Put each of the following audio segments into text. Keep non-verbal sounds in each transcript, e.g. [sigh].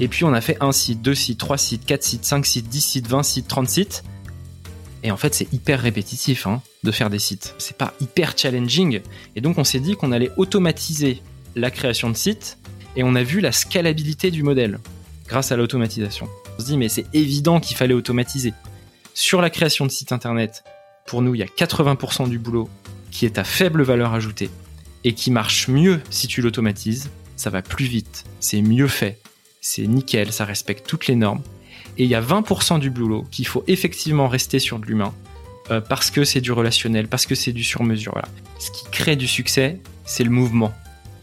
Et puis on a fait un site, deux sites, trois sites, quatre sites, cinq sites, dix sites, vingt sites, trente sites. Et en fait, c'est hyper répétitif hein, de faire des sites. C'est pas hyper challenging. Et donc, on s'est dit qu'on allait automatiser la création de sites et on a vu la scalabilité du modèle grâce à l'automatisation. On se dit, mais c'est évident qu'il fallait automatiser. Sur la création de sites internet, pour nous, il y a 80% du boulot qui est à faible valeur ajoutée et qui marche mieux si tu l'automatises. Ça va plus vite, c'est mieux fait, c'est nickel, ça respecte toutes les normes et il y a 20% du boulot qu'il faut effectivement rester sur de l'humain euh, parce que c'est du relationnel, parce que c'est du sur-mesure. Voilà. Ce qui crée du succès, c'est le mouvement.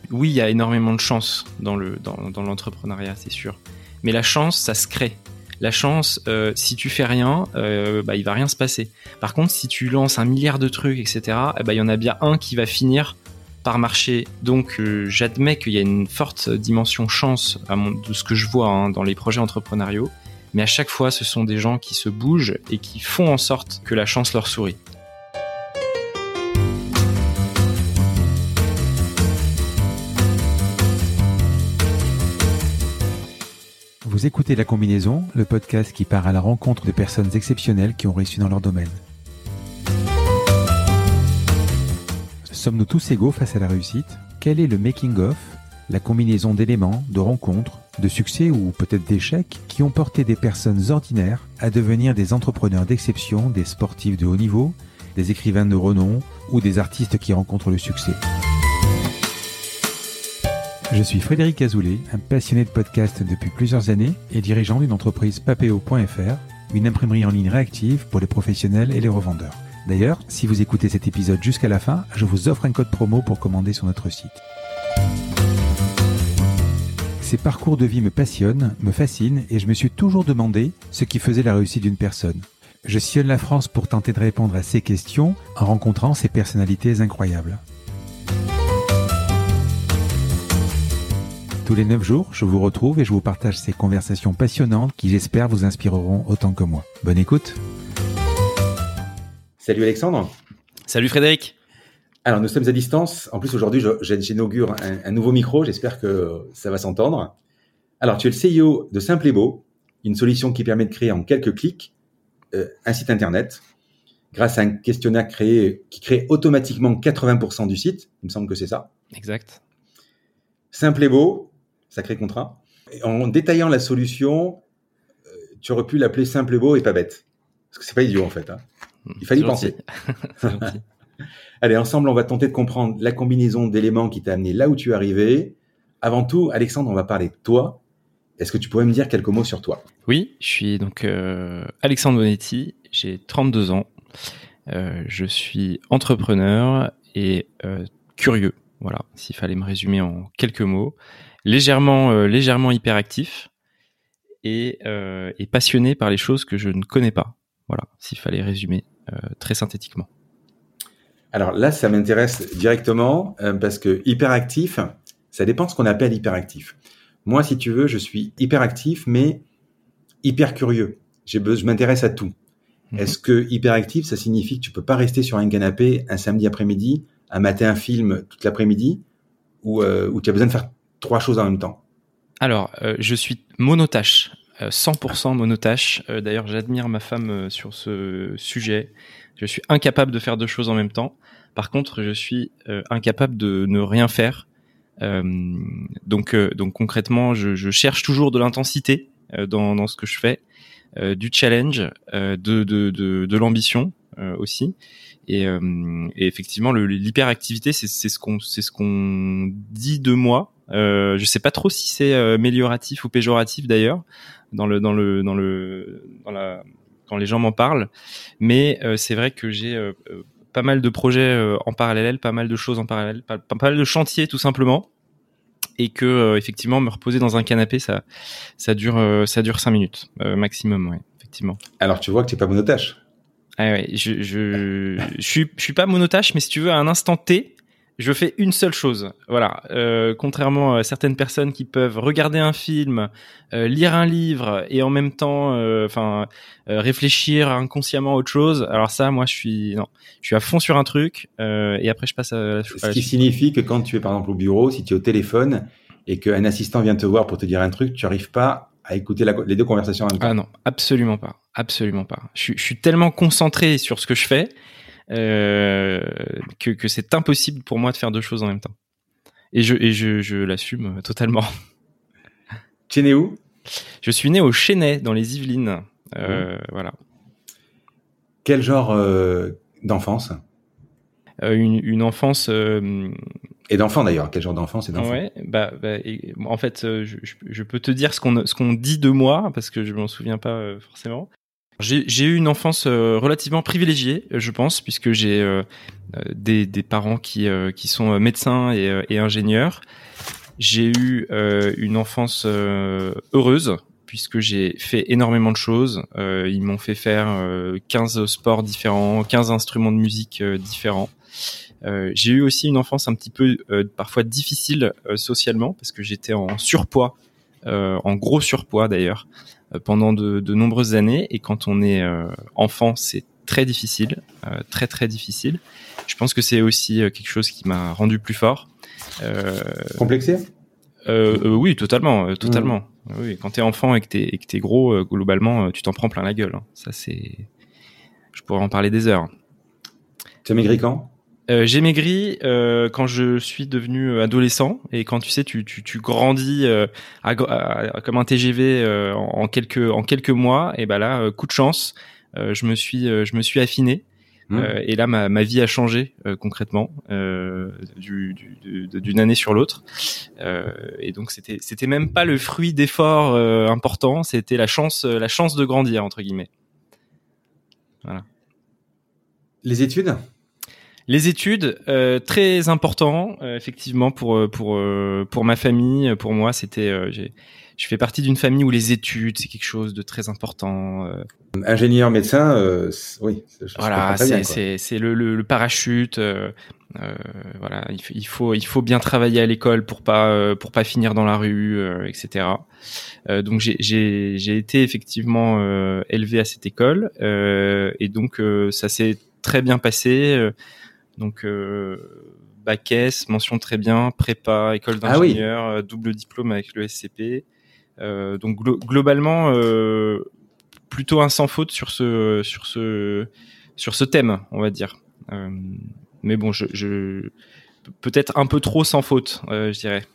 Oui, il y a énormément de chance dans le dans, l'entrepreneuriat, c'est sûr. Mais la chance, ça se crée. La chance, euh, si tu fais rien, euh, bah, il va rien se passer. Par contre, si tu lances un milliard de trucs, etc., eh bah, il y en a bien un qui va finir par marché. Donc euh, j'admets qu'il y a une forte dimension chance de ce que je vois hein, dans les projets entrepreneuriaux mais à chaque fois ce sont des gens qui se bougent et qui font en sorte que la chance leur sourit. Vous écoutez La Combinaison, le podcast qui part à la rencontre de personnes exceptionnelles qui ont réussi dans leur domaine. Sommes-nous tous égaux face à la réussite? Quel est le making-of, la combinaison d'éléments, de rencontres, de succès ou peut-être d'échecs qui ont porté des personnes ordinaires à devenir des entrepreneurs d'exception, des sportifs de haut niveau, des écrivains de renom ou des artistes qui rencontrent le succès? Je suis Frédéric Azoulay, un passionné de podcast depuis plusieurs années et dirigeant d'une entreprise papeo.fr, une imprimerie en ligne réactive pour les professionnels et les revendeurs. D'ailleurs, si vous écoutez cet épisode jusqu'à la fin, je vous offre un code promo pour commander sur notre site. Ces parcours de vie me passionnent, me fascinent et je me suis toujours demandé ce qui faisait la réussite d'une personne. Je sillonne la France pour tenter de répondre à ces questions en rencontrant ces personnalités incroyables. Tous les 9 jours, je vous retrouve et je vous partage ces conversations passionnantes qui j'espère vous inspireront autant que moi. Bonne écoute Salut Alexandre Salut Frédéric alors, nous sommes à distance. En plus, aujourd'hui, j'inaugure un, nouveau micro. J'espère que ça va s'entendre. Alors, tu es le CEO de Simple et Beau, une solution qui permet de créer en quelques clics euh, un site internet grâce à un questionnaire créé, qui crée automatiquement 80% du site. Il me semble que c'est ça. Exact. Simple et beau, sacré contrat. en détaillant la solution, euh, tu aurais pu l'appeler simple et beau et pas bête. Parce que c'est pas idiot en fait. Hein. Il fallait y penser. [laughs] Allez, ensemble, on va tenter de comprendre la combinaison d'éléments qui t'a amené là où tu es arrivé. Avant tout, Alexandre, on va parler de toi. Est-ce que tu pourrais me dire quelques mots sur toi? Oui, je suis donc euh, Alexandre Bonetti, j'ai 32 ans. Euh, je suis entrepreneur et euh, curieux. Voilà, s'il fallait me résumer en quelques mots. Légèrement, légèrement hyperactif et, et passionné par les choses que je ne connais pas. Voilà, s'il fallait résumer très synthétiquement. Alors là, ça m'intéresse directement euh, parce que hyperactif, ça dépend de ce qu'on appelle hyperactif. Moi, si tu veux, je suis hyperactif, mais hyper curieux. je m'intéresse à tout. Mhm. Est-ce que hyperactif, ça signifie que tu peux pas rester sur un canapé un samedi après-midi, à mater un film toute l'après-midi, ou, euh, tu as besoin de faire trois choses en même temps? Alors, euh, je suis monotache, 100% monotache. D'ailleurs, j'admire ma femme sur ce sujet. Je suis incapable de faire deux choses en même temps. Par contre, je suis euh, incapable de ne rien faire. Euh, donc, euh, donc concrètement, je, cherche toujours de l'intensité dans, ce que je fais, du challenge, de, de, de, l'ambition aussi. Et, effectivement, l'hyperactivité, c'est ce qu'on ce dit de moi. Euh, je sais pas trop si c'est amélioratif ou péjoratif d'ailleurs dans le dans le dans le dans la quand les gens m'en parlent. Mais c'est vrai que j'ai pas mal de projets euh, en parallèle, pas mal de choses en parallèle, pas, mal de chantiers tout simplement, et que euh, effectivement me reposer dans un canapé, ça, ça dure, euh, ça dure cinq minutes maximum, ouais, effectivement. Alors tu vois que tu n'es pas monotache. Ah ouais, je, je, je suis, je suis pas monotache, mais si tu veux, à un instant T, je fais une seule chose. Voilà. Euh, contrairement à certaines personnes qui peuvent regarder un film, euh, lire un livre et en même temps, euh, enfin, réfléchir inconsciemment à autre chose. Alors ça, moi, je suis non, je suis à fond sur un truc et après je passe à. Ce qui signifie que quand tu es par exemple au bureau, si tu es au téléphone et qu'un assistant vient te voir pour te dire un truc, tu n'arrives pas à écouter les deux conversations en même temps. Ah non, absolument pas, absolument pas. Je, suis tellement concentré sur ce que je fais euh, que, que c'est impossible pour moi de faire deux choses en même temps. Et je, et je, je l'assume totalement. Tu es né où? Je suis né au Chênay, dans les Yvelines. Euh, Voilà. Quel genre euh, d'enfance? Une, une, enfance. Et d'enfant d'ailleurs. Quel genre d'enfance et Ouais, bah, bah en fait, je, je, peux te dire ce qu'on ce qu'on dit de moi parce que je m'en souviens pas forcément. J'ai eu une enfance relativement privilégiée, je pense, puisque j'ai des, des, parents qui, sont médecins et, ingénieurs. J'ai eu une enfance heureuse, puisque j'ai fait énormément de choses. Euh, ils m'ont fait faire 15 sports différents, 15 instruments de musique différents. Euh, j'ai eu aussi une enfance un petit peu euh, parfois difficile euh, socialement parce que j'étais en surpoids, en gros surpoids d'ailleurs, pendant de, de, nombreuses années. Et quand on est enfant, c'est très difficile, très très difficile. Je pense que c'est aussi quelque chose qui m'a rendu plus fort. Complexé? Oui, totalement, totalement. Mmh. Oui, quand t'es enfant et que t'es, et que t'es gros, globalement, tu t'en prends plein la gueule. Hein. Ça, c'est. Je pourrais en parler des heures. Tu as maigri quand? Euh, j'ai maigri euh, quand je suis devenu euh, adolescent. Et quand tu sais tu tu, tu grandis euh, à, comme un TGV euh, en, quelques en quelques mois et ben là coup de chance je me suis je me suis affiné. Mmh. et là ma, ma vie a changé concrètement du, du, d'une année sur l'autre. Et donc c'était c'était même pas le fruit d'efforts importants. C'était la chance la chance de grandir entre guillemets. Voilà. Les études? Les études, euh, très important, euh, effectivement pour euh, pour pour ma famille, pour moi, c'était je fais partie d'une famille où les études c'est quelque chose de très important. Ingénieur, médecin, oui. voilà, c'est c'est le, le, parachute. voilà, il, faut il faut bien travailler à l'école pour pas pour pas finir dans la rue, etc. donc j'ai j'ai j'ai été effectivement élevé à cette école et donc ça s'est très bien passé. Donc euh, bac S, mention très bien, prépa, école ah d'ingénieur, euh, double diplôme avec le SCP. Euh, donc globalement plutôt un sans faute sur ce sur ce sur ce thème, on va dire. mais bon, je, peut-être un peu trop sans faute, je dirais,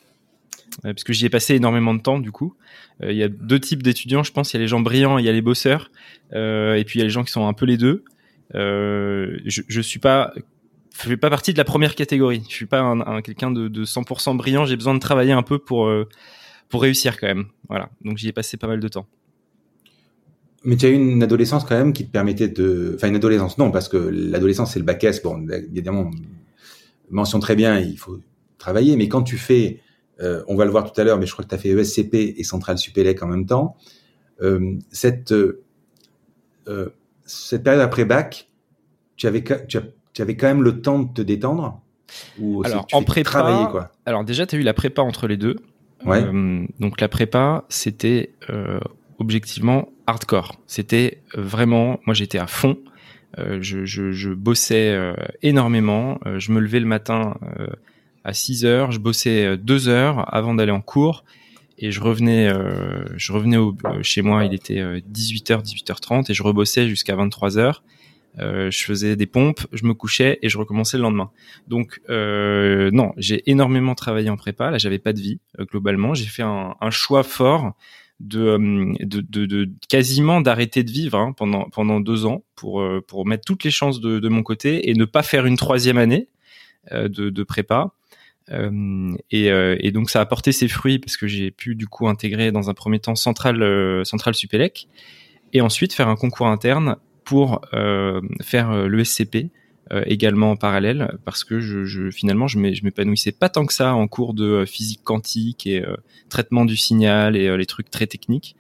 parce que j'y ai passé énormément de temps du coup. Il y a deux types d'étudiants, je pense. Il y a les gens brillants, il y a les bosseurs, et puis il y a les gens qui sont un peu les deux. je, je suis pas je fais pas partie de la première catégorie. Je suis pas un, quelqu'un de, de, 100% brillant. J'ai besoin de travailler un peu pour euh, pour réussir quand même. Voilà. Donc j'y ai passé pas mal de temps. Mais tu as eu une adolescence quand même qui te permettait de, enfin une adolescence non parce que l'adolescence c'est le bac S. Bon, évidemment, mention très bien, il faut travailler. Mais quand tu fais, euh, on va le voir tout à l'heure, mais je crois que tu as fait ESCP et Centrale Supélec en même temps. Euh, cette cette période après bac, tu avais tu as tu avais quand même le temps de te détendre ou Alors, en prépa, quoi alors déjà, tu as eu la prépa entre les deux. Ouais. Euh, donc la prépa, c'était euh, objectivement hardcore. C'était euh, vraiment, moi j'étais à fond. Je, je, je, bossais énormément. je me levais le matin à 6 heures. Je bossais 2 heures avant d'aller en cours. Et je revenais, je revenais au, chez moi, il était 18h, 18h30 et je rebossais jusqu'à 23h. Euh, je faisais des pompes, je me couchais et je recommençais le lendemain. Donc euh, non, j'ai énormément travaillé en prépa. Là, j'avais pas de vie euh, globalement. J'ai fait un, un, choix fort de, euh, de, de, de quasiment d'arrêter de vivre hein, pendant pendant deux ans pour pour mettre toutes les chances de, de mon côté et ne pas faire une troisième année de, de prépa. Euh, et, et, donc ça a porté ses fruits parce que j'ai pu du coup intégrer dans un premier temps Centrale Centrale Supélec et ensuite faire un concours interne pour euh, faire euh, le SCP euh, également en parallèle parce que je, je finalement je m'épanouissais pas tant que ça en cours de physique quantique et traitement du signal et les trucs très techniques.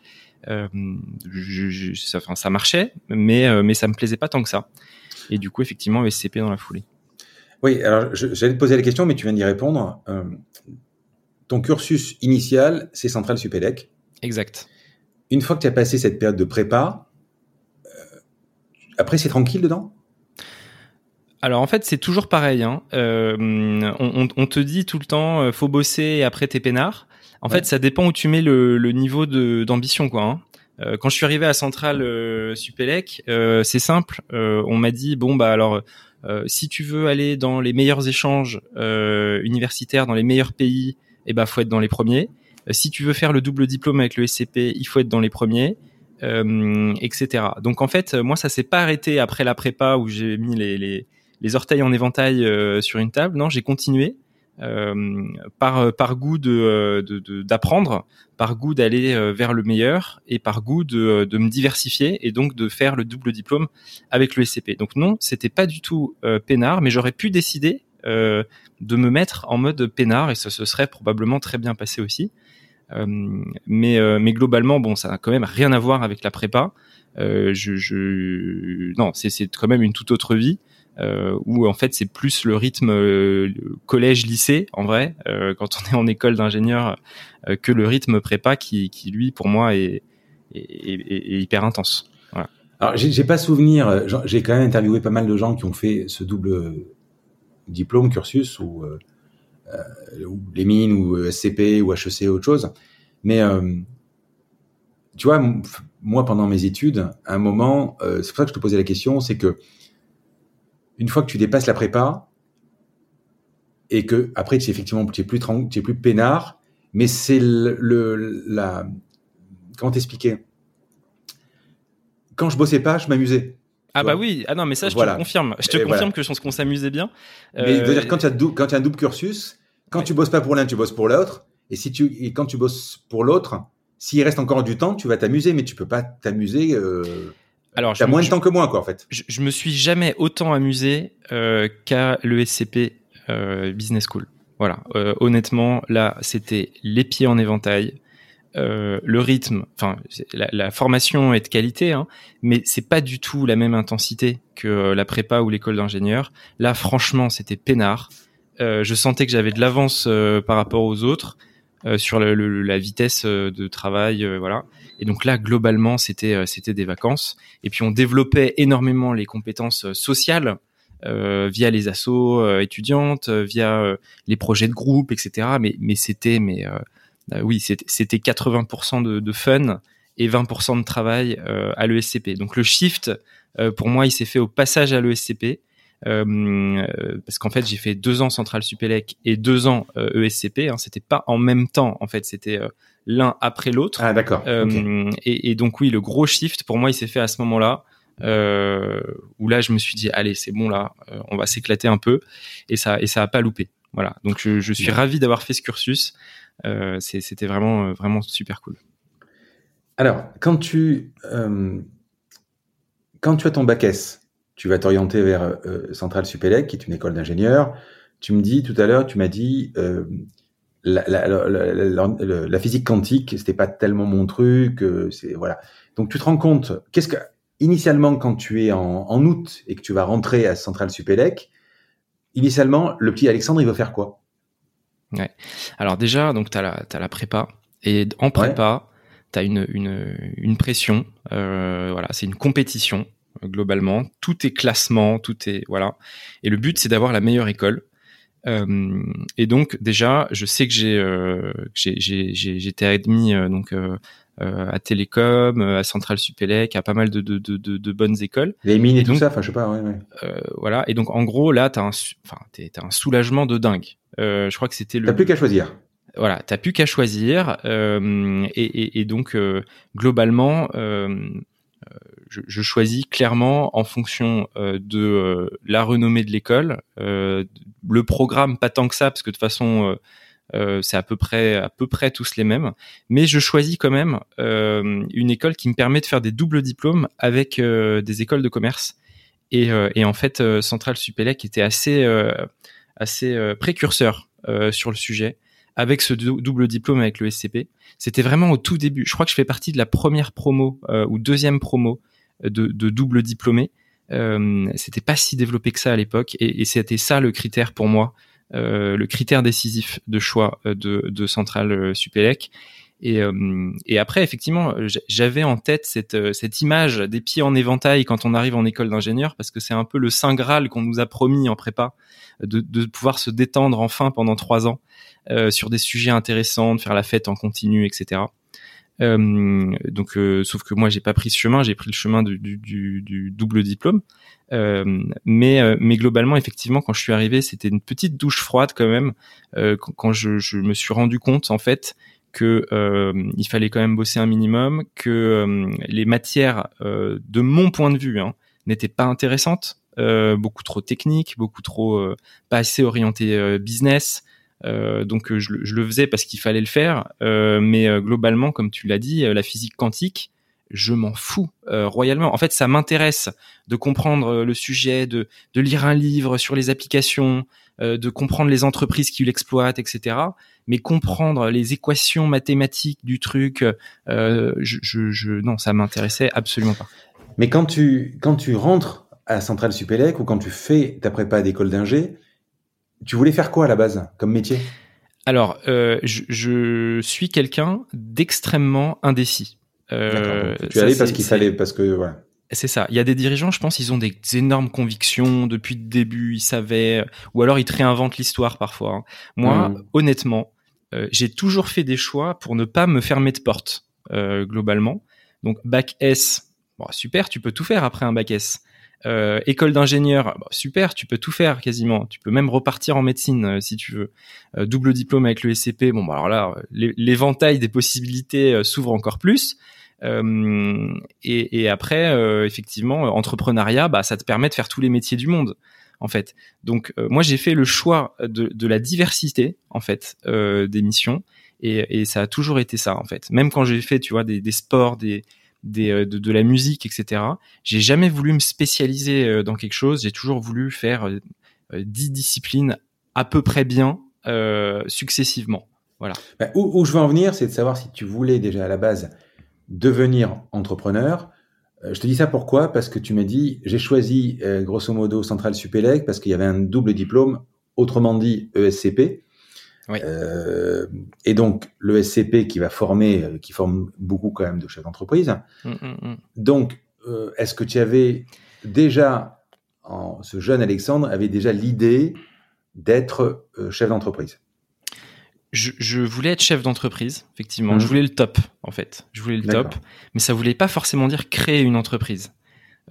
Je, ça, enfin, ça marchait, mais mais ça me plaisait pas tant que ça. Et du coup, effectivement, SCP dans la foulée. Oui, alors j'allais te poser la question, mais tu viens d'y répondre. ton cursus initial, c'est Central Supélec. Exact. Une fois que tu as passé cette période de prépa, après, c'est tranquille dedans? Alors en fait c'est toujours pareil. Hein. Euh, on, te dit tout le temps euh, faut bosser et après t'es peinard. En fait, ça dépend où tu mets le, le niveau de d'ambition, quoi. Hein. Euh, quand je suis arrivé à Centrale euh, Supélec, euh, c'est simple. Euh, on m'a dit bon bah alors si tu veux aller dans les meilleurs échanges universitaires, dans les meilleurs pays, eh ben faut être dans les premiers. si tu veux faire le double diplôme avec le SCP, il faut être dans les premiers. Etc. Donc en fait, moi ça s'est pas arrêté après la prépa où j'ai mis les, les, les, orteils en éventail sur une table. Non, j'ai continué euh, par par goût de d'apprendre, par goût d'aller euh, vers le meilleur et par goût de, de me diversifier et donc de faire le double diplôme avec le SCP. Donc non, c'était pas du tout euh, peinard, mais j'aurais pu décider euh, de me mettre en mode peinard et ça se serait probablement très bien passé aussi. Euh, mais mais globalement, bon, ça n'a quand même rien à voir avec la prépa. je, je non, c'est c'est quand même une toute autre vie euh, où en fait c'est plus le rythme euh, collège-lycée en vrai euh, quand on est en école d'ingénieur euh, que le rythme prépa qui, qui lui pour moi est, est, est, hyper intense. Voilà. Alors j'ai pas souvenir, euh, j'ai quand même interviewé pas mal de gens qui ont fait ce double diplôme cursus ou, ou les mines ou SCP ou HEC ou autre chose, mais tu vois moi pendant mes études, à un moment, c'est pour ça que je te posais la question, c'est que une fois que tu dépasses la prépa et que après tu effectivement tu es plus tu es plus peinard, mais c'est le, le, la comment t'expliquer? Quand je bossais pas, je m'amusais. Ah bah oui, ah non mais ça je te confirme, je te confirme que je pense qu'on s'amusait bien. Mais euh... dire quand tu as quand tu as un double cursus, quand tu bosses pas pour l'un, tu bosses pour l'autre, et si tu et quand tu bosses pour l'autre, s'il reste encore du temps, tu vas t'amuser, mais tu peux pas t'amuser. Euh alors, t'as moins de temps que moi, quoi, en fait. Je, je me suis jamais autant amusé euh, qu'à l'ESCP euh, Business School. Voilà. Honnêtement, là, c'était les pieds en éventail. Euh, le rythme, enfin, la, formation est de qualité, hein, mais c'est pas du tout la même intensité que euh, la prépa ou l'école d'ingénieur. Là, franchement, c'était peinard. Euh, je sentais que j'avais de l'avance par rapport aux autres sur la vitesse de travail, voilà. Et donc là, globalement, c'était c'était des vacances. Et puis on développait énormément les compétences sociales via les assos étudiantes, via les projets de groupe, etc. Mais mais c'était mais oui, c'était 80% de, de, fun et 20% de travail à l'ESCP. Donc le shift, pour moi, il s'est fait au passage à l'ESCP. Euh, parce qu'en fait j'ai fait deux ans Central Supélec et deux ans ESCP. E hein, c'était pas en même temps en fait, c'était l'un après l'autre. Ah d'accord. Euh, et, et, donc oui, le gros shift pour moi, il s'est fait à ce moment-là. Euh, où là je me suis dit allez c'est bon là euh, on va s'éclater un peu et ça et ça a pas loupé voilà donc je, je suis ravi d'avoir fait ce cursus euh, c'était vraiment vraiment super cool alors quand tu euh, quand tu as ton bac S tu vas t'orienter vers Centrale Supélec qui est une école d'ingénieur tu me dis tout à l'heure tu m'as dit la, physique quantique, c'était pas tellement mon truc. Euh, c'est voilà. Donc tu te rends compte, qu'est-ce que initialement quand tu es en, en, août et que tu vas rentrer à Centrale Supélec, initialement le petit Alexandre il va faire quoi? Ouais. Alors déjà donc tu as la as la prépa et en prépa tu as une, une une pression. Euh, voilà, c'est une compétition globalement. Tout est classement, tout est voilà. Et le but c'est d'avoir la meilleure école. Euh, et donc déjà, je sais que j'ai euh, j'étais admis euh, donc euh, à Télécom, à Centrale Supélec, à pas mal de, de, de, de, bonnes écoles. Les mines et, tout ça, enfin je sais pas. Ouais, ouais. voilà. Et donc en gros là, t'as un, enfin un soulagement de dingue. Je crois que c'était le. T'as plus qu'à choisir. Voilà, t'as plus qu'à choisir. Euh, et, et, et, donc euh, globalement, euh, je, je, choisis clairement en fonction euh, de euh, la renommée de l'école, euh, le programme pas tant que ça parce que de toute façon c'est à peu près à peu près tous les mêmes, mais je choisis quand même une école qui me permet de faire des doubles diplômes avec des écoles de commerce. Et, et en fait Centrale Supélec était assez assez précurseur sur le sujet avec ce double diplôme avec le SCP. C'était vraiment au tout début. Je crois que je fais partie de la première promo ou deuxième promo de, de double diplômé. Euh, c'était pas si développé que ça à l'époque, et, et c'était ça le critère pour moi, euh, le critère décisif de choix euh, de, de Centrale euh, Supélec. Et, euh, et après, effectivement, j'avais en tête cette, euh, cette image des pieds en éventail quand on arrive en école d'ingénieur, parce que c'est un peu le saint graal qu'on nous a promis en prépa, de, de pouvoir se détendre enfin pendant trois ans euh, sur des sujets intéressants, de faire la fête en continu, etc. Euh, donc, euh, sauf que moi, j'ai pas pris ce chemin, j'ai pris le chemin du, du, du, du double diplôme. Euh, mais, euh, mais globalement, effectivement, quand je suis arrivé, c'était une petite douche froide quand même. quand je, je, me suis rendu compte, en fait, que euh, il fallait quand même bosser un minimum, que euh, les matières, euh, de mon point de vue, hein, n'étaient pas intéressantes, beaucoup trop techniques, beaucoup trop pas assez orientées business. donc je, je, le faisais parce qu'il fallait le faire, mais globalement, comme tu l'as dit, la physique quantique, je m'en fous royalement. En fait, ça m'intéresse de comprendre le sujet, de, de lire un livre sur les applications, de comprendre les entreprises qui l'exploitent, etc mais comprendre les équations mathématiques du truc, euh, je, je, je, non, ça m'intéressait absolument pas. Mais quand tu quand tu rentres à Centrale Supélec ou quand tu fais ta prépa d'école d'ingé, tu voulais faire quoi à la base comme métier? Alors, euh, je, je, suis quelqu'un d'extrêmement indécis. Euh, tu allais parce qu'il fallait, parce que voilà. C'est ça. Il y a des dirigeants, je pense, ils ont des énormes convictions depuis le début, ils savaient, ou alors ils te réinventent l'histoire parfois. Hein. Moi, hmm. honnêtement, euh, j'ai toujours fait des choix pour ne pas me fermer de porte euh, globalement. Donc bac S, bon, super, tu peux tout faire après un bac S. Euh, école d'ingénieur, super, tu peux tout faire quasiment. Tu peux même repartir en médecine euh, si tu veux. Euh, double diplôme avec le SCP, bon, bah, alors là, l'éventail des possibilités s'ouvre encore plus. Et, et, après, effectivement, entrepreneuriat, bah, ça te permet de faire tous les métiers du monde en fait. Donc euh, moi j'ai fait le choix de, la diversité en fait euh, des missions et, ça a toujours été ça en fait. Même quand j'ai fait tu vois des, sports, des, euh, de, la musique, etc. J'ai jamais voulu me spécialiser euh, dans quelque chose. J'ai toujours voulu faire dix disciplines à peu près bien successivement. Voilà. Bah, où, je veux en venir, c'est de savoir si tu voulais déjà à la base devenir entrepreneur euh, je te dis ça pourquoi? Parce que tu m'as dit, j'ai choisi euh, grosso modo Centrale Supélec parce qu'il y avait un double diplôme, autrement dit ESCP. Oui. Euh, et donc l'ESCP qui va former, qui forme beaucoup quand même de chefs d'entreprise. Mmh, mmh, mmh. Donc, euh, est-ce que tu avais déjà, en, ce jeune Alexandre avait déjà l'idée d'être chef d'entreprise? Je, voulais être chef d'entreprise, effectivement. Mhm. Je voulais le top, en fait. Je voulais le top, mais ça voulait pas forcément dire créer une entreprise.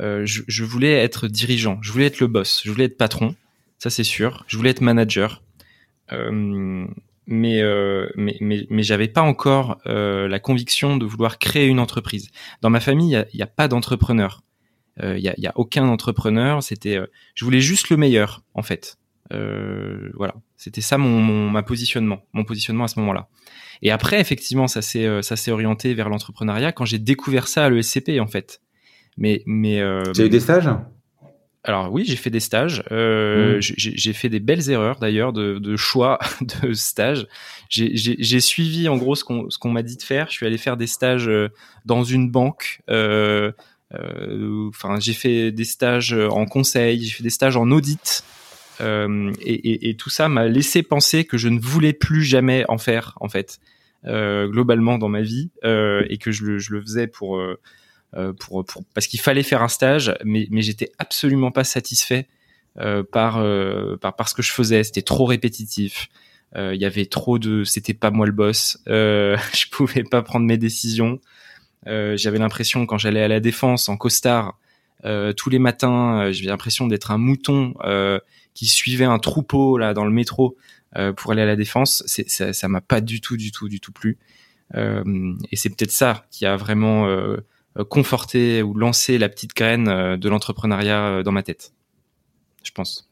Euh, je, voulais être dirigeant, je voulais être le boss, je voulais être patron, ça c'est sûr. Je voulais être manager, euh, mais, euh, mais, mais mais j'avais pas encore la conviction de vouloir créer une entreprise. Dans ma famille, il y a, pas d'entrepreneur. Il y a, y a aucun entrepreneur. C'était, je voulais juste le meilleur, en fait. Euh, voilà, c'était ça mon, mon, ma positionnement, mon positionnement à ce moment-là. Et après, effectivement, ça s'est euh, ça s'est orienté vers l'entrepreneuriat quand j'ai découvert ça à l'ESCP en fait. Mais mais euh, as eu des stages? Alors oui, j'ai fait des stages. Euh, mmh. J'ai fait des belles erreurs d'ailleurs de, de, choix [laughs] de stages. J'ai suivi en gros ce qu'on qu'on m'a dit de faire. Je suis allé faire des stages dans une banque. Enfin, j'ai fait des stages en conseil. J'ai fait des stages en audit. Euh, et, tout ça m'a laissé penser que je ne voulais plus jamais en faire en fait euh, globalement dans ma vie euh, et que je le, je le faisais pour, euh, euh, pour, pour parce qu'il fallait faire un stage mais, mais j'étais absolument pas satisfait par, par par ce que je faisais. C'était trop répétitif. Il y avait trop de c'était pas moi le boss [laughs] je pouvais pas prendre mes décisions. J'avais l'impression quand j'allais à la défense en costard tous les matins j'avais l'impression d'être un mouton qui suivait un troupeau là dans le métro euh, pour aller à la défense, ça, ça m'a pas du tout, du tout, du tout plu. Euh, et c'est peut-être ça qui a vraiment euh, conforté ou lancé la petite graine euh, de l'entrepreneuriat euh, dans ma tête. Je pense.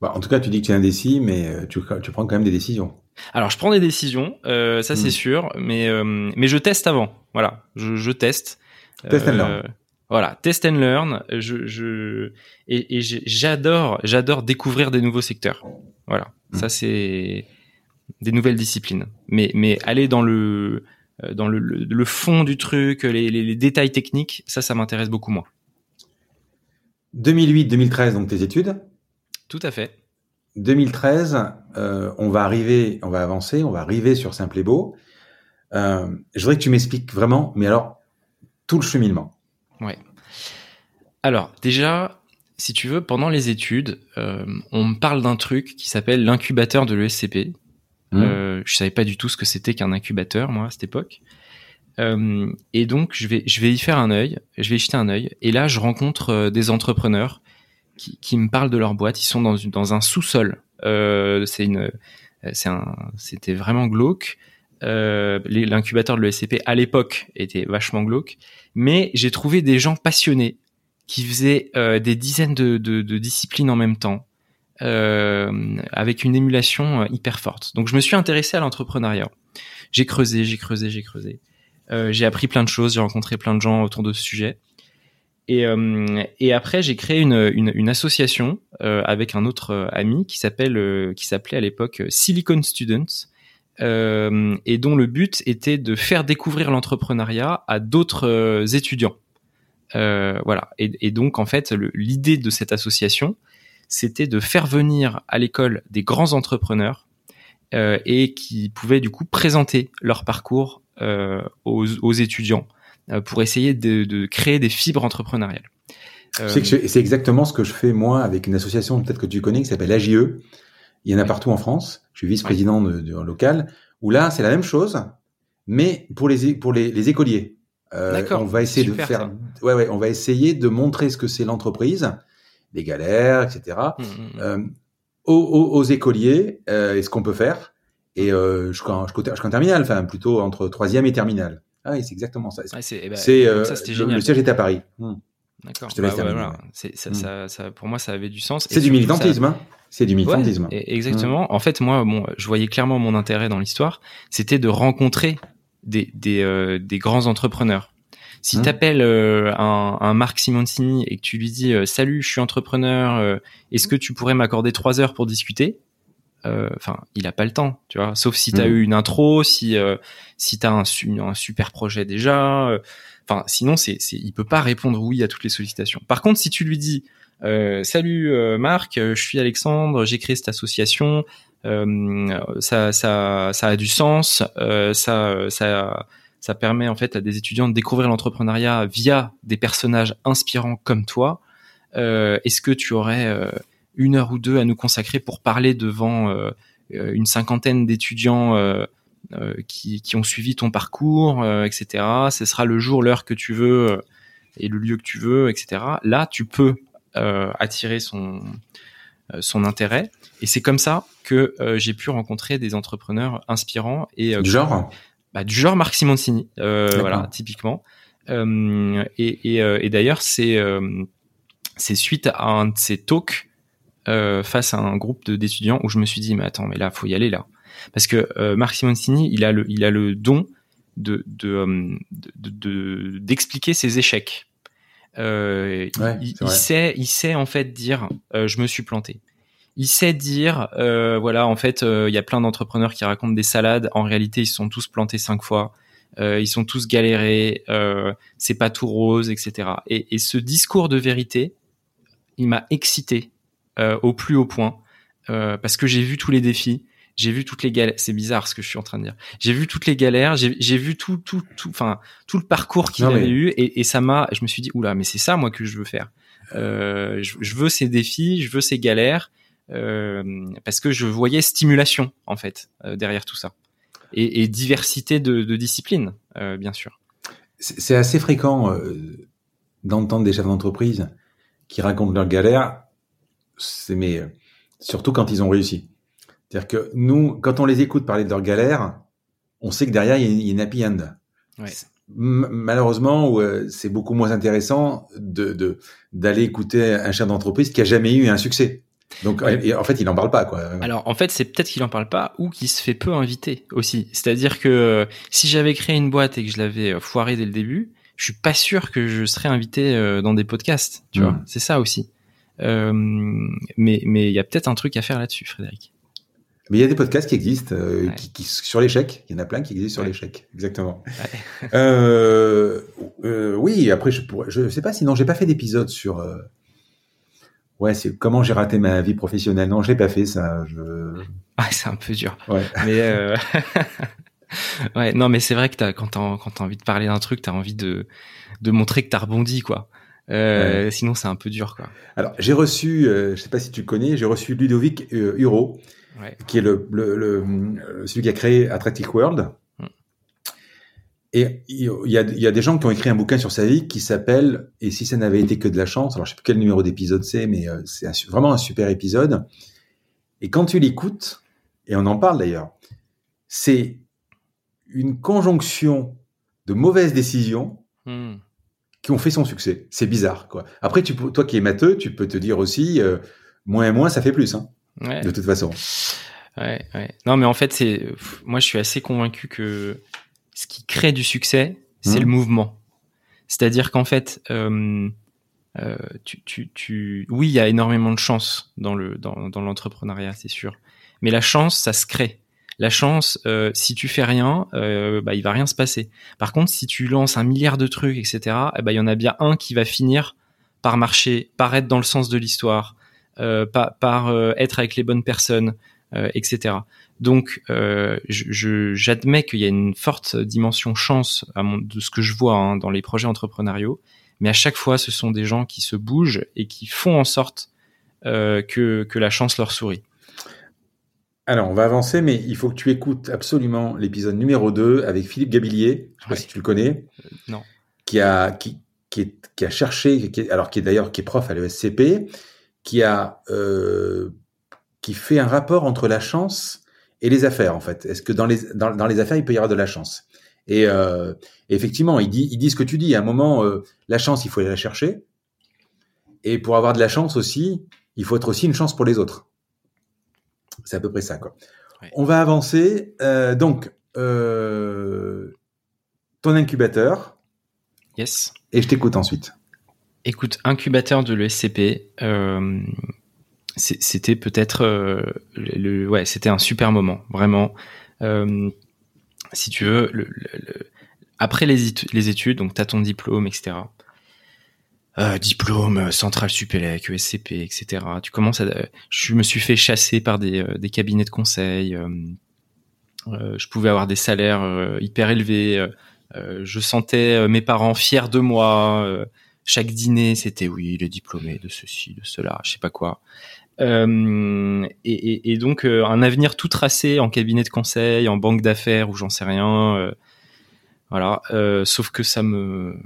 Bah, en tout cas, tu dis que tu es indécis, mais tu, tu prends quand même des décisions. Alors, je prends des décisions, ça c'est hmm. sûr, mais mais je teste avant. Voilà, je, je teste. Test and voilà, test and learn. Je, je et, et j'adore, j'adore découvrir des nouveaux secteurs. Voilà, mmh. ça c'est des nouvelles disciplines. Mais mais aller dans le euh, dans le, le, fond du truc, les, les, les détails techniques, ça, ça m'intéresse beaucoup moins. 2008-2013, donc tes études? Tout à fait. 2013, euh, on va arriver, on va avancer, on va arriver sur Simple et Beau. Euh, je voudrais que tu m'expliques vraiment, mais alors, tout le cheminement. Ouais. Alors, déjà, si tu veux, pendant les études, euh, on me parle d'un truc qui s'appelle l'incubateur de l'ESCP. Mmh. Euh, je savais pas du tout ce que c'était qu'un incubateur, moi, à cette époque. Euh, et donc, je vais, je vais y faire un œil, je vais y jeter un œil. Et là, je rencontre euh, des entrepreneurs qui, qui me parlent de leur boîte. Ils sont dans, dans un sous-sol. C'est une, c'était vraiment glauque. Euh, L'incubateur de l'ESCP à l'époque était vachement glauque, mais j'ai trouvé des gens passionnés qui faisaient euh, des dizaines de, disciplines en même temps, euh, avec une émulation euh, hyper forte. Donc je me suis intéressé à l'entrepreneuriat. J'ai creusé, j'ai creusé, j'ai creusé. J'ai appris plein de choses, j'ai rencontré plein de gens autour de ce sujet. Et, après, j'ai créé une, association avec un autre ami qui s'appelle, qui s'appelait à l'époque Silicon Students, euh, et dont le but était de faire découvrir l'entrepreneuriat à d'autres euh, étudiants. Euh, voilà. Et, et donc, en fait, l'idée de cette association, c'était de faire venir à l'école des grands entrepreneurs et qui pouvaient du coup présenter leur parcours aux, aux étudiants pour essayer de, de créer des fibres entrepreneuriales. C'est exactement ce que je fais moi avec une association peut-être que tu connais qui s'appelle AJE. Il y en a partout en France. Je suis vice-président de, de- local. Où là, c'est la même chose, mais pour les pour les, les écoliers. Euh, D'accord, On va essayer super, de faire. Ouais, ouais. On va essayer de montrer ce que c'est l'entreprise, les galères, etc. Mm, mm, Euh, aux, aux- aux écoliers euh, et ce qu'on peut faire. Et euh, jusqu'en jusqu'au- jusqu'en terminale, enfin plutôt entre troisième et terminale. Ah oui, c'est exactement ça. C'est eh ben, euh, ça, c'était le, génial. le siège est à Paris. Hmm. D'accord. Bah ouais, voilà. ça, Mm. ça, ça- pour moi, ça avait du sens. C'est du militantisme, hein. C'est du militantisme. Ouais, et- exactement. En fait, moi, bon, je voyais clairement mon intérêt dans l'histoire, c'était de rencontrer des, des, euh, des grands entrepreneurs. Si Mm. tu appelles un, un Marc Simoncini et que tu lui dis euh, Salut, je suis entrepreneur, euh, est-ce que tu pourrais m'accorder trois heures pour discuter? Euh, Enfin, il a pas le temps, tu vois. Sauf si tu as Mm. eu une intro, si euh, si t'as un, un super projet déjà. Enfin, sinon, c'est, c'est, il peut pas répondre oui à toutes les sollicitations. Par contre, si tu lui dis euh, Salut euh, Marc, euh, je suis Alexandre, j'ai créé cette association, euh, ça, ça, ça a du sens, euh, ça, ça, ça permet en fait à des étudiants de découvrir l'entrepreneuriat via des personnages inspirants comme toi. Est-ce que tu aurais une heure ou deux à nous consacrer pour parler devant une cinquantaine d'étudiants qui, qui ont suivi ton parcours, euh, etc. Ce sera le jour, l'heure que tu veux euh, et le lieu que tu veux, etc. Là, tu peux euh, attirer son euh, son intérêt et c'est comme ça que euh, j'ai pu rencontrer des entrepreneurs inspirants et euh, Du genre? Bah, du genre Marc Simoncini, euh, voilà, typiquement. Euh, et et, euh, et d'ailleurs, c'est euh, c'est suite à un de ces talks euh, face à un groupe d'étudiants où je me suis dit, mais attends, mais là, faut y aller là, parce que euh, Marc Simoncini, il a le il a le don de de euh, de- de- d'expliquer ses échecs. Euh, il- Ouais, il, c'est il vrai. sait il sait en fait dire, euh, je me suis planté il sait dire, voilà, en fait, il y a plein d'entrepreneurs qui racontent des salades. En réalité, ils sont tous plantés cinq fois. Ils sont tous galérés. C'est pas tout rose, etc. Et, et ce discours de vérité, il m'a excité au plus haut point parce que j'ai vu tous les défis. J'ai vu toutes les galères. C'est bizarre ce que je suis en train de dire. J'ai vu toutes les galères. J'ai vu tout, tout, tout, enfin, tout le parcours qu'il avait mais- eu et, et ça m'a. Je me suis dit, oula, mais c'est ça moi que je veux faire. Euh, je, je veux ces défis, je veux ces galères euh, parce que je voyais stimulation en fait euh, derrière tout ça et, et diversité de, de disciplines bien sûr. C'est assez fréquent d'entendre des chefs d'entreprise qui racontent leurs galères, c'est mais surtout quand ils ont réussi. C'est-à-dire que nous, quand on les écoute parler de leurs galères, on sait que derrière il y a, une happy end. Ouais. Malheureusement, ouais, c'est beaucoup moins intéressant de de- d'aller écouter un chef d'entreprise qui a jamais eu un succès. Donc, Ouais. en fait, il en parle pas, quoi. Alors en fait c'est peut-être qu'il en parle pas ou qu'il se fait peu inviter aussi. C'est-à-dire que euh, si j'avais créé une boîte et que je l'avais euh, foiré dès le début, je suis pas sûr que je serais invité euh, dans des podcasts. Tu Mm. vois, c'est ça aussi. Euh, mais mais il y a peut-être un truc à faire là-dessus, Frédéric. Mais il y a des podcasts qui existent, euh, Ouais. qui, qui- sur l'échec. Il y en a plein qui existent sur Ouais. l'échec. Exactement. Euh, euh, oui, après, je pourrais, je sais pas, sinon, j'ai pas fait d'épisode sur, euh, ouais, c'est comment j'ai raté ma vie professionnelle. Non, je l'ai pas fait, ça. Je... Ah c'est un peu dur. Ouais. Mais euh, [laughs] ouais, non, mais c'est vrai que t'as, quand t'as, quand t'as envie de parler d'un truc, t'as envie de, de montrer que t'as rebondi, quoi. Euh, Sinon, c'est un peu dur, quoi. Alors, j'ai reçu, euh, je sais pas si tu connais, j'ai reçu Ludovic euh, Huro, Ouais. qui est le, le, le- celui qui a créé Attractive World. Mm. Et il y, a, il y a des gens qui ont écrit un bouquin sur sa vie qui s'appelle Et si ça n'avait été que de la chance. Alors, je sais plus quel numéro d'épisode c'est, mais euh, c'est vraiment un super épisode. Et quand tu l'écoutes, et on en parle d'ailleurs, c'est une conjonction de mauvaises décisions Hmm. qui ont fait son succès. C'est bizarre, quoi. Après, tu, toi qui es matheux, tu peux te dire aussi, euh, moins et moins, ça fait plus, hein, Ouais. de toute façon. Ouais, ouais. Non, mais en fait, c'est, moi, je suis assez convaincu que ce qui crée du succès, c'est Mhm. le mouvement. C'est-à-dire qu'en fait, euh, euh, tu, tu, tu, oui, il y a énormément de chance dans le, dans, dans l'entrepreneuriat, c'est sûr. Mais la chance, ça se crée. La chance, euh, si tu fais rien, bah, il va rien se passer. Par contre, si tu lances un milliard de trucs, etc., eh ben, il y en a bien un qui va finir par marcher, par être dans le sens de l'histoire, par, par euh, être avec les bonnes personnes, euh, etc. Donc, euh, j'admets qu'il y a une forte dimension chance à mon, de ce que je vois hein, dans les projets entrepreneuriaux, mais à chaque fois, ce sont des gens qui se bougent et qui font en sorte euh, que, que la chance leur sourit. Alors, on va avancer, mais il faut que tu écoutes absolument l'épisode numéro 2 avec Philippe Gabillier, je sais pas si tu le connais, non. qui a, qui, qui, est- qui a cherché, qui est- alors qui est d'ailleurs qui est prof à l'ESCP, qui a euh, qui fait un rapport entre la chance et les affaires en fait. Est-ce que dans les dans, dans les affaires il peut y avoir de la chance? Et euh, effectivement, il dit il dit ce que tu dis. À un moment, euh, la chance, il faut aller la chercher. Et pour avoir de la chance aussi, il faut être aussi une chance pour les autres. C'est à peu près ça quoi. On va avancer. Euh, donc euh, ton incubateur Yes. et je t'écoute ensuite. Écoute, incubateur de l'ESCP, euh, c'était peut-être euh, le, ouais, c'était un super moment, vraiment. Euh, si tu veux, le, le- après les, les études, donc t'as ton diplôme, etc. Euh, diplôme, euh, centrale Supélec, ESCP, etc. Tu commences à, je me suis fait chasser par des, des cabinets de conseil. je pouvais avoir des salaires hyper élevés. je sentais mes parents fiers de moi. Chaque dîner, c'était oui, il est diplômé de ceci, de cela, je sais pas quoi. Euh, et, et- et donc euh, un avenir tout tracé en cabinet de conseil, en banque d'affaires ou j'en sais rien. euh, voilà. Euh, sauf que ça me,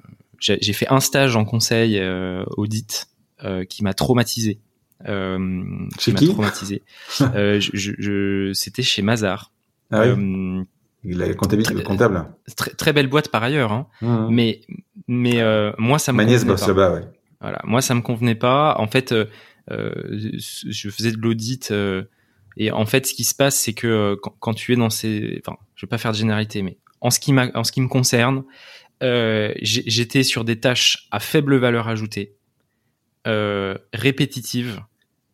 j'ai j'ai fait un stage en conseil euh, audit euh, qui m'a traumatisé. Euh, qui traumatisé. Euh, je, je- je- c'était chez Mazar. Ah oui, il le comptable. très, très belle boîte par ailleurs, hein. Mmh. mais mais euh, moi ça me Ma nièce convenait bosse pas. là-bas, ouais. Voilà, moi ça me convenait pas. En fait, euh, euh, je faisais de l'audit euh, et en fait, ce qui se passe, c'est que quand, quand tu es dans ces, enfin, je vais pas faire de généralité, mais en ce qui en ce qui me concerne, j'étais sur des tâches à faible valeur ajoutée, répétitives,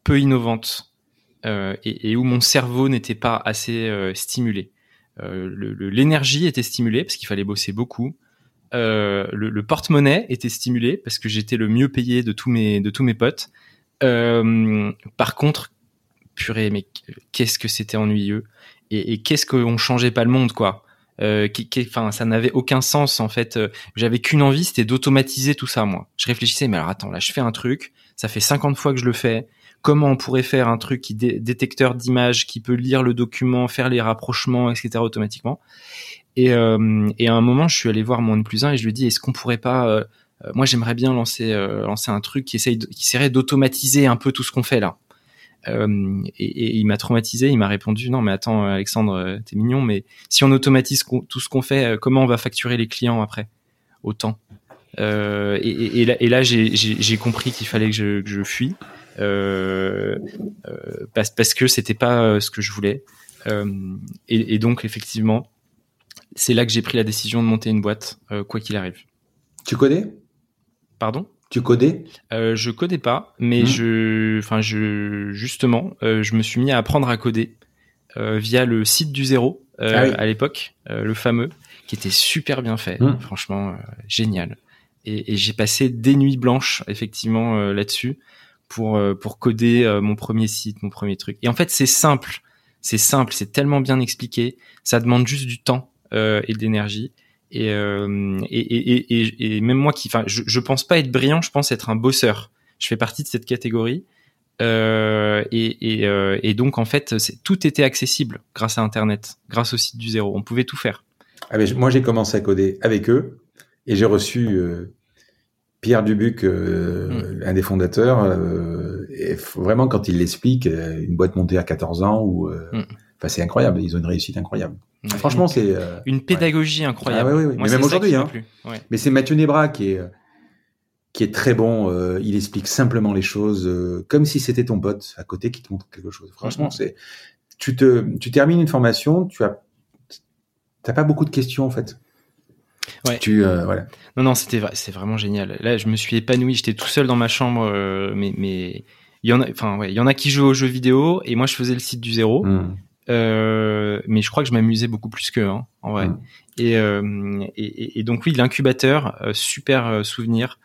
peu innovantes, et, et où mon cerveau n'était pas assez stimulé. Euh, L'énergie était stimulée parce qu'il fallait bosser beaucoup. Euh, le, porte-monnaie était stimulé parce que j'étais le mieux payé de tous mes de tous mes potes. Euh, par contre, purée, mais qu'est-ce que c'était ennuyeux et, qu'est-ce qu'on changeait pas le monde quoi. Ça n'avait aucun sens en fait. J'avais qu'une envie, c'était d'automatiser tout ça moi. Je réfléchissais, mais alors attends, là je fais un truc, ça fait 50 fois que je le fais. Comment on pourrait faire un truc qui dé détecteur d'images, qui peut lire le document, faire les rapprochements, etc. automatiquement. Et, euh, et à un moment, je suis allé voir mon N plus 1 et je lui ai dit, est-ce qu'on pourrait pas, euh, euh, moi j'aimerais bien lancer, lancer un truc qui essaye, qui d'automatiser un peu tout ce qu'on fait là. Et, il m'a traumatisé, il m'a répondu, non mais attends Alexandre, t'es mignon, mais si on automatise tout ce qu'on fait, comment on va facturer les clients après Autant. Et, là, j'ai compris qu'il fallait que je, que je fuis. Euh, euh, parce, parce que c'était pas euh, ce que je voulais. Et, et donc effectivement, c'est là que j'ai pris la décision de monter une boîte, quoi qu'il arrive. Tu connais Pardon? Tu codais? Euh, Je codais pas, mais Mhm. je, enfin je, justement, euh, je me suis mis à apprendre à coder euh, via le site du zéro Ah oui. à l'époque, le fameux, qui était super bien fait, Mhm. franchement génial. Et, et j'ai passé des nuits blanches effectivement là-dessus pour euh, pour coder euh, mon premier site, mon premier truc. Et en fait, c'est simple, c'est simple, c'est tellement bien expliqué. Ça demande juste du temps. euh, et. Et, euh, et, et, et, et, même moi qui, enfin, je, je pense pas être brillant, je pense être un bosseur. Je fais partie de cette catégorie. Et, et, donc en fait, tout était accessible grâce à Internet, grâce au site du zéro. On pouvait tout faire. Ah, mais moi, j'ai commencé à coder avec eux et j'ai reçu Pierre Dubuc, euh, mm. un des fondateurs. Euh, et vraiment, quand il l'explique, une boîte montée à 14 ans, ou, mm. enfin, c'est incroyable. Ils ont une réussite incroyable. Franchement, c'est une pédagogie ouais. incroyable. Ah, oui, oui. mais même aujourd'hui, hein. Ouais. Mais c'est Mathieu Nebra qui est qui est très bon. Euh, il explique simplement les choses euh, comme si c'était ton pote à côté qui te montre quelque chose. Franchement, c'est tu te tu termines une formation, tu as t'as pas beaucoup de questions en fait. Ouais. Tu euh, voilà. Non non, c'était c'est vraiment génial. Là, je me suis épanoui. J'étais tout seul dans ma chambre, euh, mais mais il y en a, enfin ouais, il y en a qui jouent aux jeux vidéo et moi je faisais le site du zéro. Mm. Euh, mais je crois que je m'amusais beaucoup plus qu'eux, hein, en vrai. Mm. Et, et, et, donc oui, l'incubateur, super souvenir.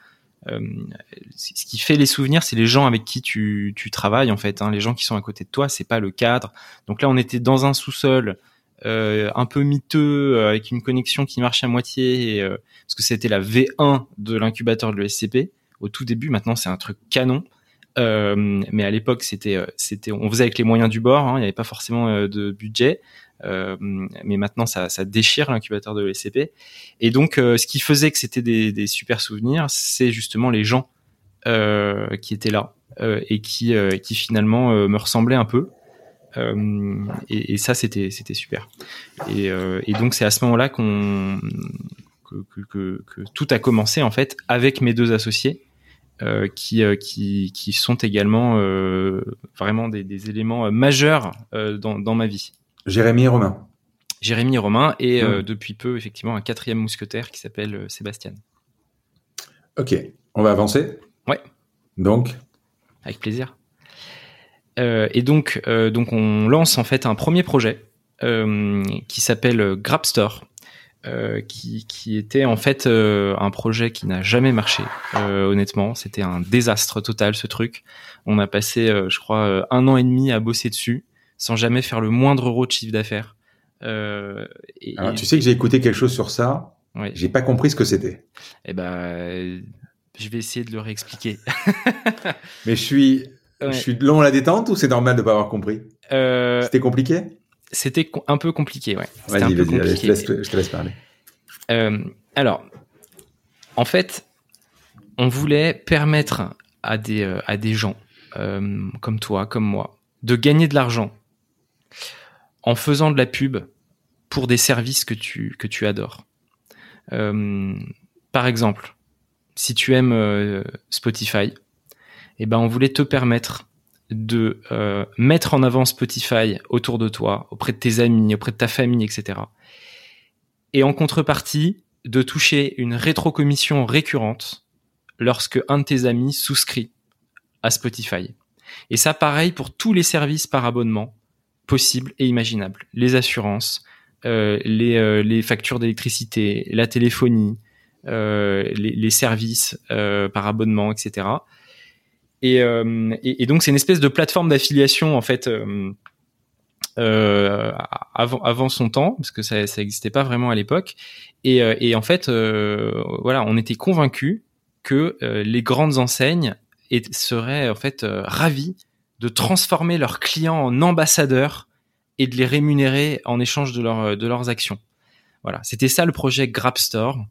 Ce qui fait les souvenirs, c'est les gens avec qui tu, tu travailles en fait, hein, les gens qui sont à côté de toi. C'est pas le cadre. Donc là, on était dans un sous-sol. Euh, un peu miteux euh, avec une connexion qui marche à moitié euh, parce que c'était la V1 de l'incubateur de l'ESCP au tout début maintenant c'est un truc canon euh, mais à l'époque c'était c'était on faisait avec les moyens du bord hein, il n'y avait pas forcément de budget euh, mais maintenant, ça, ça déchire l'incubateur de l'ESCP. Et donc, euh, ce qui faisait que c'était des, des, super souvenirs, c'est justement les gens euh, qui étaient là et qui, qui finalement me ressemblaient un peu. Et, et, ça, c'était c'était super. Et, et donc, c'est à ce moment-là qu'on que, que, que, tout a commencé en fait avec mes deux associés. Euh, qui, euh, qui, qui sont également euh, vraiment des, des éléments majeurs dans, dans ma vie. Jérémy et Romain. Jérémy et Romain et euh, depuis peu effectivement un quatrième mousquetaire qui s'appelle euh, Sébastien. Ok, on va avancer? Ouais. Donc? Avec plaisir. Euh, et donc, donc on lance en fait un premier projet qui s'appelle Grabstore. qui, qui, était en fait un projet qui n'a jamais marché. honnêtement, c'était un désastre total ce truc. On a passé, je crois, un an et demi à bosser dessus sans jamais faire le moindre euro de chiffre d'affaires. Euh, Alors, tu sais que j'ai écouté quelque chose sur ça. Ouais. J'ai pas compris ce que c'était. Eh ben, je vais essayer de le réexpliquer. [laughs] Mais je suis, ouais. je suis long à la détente ou c'est normal de pas avoir compris? Euh, C'était compliqué? C'était un peu compliqué, ouais. Vas-y, vas-y, je, te laisse, je te laisse parler. Euh, alors, en fait, on voulait permettre à des, euh, à des gens euh, comme toi, comme moi, de gagner de l'argent en faisant de la pub pour des services que tu, que tu adores. Par exemple, si tu aimes Spotify, eh ben on voulait te permettre de euh, mettre en avant Spotify autour de toi, auprès de tes amis, auprès de ta famille, etc. Et en contrepartie, de toucher une rétrocommission récurrente lorsque un de tes amis souscrit à Spotify. Et ça, pareil pour tous les services par abonnement possibles et imaginables. Les assurances, euh, les, euh, les, factures d'électricité, la téléphonie, les, services par abonnement, etc. Et, euh, et, donc c'est une espèce de plateforme d'affiliation en fait avant, avant son temps parce que ça n'existait pas vraiment à l'époque. Et, en fait voilà, on était convaincus que les grandes enseignes seraient en fait ravis de transformer leurs clients en ambassadeurs et de les rémunérer en échange de, de leurs actions. Voilà, c'était ça le projet Grabstore.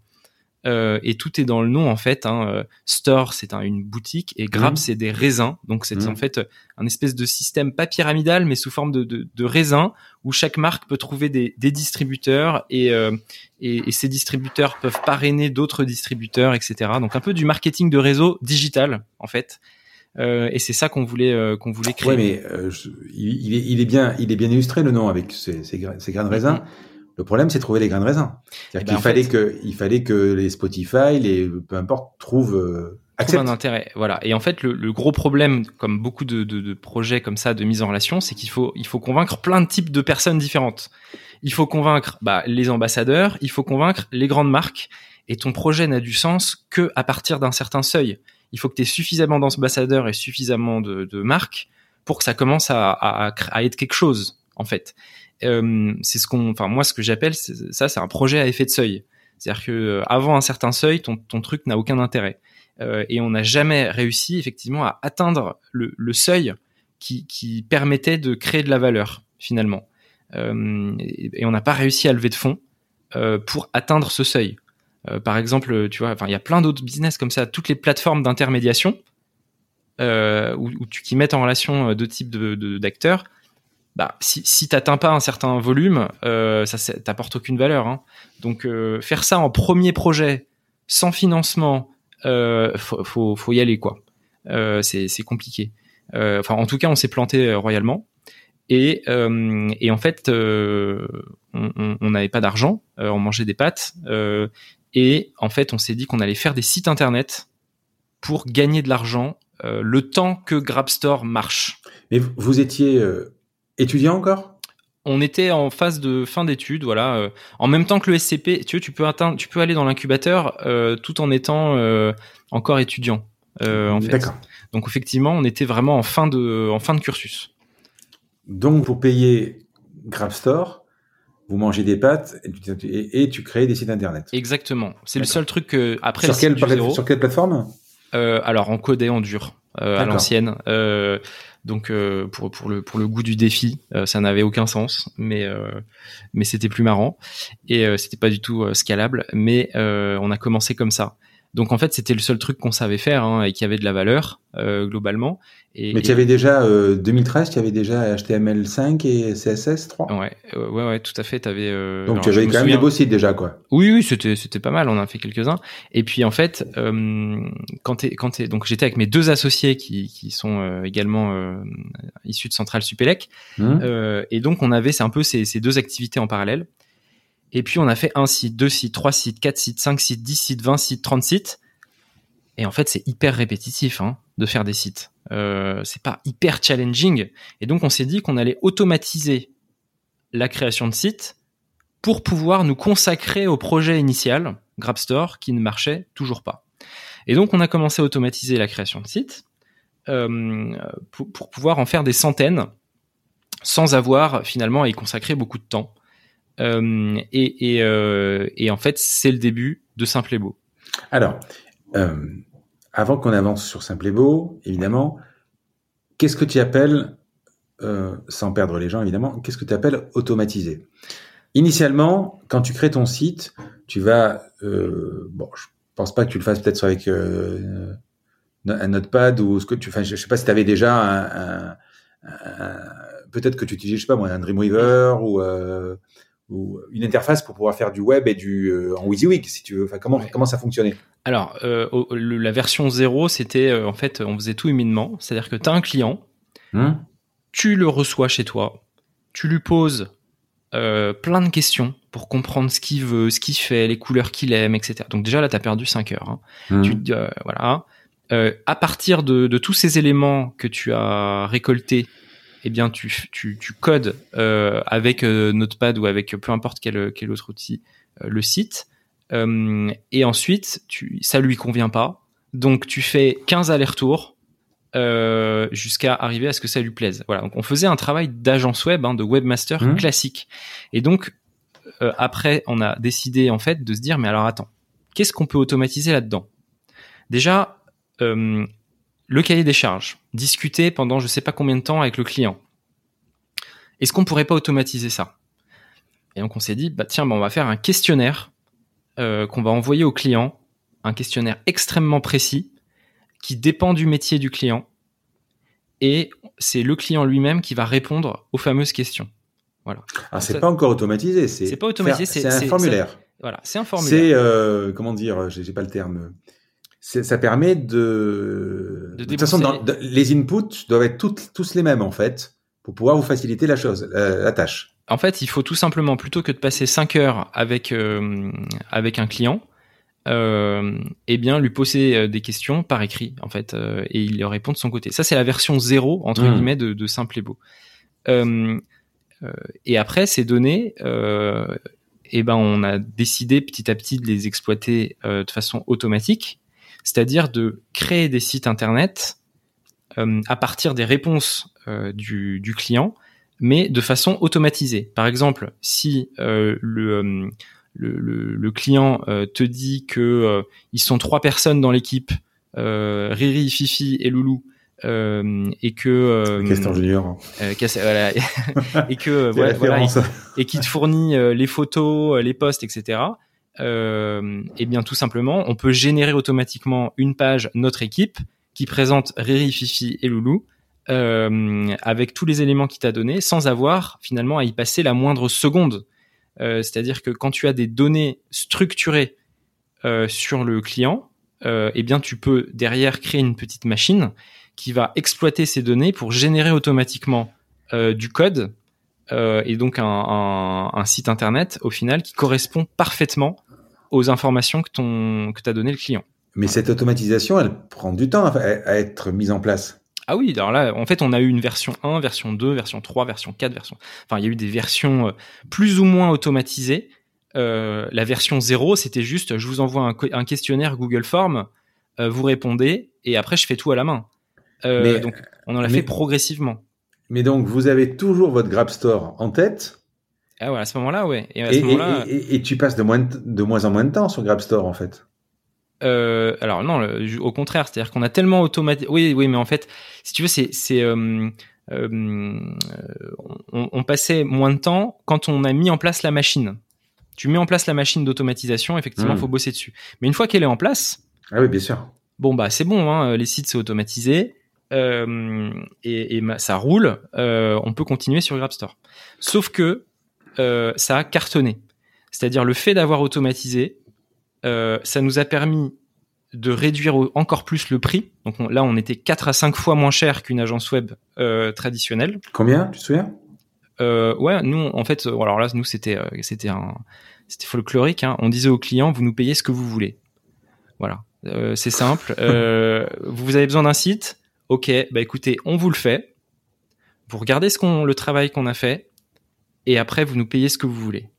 Euh, et tout est dans le nom en fait. Hein. Euh, store, c'est un, une boutique et Grab, mmh. c'est des raisins. Donc c'est mmh. en fait un espèce de système pas pyramidal, mais sous forme de, de, de raisins où chaque marque peut trouver des, des distributeurs et, euh, et, et, ces distributeurs peuvent parrainer d'autres distributeurs, etc. Donc un peu du marketing de réseau digital en fait. Euh, et c'est ça qu'on voulait euh, qu'on voulait créer. Ouais, mais euh, je, il, est, il, est, bien il est bien illustré le nom avec ces, ces, ces grains de raisin. Mm-hmm. Le problème, c'est trouver les grains de raisin. C'est-à-dire eh qu'il ben, fallait fait, que il fallait que les Spotify, les peu importe, trouvent euh, trouve un intérêt. Voilà. Et en fait, le, le gros problème, comme beaucoup de, de, de, projets comme ça de mise en relation, c'est qu'il faut il faut convaincre plein de types de personnes différentes. Il faut convaincre bah, les ambassadeurs, il faut convaincre les grandes marques. Et ton projet n'a du sens que à partir d'un certain seuil il faut que tu aies suffisamment d'ambassadeurs et suffisamment de, de, marques pour que ça commence à, à, à, être quelque chose en fait. Euh, c'est ce qu'on, moi ce que j'appelle ça, c'est un projet à effet de seuil. C'est-à-dire que euh, avant un certain seuil, ton, ton truc n'a aucun intérêt. Euh, et on n'a jamais réussi effectivement à atteindre le, le seuil qui, qui, permettait de créer de la valeur finalement. Et, on n'a pas réussi à lever de fonds pour atteindre ce seuil. Par exemple, tu vois, enfin il y a plein d'autres business comme ça, toutes les plateformes d'intermédiation où, qui mettent en relation deux types de d'acteurs bah, si, si t'atteins pas un certain volume, euh, ça t'apporte aucune valeur. Hein. Donc euh, faire ça en premier projet, sans financement, euh, faut, faut, faut, y aller quoi. Euh, c'est compliqué. Euh, enfin, en tout cas, on s'est planté euh, royalement. Et, et en fait, on n'avait pas d'argent, on mangeait des pâtes. et en fait, on s'est dit qu'on allait faire des sites internet pour gagner de l'argent le temps que Grabstore marche. Mais vous étiez Étudiant encore? On était en phase de fin d'études, voilà. Euh, en même temps que le SCP, tu veux, tu peux atteindre, tu peux aller dans l'incubateur euh, tout en étant euh, encore étudiant. en fait. D'accord. Donc effectivement, on était vraiment en fin de, en fin de cursus. Donc pour payer Grabstore, vous mangez des pâtes et, tu crées des sites internet. Exactement. C'est le seul truc que après sur, quelle, sur quelle plateforme? Alors en code et en dur à l'ancienne. Donc euh, pour pour le pour le goût du défi, euh, ça n'avait aucun sens, mais euh, mais c'était plus marrant et c'était pas du tout scalable. Mais on a commencé comme ça. Donc en fait, c'était le seul truc qu'on savait faire hein, et qui avait de la valeur euh, globalement. Et, Mais tu avais déjà euh, 2013, tu avais déjà HTML5 et CSS3. Ouais, euh, ouais, ouais, tout à fait. Avais, euh, Donc tu avais quand même des beaux sites déjà, quoi. Oui, oui, c'était c'était pas mal. On en a fait quelques uns. Et puis en fait, euh, quand t'es quand t'es donc j'étais avec mes deux associés qui qui sont également issus de Centrale Supélec. Mmh. et donc on avait c'est un peu ces, ces deux activités en parallèle. Et puis on a fait un site, deux sites, trois sites, quatre sites, cinq sites, dix sites, vingt sites, trente sites. Et en fait, c'est hyper répétitif hein, de faire des sites. Euh, c'est pas hyper challenging. Et donc on s'est dit qu'on allait automatiser la création de sites pour pouvoir nous consacrer au projet initial, Grabstore, qui ne marchait toujours pas. Et donc on a commencé à automatiser la création de sites euh, pour, pour, pouvoir en faire des centaines sans avoir finalement à y consacrer beaucoup de temps. Euh, euh, et, en fait, c'est le début de Simple et Beau. Alors, euh, avant qu'on avance sur Simple et Beau, évidemment, qu'est-ce que tu appelles, sans perdre les gens évidemment, qu'est-ce que tu appelles automatiser? Initialement, quand tu crées ton site, tu vas, bon, je pense pas que tu le fasses peut-être avec un notepad ou ce que tu, enfin, je sais pas si tu avais déjà un, peut-être que tu utilises, je sais pas moi, un Dreamweaver ou ou une interface pour pouvoir faire du web et du euh, en WYSIWYG si tu veux. Enfin, comment comment ça fonctionnait? Alors euh, la version 0, c'était euh, en fait on faisait tout humidement, c'est-à-dire que tu as un client, hum. tu le reçois chez toi, tu lui poses plein de questions pour comprendre ce qu'il veut, ce qu'il fait, les couleurs qu'il aime, etc. Donc déjà là tu as perdu 5 heures. Hein. Hum. Tu voilà. à partir de, de tous ces éléments que tu as récoltés eh bien tu, tu, tu codes euh, avec euh, Notepad ou avec peu importe quel, quel autre outil euh, le site. Et ensuite, tu, ça lui convient pas. Donc tu fais 15 allers-retours euh, jusqu'à arriver à ce que ça lui plaise. Voilà. Donc on faisait un travail d'agence web, hein, de webmaster mmh. classique. Et donc après, on a décidé en fait de se dire mais alors attends, qu'est-ce qu'on peut automatiser là-dedans? Déjà, euh, le cahier des charges, discuter pendant je sais pas combien de temps avec le client. Est-ce qu'on pourrait pas automatiser ça? Et donc on s'est dit, bah tiens, bah on va faire un questionnaire euh, qu'on va envoyer au client, un questionnaire extrêmement précis qui dépend du métier du client, et c'est le client lui-même qui va répondre aux fameuses questions. Voilà. Ah, c'est pas encore automatisé, c'est pas automatisé, c'est un formulaire. Voilà, c'est un formulaire. C'est euh, comment dire, j'ai pas le terme ça permet de. De, toute façon, dans, les inputs doivent être toutes, tous les mêmes en fait, pour pouvoir vous faciliter la chose, la, tâche. En fait, il faut tout simplement plutôt que de passer 5 heures avec euh, avec un client, euh, eh bien lui poser euh, des questions par écrit en fait, euh, et il leur répond de son côté. Ça c'est la version zéro entre mmh. guillemets de, de Simple et Beau. Euh, et après ces données, eh ben on a décidé petit à petit de les exploiter de façon automatique c'est-à-dire de créer des sites internet euh, à partir des réponses euh, du, du, client mais de façon automatisée. Par exemple, si le, le, le, client te dit que ils sont trois personnes dans l'équipe, Riri, Fifi et Loulou, euh, et que euh, Castor Junior euh, voilà, [laughs] et que [laughs] voilà, et, qui te fournit euh, les photos, les posts, etc. et bien tout simplement, on peut générer automatiquement une page notre équipe qui présente Riri, Fifi et Loulou avec tous les éléments qu'il t'a donné, sans avoir finalement à y passer la moindre seconde. C'est-à-dire que quand tu as des données structurées sur le client, eh bien tu peux derrière créer une petite machine qui va exploiter ces données pour générer automatiquement euh, du code euh, et donc un, un, un, site internet au final qui correspond parfaitement aux informations que ton que t'as donné le client. Mais cette automatisation, elle prend du temps à, à être mise en place. Ah oui, alors là, en fait, on a eu une version 1, version 2, version 3, version 4, version. Enfin, il y a eu des versions euh, plus ou moins automatisées. Euh, la version 0, c'était juste, je vous envoie un, un questionnaire Google Form, euh, vous répondez, et après, je fais tout à la main. Euh, mais, donc, on en a fait progressivement. Mais donc, vous avez toujours votre Grab Store en tête. Ah ouais, à ce moment-là, ouais. Et, et, et, tu passes de moins, de moins en moins de temps sur Grab Store, en fait. Euh, alors non, au contraire, c'est-à-dire qu'on a tellement automatisé. Oui, oui, mais en fait, si tu veux, c'est, c'est, euh, euh, on, on, passait moins de temps quand on a mis en place la machine. Tu mets en place la machine d'automatisation, effectivement, il hmm. faut bosser dessus. Mais une fois qu'elle est en place, ah oui, bien sûr. Bon bah c'est bon, hein, les sites c'est automatisé. Euh, et, ça roule, euh, on peut continuer sur Grabstore. Sauf que euh, ça a cartonné. C'est-à-dire le fait d'avoir automatisé, ça nous a permis de réduire encore plus le prix. Donc là, on était 4 à 5 fois moins cher qu'une agence web traditionnelle. Combien, tu te souviens? Ouais, nous, en fait, alors là, nous, c'était c'était c'était folklorique. Hein. On disait aux clients, vous nous payez ce que vous voulez. Voilà. c'est simple. [laughs] vous avez besoin d'un site ok, bah écoutez, on vous le fait. Vous regardez ce qu'on, le travail qu'on a fait, et après vous nous payez ce que vous voulez.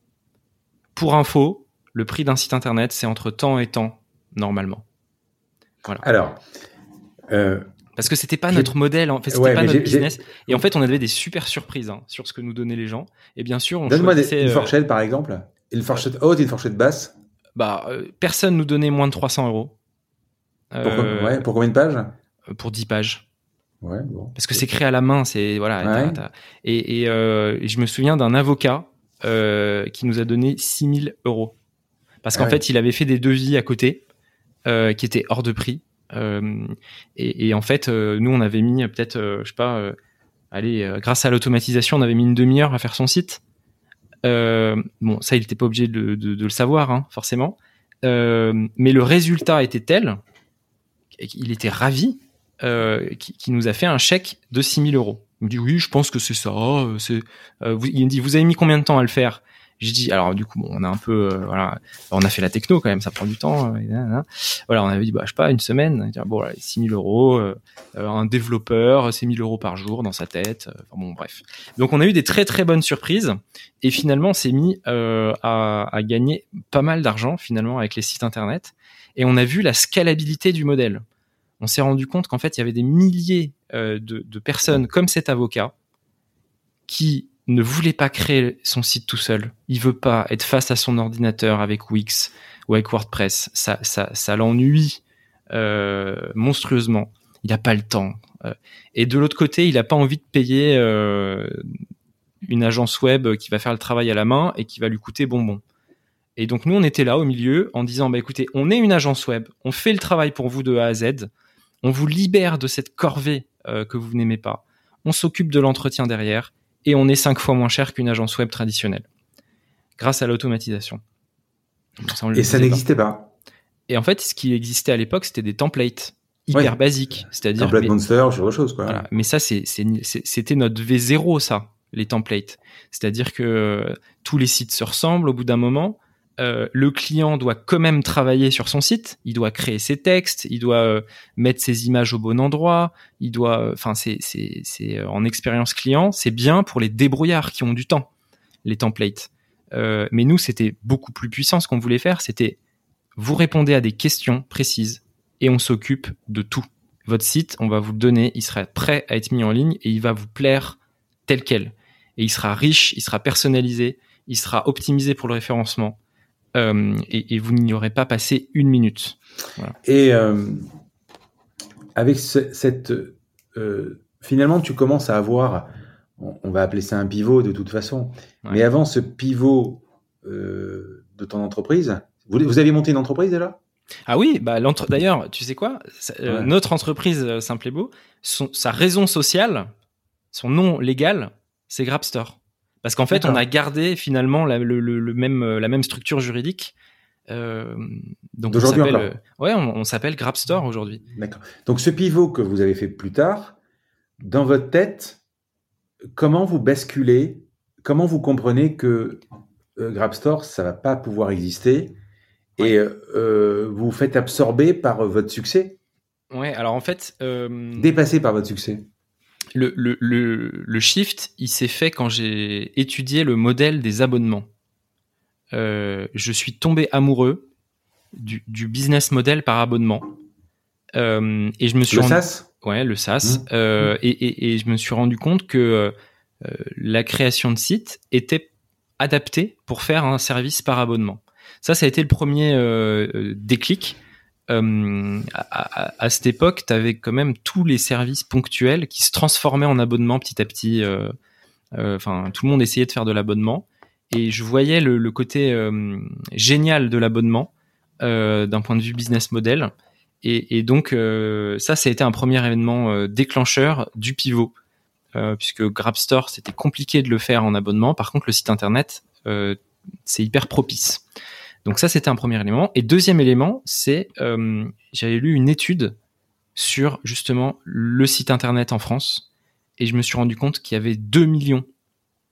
Pour info, le prix d'un site internet, c'est entre temps et temps normalement. Voilà. Alors. Euh, parce que c'était pas notre modèle, en fait, c'était pas notre business. Et en fait, on avait des super surprises hein, sur ce que nous donnaient les gens. Et bien sûr, on Donne-moi une euh, fourchette, par exemple. Une fourchette haute, une fourchette basse. Bah, euh, personne nous donnait moins de 300 euros. ouais, pour combien de pages? Pour 10 pages. Ouais, bon. Parce que c'est créé à la main, c'est voilà. Et, euh, et, je me souviens d'un avocat euh, qui nous a donné 6000 euros parce qu'en ah fait il avait fait des devis à côté euh, qui étaient hors de prix. Et, et, en fait, nous on avait mis peut-être, je sais pas, allez, grâce à l'automatisation, on avait mis une demi-heure à faire son site. bon, ça il n'était pas obligé de, de, de le savoir, hein, forcément. mais le résultat était tel, il était ravi euh, qui, nous a fait un chèque de 6000 euros. Il me dit oui, je pense que c'est ça. Euh, c'est, euh, il me dit vous avez mis combien de temps à le faire? J'ai dit alors du coup bon, on a un peu voilà, on a fait la techno quand même, ça prend du temps. voilà, on avait dit bah je sais pas une semaine. Bon, voilà, 6000 euros, un développeur, c'est 1000 euros par jour dans sa tête. bon bref. Donc on a eu des très très bonnes surprises et finalement on s'est mis à, à gagner pas mal d'argent finalement avec les sites internet et on a vu la scalabilité du modèle on s'est rendu compte qu'en fait, il y avait des milliers euh, de, personnes comme cet avocat qui ne voulait pas créer son site tout seul. Il veut pas être face à son ordinateur avec Wix ou avec WordPress. Ça, ça, ça l'ennuie euh, monstrueusement. Il n'a pas le temps. Euh. et de l'autre côté, il n'a pas envie de payer une agence web qui va faire le travail à la main et qui va lui coûter bonbon. Et donc nous, on était là au milieu en disant, bah écoutez, on est une agence web, on fait le travail pour vous de A à Z, on vous libère de cette corvée euh, que vous n'aimez pas. On s'occupe de l'entretien derrière et on est cinq fois moins cher qu'une agence web traditionnelle grâce à l'automatisation. et ça n'existait pas. Et en fait, ce qui existait à l'époque, c'était des templates hyper basiques, c'est-à-dire template monster, genre chose quoi. Voilà. Mais ça, c'était notre V0 ça, les templates. C'est-à-dire que euh, tous les sites se ressemblent au bout d'un moment. Euh, le client doit quand même travailler sur son site, il doit créer ses textes, il doit euh, mettre ses images au bon endroit, il doit, euh, enfin c'est c'est en expérience client, c'est bien pour les débrouillards qui ont du temps, les templates. mais nous c'était beaucoup plus puissant ce qu'on voulait faire, c'était vous répondez à des questions précises et on s'occupe de tout. Votre site, on va vous le donner, il sera prêt à être mis en ligne et il va vous plaire tel quel. et il sera riche, il sera personnalisé, il sera optimisé pour le référencement. Euh, et, vous n'y aurez pas passé une minute. Et euh, avec cette, euh, finalement, tu commences à avoir, on, va appeler ça un pivot de toute façon. Mais avant ce pivot de ton entreprise, vous, vous aviez monté une entreprise déjà? Ah oui, bah d'ailleurs, tu sais quoi? Notre entreprise Simple et Beau, sa raison sociale, son nom légal, c'est Grabstore. Parce qu'en fait, on a gardé finalement la, le, même, euh, la même structure juridique. Euh, donc on s'appelle, euh, ouais, on, s'appelle Grabstore aujourd'hui. D'accord. Donc ce pivot que vous avez fait plus tard, dans votre tête, comment vous basculez, comment vous comprenez que Grabstore, ça va pas pouvoir exister et vous vous faites absorber par votre succès? Ouais, alors en fait. Dépassé par votre succès le, le, le, shift, il s'est fait quand j'ai étudié le modèle des abonnements. Euh, je suis tombé amoureux du, du, business model par abonnement. Euh, et je me suis le SaaS? Ouais, le SaaS. Mmh. Euh, et, et, et, je me suis rendu compte que la création de sites était adaptée pour faire un service par abonnement. Ça, ça a été le premier déclic. Euh, à, cette époque, tu avais quand même tous les services ponctuels qui se transformaient en abonnement petit à petit. Euh, euh, enfin, tout le monde essayait de faire de l'abonnement, et je voyais le, côté génial de l'abonnement d'un point de vue business model. Et, donc, ça, ça a été un premier événement déclencheur du pivot, puisque Grabstore, c'était compliqué de le faire en abonnement. Par contre, le site internet, c'est hyper propice. Donc ça, c'était un premier élément. Et deuxième élément, c'est euh, j'avais lu une étude sur justement le site internet en France et je me suis rendu compte qu'il y avait 2 millions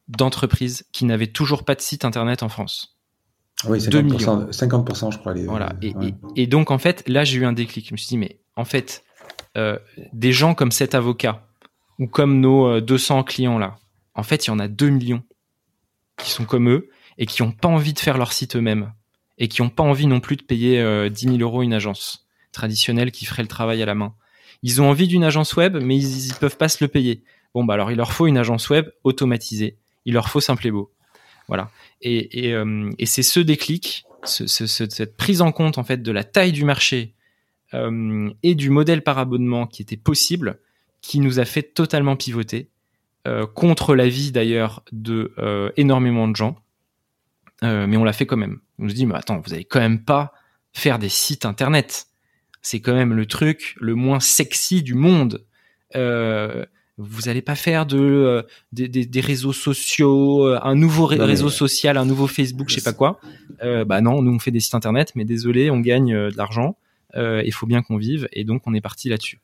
d'entreprises qui n'avaient toujours pas de site internet en France. Oui, 50%, 50% je crois. voilà. Et, donc en fait, là, j'ai eu un déclic. Je me suis dit, mais en fait, euh, des gens comme cet avocat ou comme nos 200 euh, clients là, en fait, il y en a 2 millions qui sont comme eux et qui n'ont pas envie de faire leur site eux-mêmes et qui n'ont pas envie non plus de payer euh, 10 000 euros une agence traditionnelle qui ferait le travail à la main. Ils ont envie d'une agence web, mais ils, ne peuvent pas se le payer. Bon, bah alors il leur faut une agence web automatisée. Il leur faut simple et beau. Voilà. Et, et, euh, et c'est ce déclic, ce, ce, cette prise en compte en fait de la taille du marché euh, et du modèle par abonnement qui était possible, qui nous a fait totalement pivoter euh, contre l'avis d'ailleurs de euh, énormément de gens. Euh, mais on l'a fait quand même. On se dit, mais attends, vous allez quand même pas faire des sites internet. C'est quand même le truc le moins sexy du monde. Euh, vous allez pas faire de euh, des, des, réseaux sociaux, euh, un nouveau réseau social, un nouveau Facebook, je sais pas quoi. Euh, bah non, nous on fait des sites internet, mais désolé, on gagne de l'argent. Il faut bien qu'on vive, et donc on est parti là-dessus.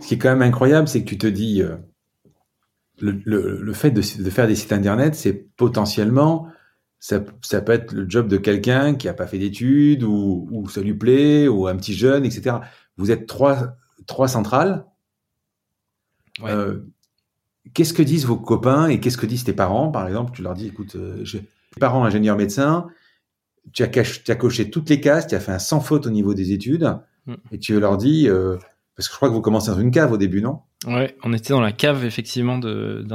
Ce qui est quand même incroyable, c'est que tu te dis le, le, le fait de, de, faire des sites internet, c'est potentiellement ça, ça, peut être le job de quelqu'un qui a pas fait d'études ou, ou, ça lui plaît ou un petit jeune, etc. Vous êtes trois, trois centrales. Ouais. Euh, qu'est-ce que disent vos copains et qu'est-ce que disent tes parents, par exemple Tu leur dis, écoute, euh, j'ai parents ingénieurs médecins, tu as, tu as, coché toutes les cases, tu as fait un sans faute au niveau des études, mm. et tu leur dis, euh, parce que je crois que vous commencez dans une cave au début, non? Ouais, on était dans la cave effectivement d'un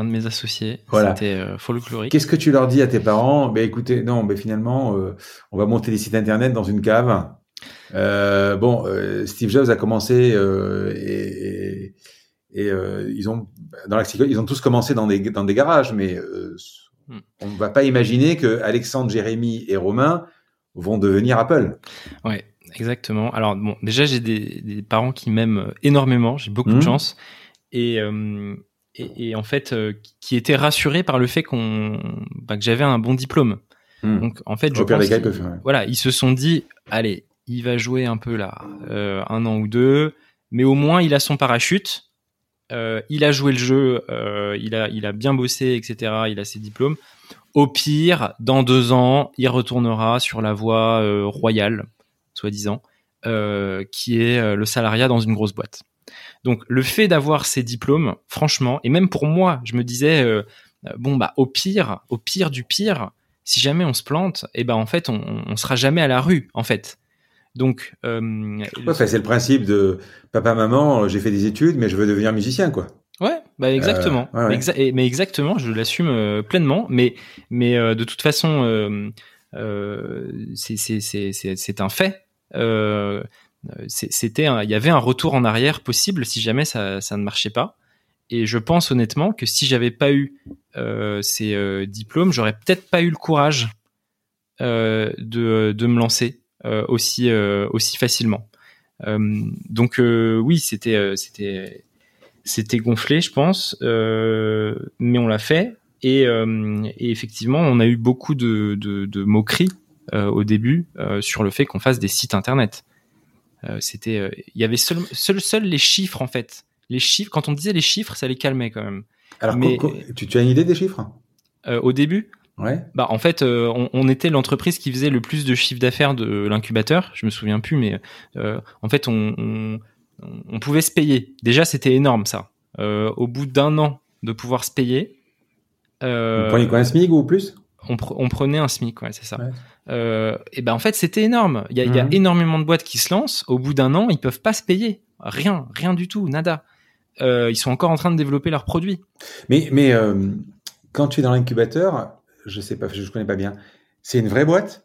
de, mes associés. Voilà. C'était euh, folklorique. Qu'est-ce que tu leur dis à tes parents? Ben écoutez, non, ben finalement, euh, on va monter des sites internet dans une cave. Euh, bon, Steve Jobs a commencé et, et, ils ont dans la ils ont tous commencé dans des dans des garages, mais hmm. on ne va pas imaginer que Alexandre, Jérémy et Romain vont devenir Apple. Ouais. Exactement. Alors bon, déjà j'ai des, des, parents qui m'aiment énormément, j'ai beaucoup de hmm. chance euh, et, et, en fait euh, qui était rassuré par le fait qu'on bah, que j'avais un bon diplôme. Hmm. Donc en fait, je pense voilà, ils se sont dit allez, il va jouer un peu là, euh, un an ou deux, mais au moins il a son parachute. Euh, il a joué le jeu, euh, il, a, il a bien bossé, etc. Il a ses diplômes. Au pire, dans deux ans, il retournera sur la voie royale, soi-disant, qui est le salariat dans une grosse boîte. Donc le fait d'avoir ces diplômes, franchement, et même pour moi, je me disais euh, euh, bon bah au pire, au pire du pire, si jamais on se plante, et eh ben en fait on, on sera jamais à la rue en fait. Donc euh, c'est le principe de papa maman, j'ai fait des études mais je veux devenir musicien quoi. Ouais, bah exactement. Euh, ouais, ouais. Exa- et- mais exactement, je l'assume euh, pleinement. Mais mais euh, de toute façon, euh, euh, c'est un fait. Euh, C'était, un- il y avait un retour en arrière possible si jamais ça ne marchait pas. Et je pense honnêtement que si j'avais pas eu euh, ces euh, diplômes, j'aurais peut-être pas eu le courage euh, de me lancer euh, aussi euh, facilement. Euh, donc euh, oui, c'était euh, c'était c'était gonflé, je pense, euh, mais on l'a fait. Et, euh, effectivement, on a eu beaucoup de, moqueries euh, au début euh, sur le fait qu'on fasse des sites internet. Euh, c'était, euh, il y avait seul, seul, seul les chiffres en fait. Les chiffres, quand on disait les chiffres, ça les calmait quand même. Alors, Mais- tu, tu as une idée des chiffres? Euh, au début, Ouais. bah en fait, euh, on, on était l'entreprise qui faisait le plus de chiffre d'affaires de l'incubateur. Je me souviens plus, mais euh, en fait, on, on, on pouvait se payer. Déjà, c'était énorme ça. Euh, au bout d'un an de pouvoir se payer, Vous preniez quoi, un SMIC ou plus? on, pre- on prenait un SMIC, ouais, c'est ça. Ouais. Euh, et ben en fait, c'était énorme. Il y y a Mhm. énormément de boîtes qui se lancent. Au bout d'un an, ils peuvent pas se payer. Rien, rien du tout, nada. Euh, ils sont encore en train de développer leurs produits. Mais, mais euh, quand tu es dans l'incubateur, je sais pas, je connais pas bien. C'est une vraie boîte?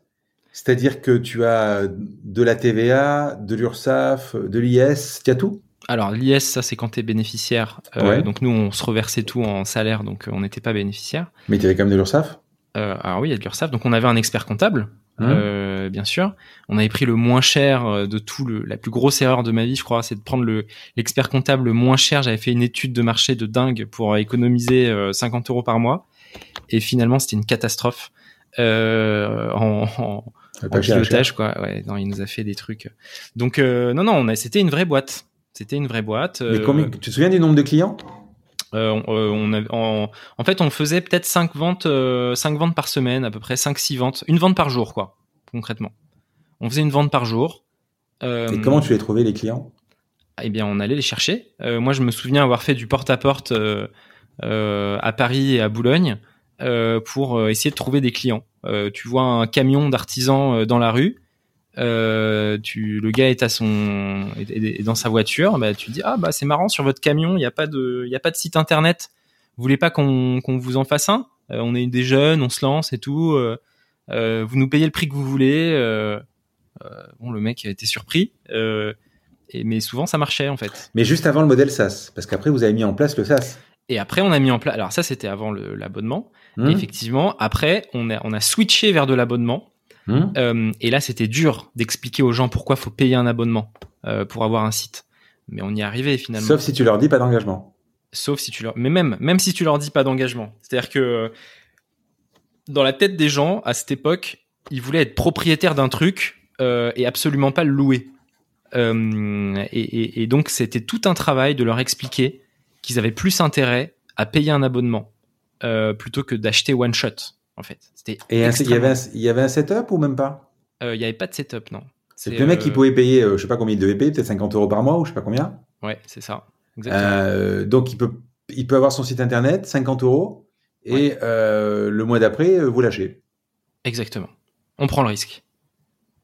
C'est-à-dire que tu as de la TVA, de l'URSSAF, de l'IS, tu as tout? Alors l'IS, ça c'est quand tu es bénéficiaire. Ouais. Donc nous, on se reversait tout en salaire, donc on n'était pas bénéficiaire. Mais tu avais quand même de l'URSSAF? Alors oui, il y a de l'URSSAF. Donc on avait un expert comptable, Hein euh, bien sûr. On avait pris le moins cher euh, de tout. Le, la plus grosse erreur de ma vie, je crois, c'est de prendre le l'expert comptable le moins cher. J'avais fait une étude de marché de dingue pour économiser euh, 50 euros par mois. Et finalement, c'était une catastrophe euh, en, pilotage, quoi. Ouais, non, il nous a fait des trucs. Donc euh, non, non, on a, c'était une vraie boîte. C'était une vraie boîte. Mais euh, combien, tu te souviens du nombre de clients? Euh, on, euh, on en, en fait, on faisait peut-être 5 ventes, euh, cinq ventes par semaine, à peu près 5-6 ventes. Une vente par jour, quoi, concrètement. On faisait une vente par jour. Euh, Et comment tu les trouvais, les clients? Eh bien, on allait les chercher. Moi, je me souviens avoir fait du porte-à-porte euh, euh, à Paris et à Boulogne pour essayer de trouver des clients. Tu vois un camion d'artisans dans la rue. Euh, tu, le gars est à son, est, dans sa voiture. Bah, tu dis ah bah c'est marrant sur votre camion, il y a pas de, il y a pas de site internet. Vous voulez pas qu'on qu'on vous en fasse un? Euh, On est des jeunes, on se lance et tout. euh, vous nous payez le prix que vous voulez. bon, le mec a été surpris. Et, mais souvent ça marchait en fait. Mais juste avant le modèle SaaS, parce qu'après, vous avez mis en place le SaaS. Et après on a mis en place. Alors ça c'était avant l'abonnement. Hmm Effectivement, après on a on a switché vers de l'abonnement. Hmm Euh, et là, c'était dur d'expliquer aux gens pourquoi faut payer un abonnement euh, pour avoir un site. Mais on y est arrivé finalement. Sauf si tu leur dis pas d'engagement. Sauf si tu leur, mais même même si tu leur dis pas d'engagement. C'est-à-dire que dans la tête des gens à cette époque, ils voulaient être propriétaires d'un truc euh, et absolument pas le louer. Euh, et, et- et donc c'était tout un travail de leur expliquer qu'ils avaient plus intérêt à payer un abonnement euh, plutôt que d'acheter one shot. En fait, c'était Et il y, avait un, il y avait un setup ou même pas? Euh, il y avait pas de setup non. C'est le mec qui euh, pouvait payer, euh, je sais pas combien il devait payer, peut-être 50 euros par mois ou je sais pas combien. Ouais, c'est ça. Exactement. Euh, donc il peut, il peut avoir son site internet, 50 euros, et euh, le mois d'après, euh, vous lâchez. Exactement. On prend le risque.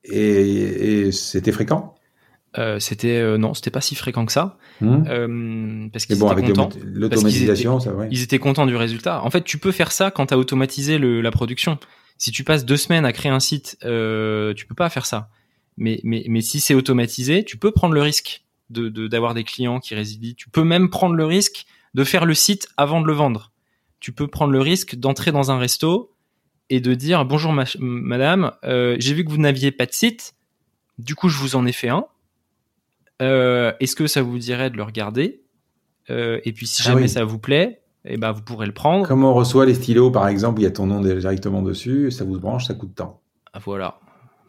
Et, et c'était fréquent? Euh, c'était euh, non, c'était pas si fréquent que ça, Hmm euh, parce qu'ils bon, étaient avec contents. l'automati- l'automatisation, ça, ouais. Ils étaient contents du résultat. En fait, tu peux faire ça quand tu as automatisé le, la production. Si tu passes deux semaines à créer un site, euh, tu peux pas faire ça. Mais, mais, mais si c'est automatisé, tu peux prendre le risque de de- d'avoir des clients qui résident. Tu peux même prendre le risque de faire le site avant de le vendre. Tu peux prendre le risque d'entrer dans un resto et de dire bonjour ma- madame, euh, j'ai vu que vous n'aviez pas de site, du coup je vous en ai fait un. Euh, Est-ce que ça vous dirait de le regarder Euh, Et puis si Ah jamais oui. ça vous plaît, eh ben vous pourrez le prendre. Comme on reçoit les stylos, par exemple, il y a ton nom directement dessus, ça vous branche, ça coûte tant. Ah, Voilà.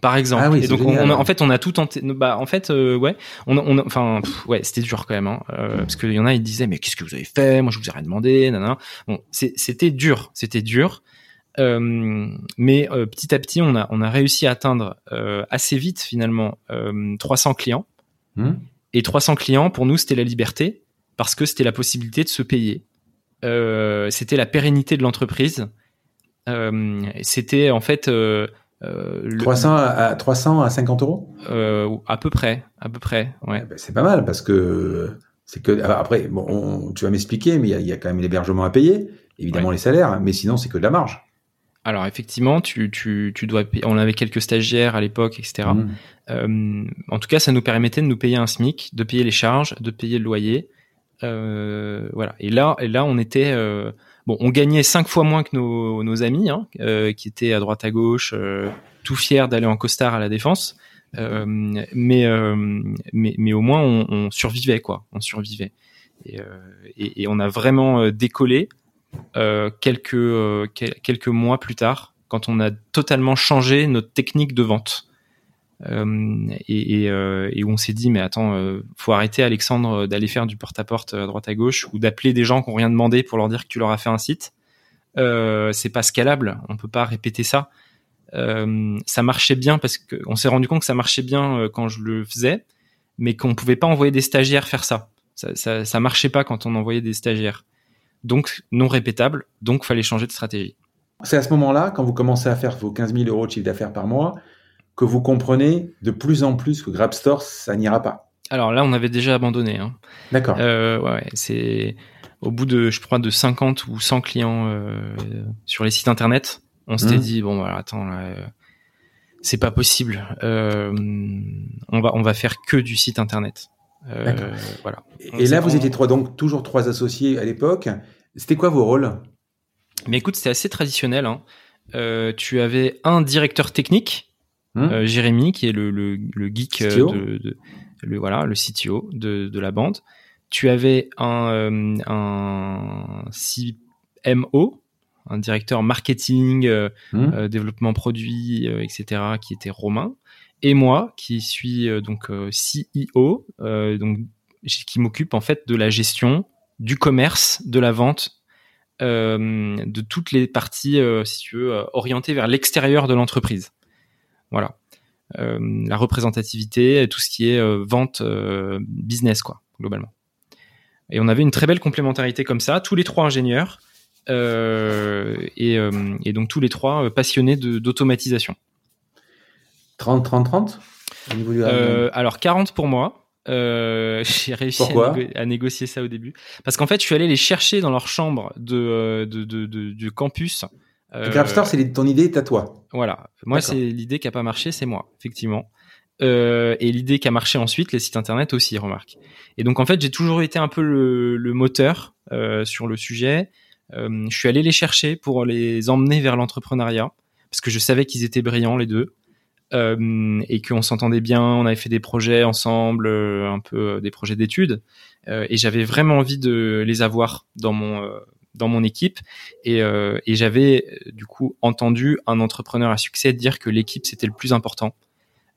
Par exemple. Ah oui, et donc on, génial. on a- en fait on a tout tenté. Bah en fait euh, ouais, on, a- on a- enfin pff, ouais c'était dur quand même hein, euh, parce qu'il y en a ils disaient mais qu'est-ce que vous avez fait? Moi je vous ai rien demandé. Nanana. Bon c'était dur, c'était dur. Euh, mais petit à petit on a on a réussi à atteindre assez vite finalement euh, 300 clients. Hmm Et 300 clients, pour nous, c'était la liberté, parce que c'était la possibilité de se payer. Euh, c'était la pérennité de l'entreprise. Euh, c'était en fait euh, euh, le- 300 à, à- 300 à 50 euros? À peu près, à peu près, ouais. Eh ben, C'est pas mal parce que C'est que après, bon, tu vas m'expliquer, mais il y, a quand même l'hébergement à payer, évidemment les salaires, mais sinon c'est que de la marge. Alors effectivement, tu, tu, tu dois payer, on avait quelques stagiaires à l'époque, etc. Mmh. Euh, en tout cas, ça nous permettait de nous payer un SMIC, de payer les charges, de payer le loyer. Euh, voilà. Et là, et là, on était euh, bon, on gagnait cinq fois moins que nos, nos amis, hein, euh, qui étaient à droite à gauche, euh, tout fiers d'aller en costard à la défense. mais, mais mais au moins on, on, survivait quoi, on survivait. Et, et, et on a vraiment décollé euh, quelques euh, quelques mois plus tard, quand on a totalement changé notre technique de vente. Euh, et, où on s'est dit mais attends faut arrêter Alexandre d'aller faire du porte-à-porte à droite à gauche ou d'appeler des gens qui ont rien demandé pour leur dire que tu leur as fait un site. C'est pas scalable. On peut pas répéter ça. Ça marchait bien parce qu'on s'est rendu compte que ça marchait bien quand je le faisais mais qu'on pouvait pas envoyer des stagiaires faire ça. Ça, ça ça marchait pas quand on envoyait des stagiaires donc non répétable, donc fallait changer de stratégie. C'est à ce moment-là, quand vous commencez à faire vos 15 000 euros de chiffre d'affaires par mois, que vous comprenez de plus en plus que Grabstore, ça n'ira pas. Alors là, on avait déjà abandonné. Hein. D'accord. Euh, ouais, c'est au bout de, je crois, de 50 ou 100 clients euh, sur les sites internet, on s'était mmh. dit bon, voilà, attends, euh, c'est pas possible. On va, on va faire que du site internet. Euh, voilà. Et, là, vous étiez trois, donc toujours trois associés à l'époque. C'était quoi vos rôles? Mais écoute, c'était assez traditionnel. Hein. Euh, tu avais un directeur technique, hmm. euh, Jérémy, qui est le, le, le geek de, de, le voilà, le CTO de, de la bande. Tu avais un, euh, un CMO, un directeur marketing, hmm. développement produit, etc., qui était Romain et moi qui suis euh, donc euh, CEO, euh, donc qui m'occupe en fait de la gestion du commerce, de la vente, de toutes les parties, si tu veux, orientées vers l'extérieur de l'entreprise. Voilà. la représentativité, tout ce qui est vente business, quoi, globalement. Et on avait une très belle complémentarité comme ça, tous les trois ingénieurs, et, et, donc tous les trois passionnés d'automatisation. 30, 30, 30 Alors 40 pour moi. Euh, [laughs] j'ai réussi à, négocier ça au début. Parce qu'en fait, je suis allé les chercher dans leur chambre de, euh, de, de, du campus. Euh, c'est ton idée, à toi. Voilà. Moi, c'est l'idée qui a pas marché, c'est moi, effectivement. Euh, et l'idée qui a marché ensuite, les sites internet aussi, remarque. Et donc, en fait, j'ai toujours été un peu le, le moteur euh, sur le sujet. je suis allé les chercher pour les emmener vers l'entrepreneuriat parce que je savais qu'ils étaient brillants les deux. Euh, et qu'on s'entendait bien. On avait fait des projets ensemble, euh, un peu euh, des projets d'études, et j'avais vraiment envie de les avoir dans mon dans mon équipe. Et, et j'avais du coup entendu un entrepreneur à succès dire que l'équipe c'était le plus important.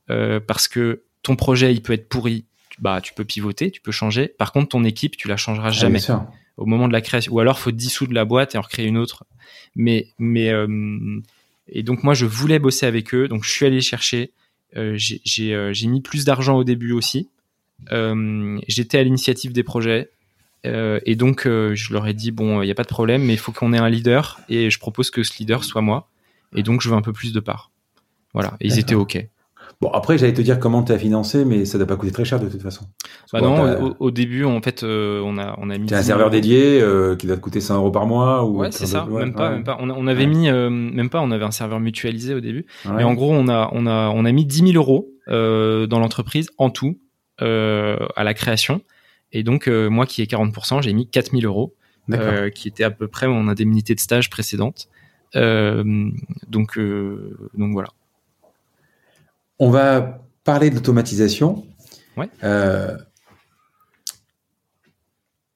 Parce que ton projet il peut être pourri. Bah tu peux pivoter tu peux changer. Par contre ton équipe tu la changeras ah, jamais. au moment de la création ou alors faut dissoudre la boîte et en recréer une autre. Mais mais et donc moi, je voulais bosser avec eux, donc je suis allé chercher. Euh, euh, j'ai mis plus d'argent au début aussi. Euh, J'étais à l'initiative des projets. Euh, et donc, euh, je leur ai dit, bon, il n'y a pas de problème, mais il faut qu'on ait un leader. Et je propose que ce leader soit moi. Et donc, je veux un peu plus de part. Voilà. Et ils étaient OK. Bon, après, j'allais te dire comment tu as financé, mais ça doit pas coûter très cher de toute façon. Bah non, au, début, en fait, euh, on a on a mis. un serveur dédié euh, qui doit te coûter 100 euros par mois ou. Ouais, c'est ça. même pas, même pas. On, on avait mis, euh, même pas. On avait un serveur mutualisé au début. Mais en gros, on a on a on a mis 10 000 euros dans l'entreprise en tout à la création. Et donc, moi qui ai 40%, j'ai mis 4 000 euros, qui était à peu près mon indemnité de stage précédente. donc donc voilà. On va parler de l'automatisation. Euh,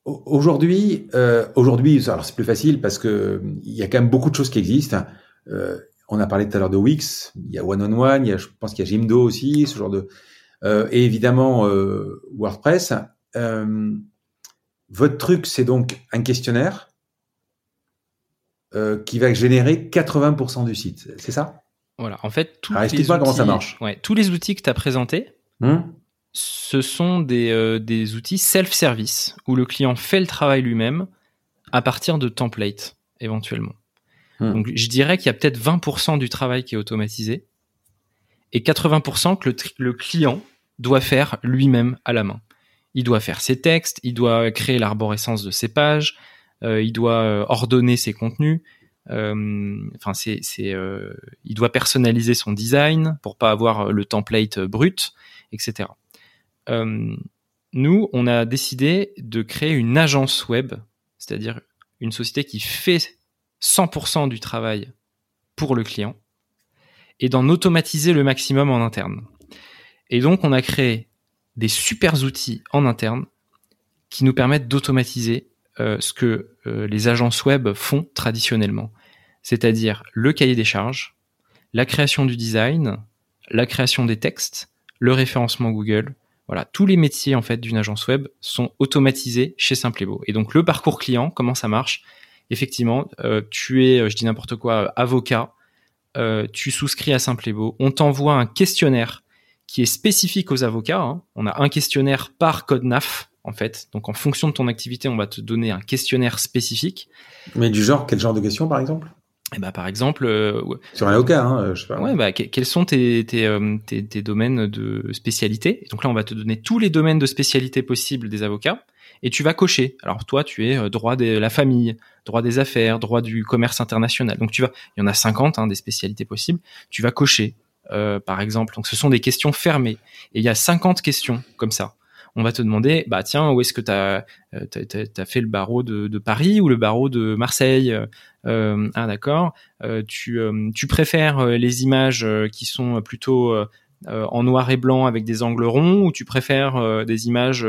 aujourd'hui, euh, aujourd'hui, alors c'est plus facile parce que il y a quand même beaucoup de choses qui existent. Euh, on a parlé tout à l'heure de Wix, il y a One on One, il y a, je pense qu'il y a Jimdo aussi, ce genre de, et évidemment WordPress. votre truc, c'est donc un questionnaire qui va générer 80% du site, c'est ça? Voilà, en fait, tous les outils, comment ça marche. Ouais, tous les outils que tu as présentés, hmm ce sont des, euh, des outils self-service où le client fait le travail lui-même à partir de templates éventuellement. Hmm. Donc je dirais qu'il y a peut-être 20% du travail qui est automatisé et 80% que le, le client doit faire lui-même à la main. il doit faire ses textes, il doit créer l'arborescence de ses pages, euh, il doit euh, ordonner ses contenus. Euh, enfin, c'est, c'est, il doit personnaliser son design pour pas avoir le template brut, etc. nous, on a décidé de créer une agence web, c'est-à-dire une société qui fait 100% du travail pour le client et d'en automatiser le maximum en interne. Et donc, on a créé des super outils en interne qui nous permettent d'automatiser euh, ce que euh, les agences web font traditionnellement, c'est-à-dire le cahier des charges, la création du design, la création des textes, le référencement Google. Voilà, tous les métiers en fait d'une agence web sont automatisés chez Simplebo. Et donc le parcours client, comment ça marche? Effectivement, euh, tu es, je dis n'importe quoi, avocat, tu souscris à Simplebo, on t'envoie un questionnaire qui est spécifique aux avocats. Hein. On a un questionnaire par code NAF, en fait. Donc, en fonction de ton activité, on va te donner un questionnaire spécifique. Mais du genre, quel genre de question, par exemple? Eh bah, par exemple, euh, sur un avocat, hein, euh, je sais pas. Ouais, bah, quels sont tes, tes, euh, tes, tes, domaines de spécialité? Donc là, on va te donner tous les domaines de spécialité possibles des avocats et tu vas cocher. Alors toi, tu es droit de la famille, droit des affaires, droit du commerce international. Donc tu vas, il y en a 50 hein, des spécialités possibles. Tu vas cocher. Euh, par exemple. Donc ce sont des questions fermées. Et il y a 50 questions comme ça. On va te demander, bah tiens, où est-ce que tu as, euh, fait le barreau de, Paris ou le barreau de Marseille? Euh, Ah d'accord. tu, tu préfères les images qui sont plutôt en noir et blanc avec des angles ronds ou tu préfères des images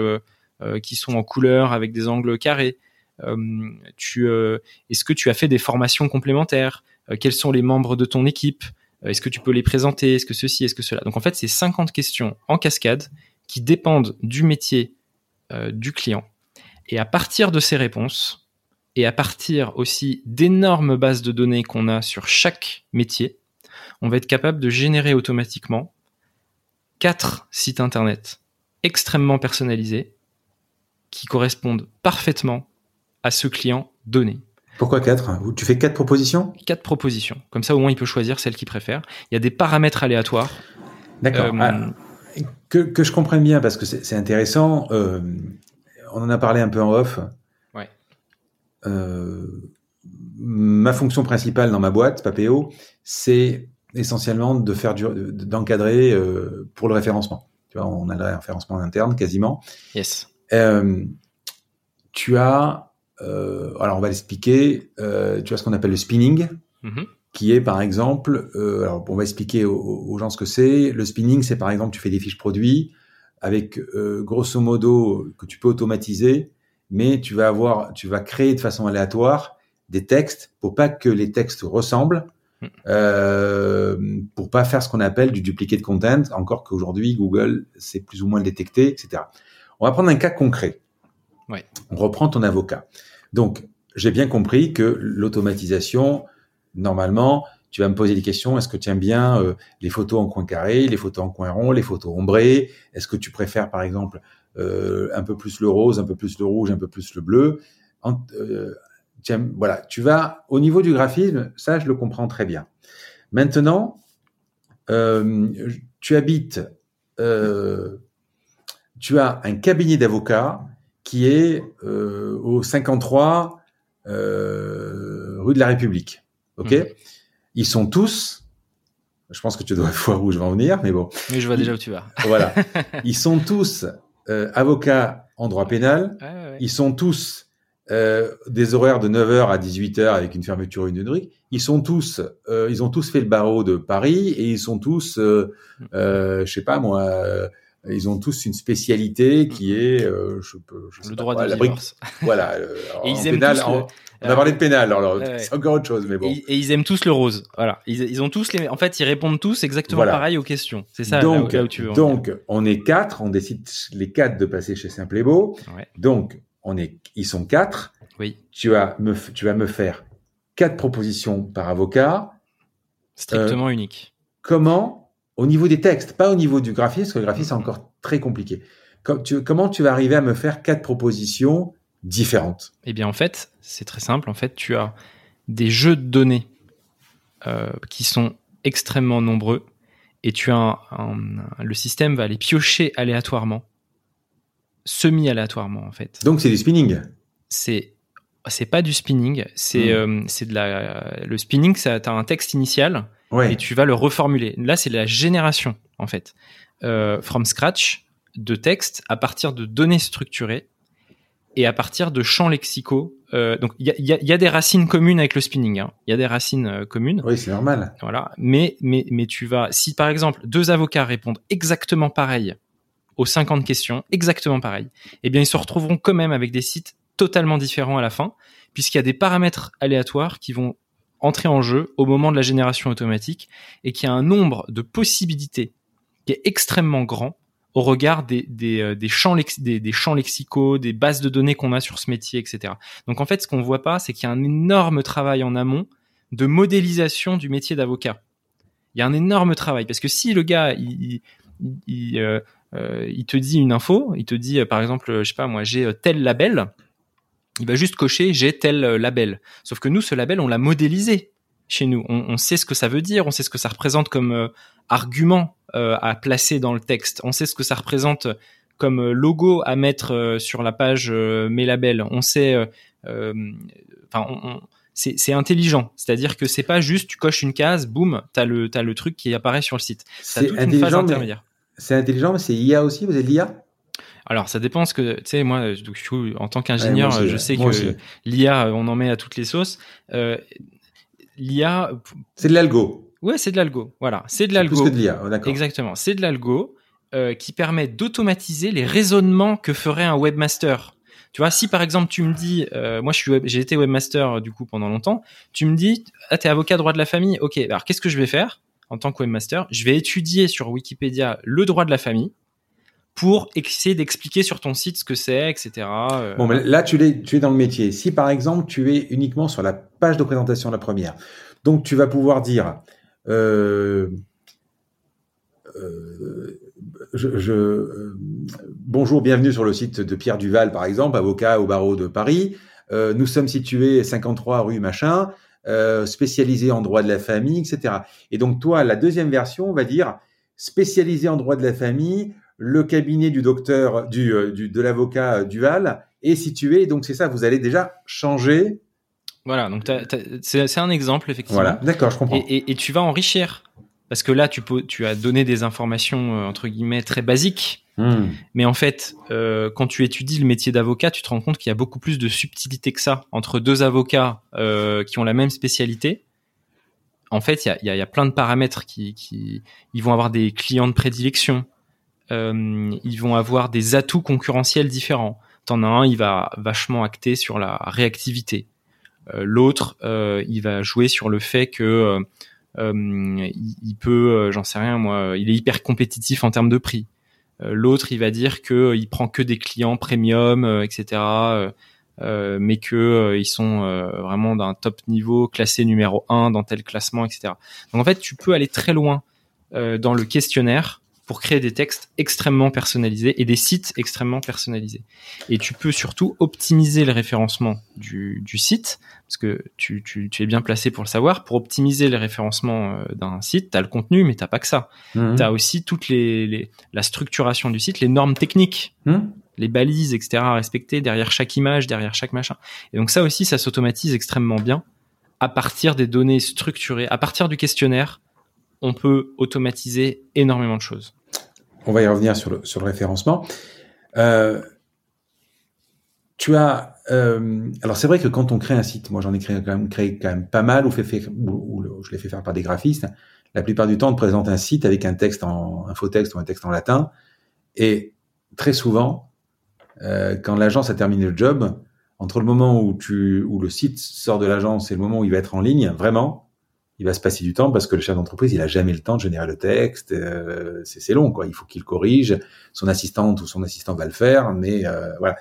qui sont en couleur avec des angles carrés? Tu, Est-ce que tu as fait des formations complémentaires? Quels sont les membres de ton équipe? Euh, est-ce que tu peux les présenter? Est-ce que ceci? Est-ce que cela? Donc en fait, c'est 50 questions en cascade qui dépendent du métier euh, du client. Et à partir de ces réponses, et à partir aussi d'énormes bases de données qu'on a sur chaque métier, on va être capable de générer automatiquement quatre sites internet extrêmement personnalisés qui correspondent parfaitement à ce client donné. Pourquoi 4 Tu fais 4 propositions? 4 propositions. Comme ça, au moins, il peut choisir celle qu'il préfère. Il y a des paramètres aléatoires. D'accord. Euh, ah, que, je comprenne bien, parce que c'est intéressant. Euh, on en a parlé un peu en off. Ouais. Euh, ma fonction principale dans ma boîte, Papéo, c'est essentiellement de faire d'encadrer pour le référencement. Tu vois, on a le référencement interne quasiment. Yes. tu as euh, alors on va l'expliquer. Euh, tu vois ce qu'on appelle le spinning, mhm. Qui est par exemple, euh, alors on va expliquer aux, gens ce que c'est. Le spinning, c'est par exemple, tu fais des fiches produits avec grosso modo que tu peux automatiser, mais tu vas avoir, tu vas créer de façon aléatoire des textes pour pas que les textes ressemblent. Mhm. Euh, pour pas faire ce qu'on appelle du duplicate content, encore qu'aujourd'hui Google sait plus ou moins le détecter, etc. On va prendre un cas concret. On reprend ton avocat. Donc, j'ai bien compris que l'automatisation, normalement, tu vas me poser des questions. Est-ce que tu aimes bien euh, les photos en coin carré, les photos en coin rond, les photos ombrées? Est-ce que tu préfères, par exemple, euh, un peu plus le rose, un peu plus le rouge, un peu plus le bleu? Euh, Voilà, tu vas au niveau du graphisme, ça, je le comprends très bien. Maintenant, tu habites, tu as un cabinet d'avocats qui est au 53 euh, rue de la République. Ok mhm. Ils sont tous, je pense que tu dois [laughs] voir où je vais en venir, mais bon. Mais je vois déjà où tu vas. voilà. [laughs] Ils sont tous euh, avocats en droit pénal. Ils sont tous euh, des horaires de 9h à 18h avec une fermeture une Ils sont tous, euh, ils ont tous fait le barreau de Paris et ils sont tous, euh, euh je sais pas moi, ils ont tous une spécialité qui est, euh, je peux, je le droit de divorce. Voilà. Euh, [laughs] et ils aiment tous le... On a parlé de pénal, alors c'est encore autre chose, mais bon. Et, ils aiment tous le rose. Voilà. Ils, ils, ont tous les. En fait, ils répondent tous exactement pareil aux questions. C'est ça. Donc, là où, tu veux donc, on est quatre. On décide les quatre de passer chez Simplebo. Ouais. Donc, on est. Ils sont quatre. Oui. Tu vas me, tu vas me faire quatre propositions par avocat. Strictement euh, unique. Comment au niveau des textes, pas au niveau du graphisme, parce que le graphisme c'est encore très compliqué. comment tu vas arriver à me faire quatre propositions différentes? Eh bien, en fait, c'est très simple. En fait, tu as des jeux de données euh, qui sont extrêmement nombreux et tu as le système va aller piocher aléatoirement semi-aléatoirement en fait. Donc c'est du spinning? C'est c'est pas du spinning, c'est Hmm. euh, c'est de la le spinning. Ça, t'as un texte initial Ouais. et tu vas le reformuler. Là, c'est la génération en fait, euh, from scratch de texte à partir de données structurées et à partir de champs lexicaux. Euh, donc il y a, il y a- il y a des racines communes avec le spinning. hein. Il y a des racines euh, communes. Oui, c'est normal. Voilà. Mais, mais, mais tu vas, si par exemple deux avocats répondent exactement pareil aux 50 questions, exactement pareil, eh bien ils se retrouveront quand même avec des sites totalement différents à la fin, puisqu'il y a des paramètres aléatoires qui vont entrer en jeu au moment de la génération automatique et qu'il y a un nombre de possibilités qui est extrêmement grand au regard des, des, euh, champs, lexicaux, des bases de données qu'on a sur ce métier, etc. Donc en fait, ce qu'on voit pas, c'est qu'il y a un énorme travail en amont de modélisation du métier d'avocat. Il y a un énorme travail parce que si le gars il, euh, euh, te dit une info, il te dit par exemple, je sais pas moi, j'ai tel label, il va juste cocher j'ai tel euh, label. Sauf que nous, ce label, on l'a modélisé chez nous. On, on sait ce que ça veut dire, on sait ce que ça représente comme euh, argument euh, à placer dans le texte, on sait ce que ça représente comme logo à mettre euh, sur la page mes labels. On sait, enfin, on- on- c'est intelligent. C'est-à-dire que c'est pas juste tu coches une case, boum, t'as le t'as le truc qui apparaît sur le site. C'est intelligent, mais intermédiaire. c'est intelligent, mais c'est IA aussi. Vous êtes l'IA Alors ça dépend ce que tu sais moi euh, coup, en tant qu'ingénieur Ouais, je sais que l'IA on en met à toutes les sauces. Euh, L'IA C'est de l'algo. ouais c'est de l'algo voilà c'est de C'est Plus l'algo que de l'IA. D'accord. exactement c'est de l'algo euh, qui permet d'automatiser les raisonnements que ferait un webmaster. Tu vois, si par exemple tu me dis, euh, moi je suis web- j'ai été webmaster du coup pendant longtemps, tu me dis, ah t'es avocat droit de la famille, ok, alors qu'est-ce que je vais faire? En tant que webmaster Je vais étudier sur Wikipédia le droit de la famille pour essayer d'expliquer sur ton site ce que c'est, etc. euh, Bon, mais là, tu es, tu es dans le métier. Si, par exemple, tu es uniquement sur la page de présentation, la première, donc tu vas pouvoir dire, euh, euh, je, je- euh, bonjour, bienvenue sur le site de Pierre Duval, par exemple, avocat au barreau de Paris. Euh, nous sommes situés 53 rue machin, spécialisé en droit de la famille, etc. Et donc, toi, la deuxième version va dire spécialisé en droit de la famille, le cabinet du docteur, du, euh, du- de l'avocat euh, Duval est situé. Donc, c'est ça, vous allez déjà changer. Voilà, donc c'est un exemple effectivement. Voilà, d'accord, je comprends. Et, et- et tu vas enrichir. Parce que là, tu, peux, tu as donné des informations, euh, entre guillemets, très basiques. Hmm. Mais en fait, euh, quand tu étudies le métier d'avocat, tu te rends compte qu'il y a beaucoup plus de subtilité que ça entre deux avocats euh, qui ont la même spécialité. En fait, il y a, y a plein de paramètres qui, qui, ils vont avoir des clients de prédilection. Euh, ils vont avoir des atouts concurrentiels différents. T'en as un, il va vachement acter sur la réactivité. Euh, L'autre, euh, il va jouer sur le fait que il, peut, j'en sais rien moi, il est hyper compétitif en termes de prix. L'autre, il va dire que il prend que des clients premium, etc. mais que ils sont vraiment d'un top niveau, classé numéro 1 dans tel classement, etc. Donc en fait, tu peux aller très loin dans le questionnaire pour créer des textes extrêmement personnalisés et des sites extrêmement personnalisés. Et tu peux surtout optimiser le référencement du, du site, parce que tu, tu, tu es bien placé pour le savoir. Pour optimiser le référencement euh, d'un site, tu as le contenu, mais t'as pas que ça. Hmm. Tu as aussi toute les, les- la structuration du site, les normes techniques, Hmm. les balises, etc. à respecter derrière chaque image, derrière chaque machin. Et donc ça aussi, ça s'automatise extrêmement bien à partir des données structurées, à partir du questionnaire. On peut automatiser énormément de choses. On va y revenir sur le, référencement. Euh, tu as. euh, alors, c'est vrai que quand on crée un site, moi j'en ai créé quand même, pas mal, ou, fait, je l'ai fait faire par des graphistes. La plupart du temps, on te présente un site avec un texte en faux texte ou un texte en latin. Et très souvent, euh, quand l'agence a terminé le job, entre le moment où le site sort de l'agence et le moment où il va être en ligne, vraiment, il va se passer du temps parce que le chef d'entreprise, il a jamais le temps de générer le texte. euh, c'est long, quoi. Il faut qu'il corrige. Son assistante ou son assistant va le faire, mais euh, voilà.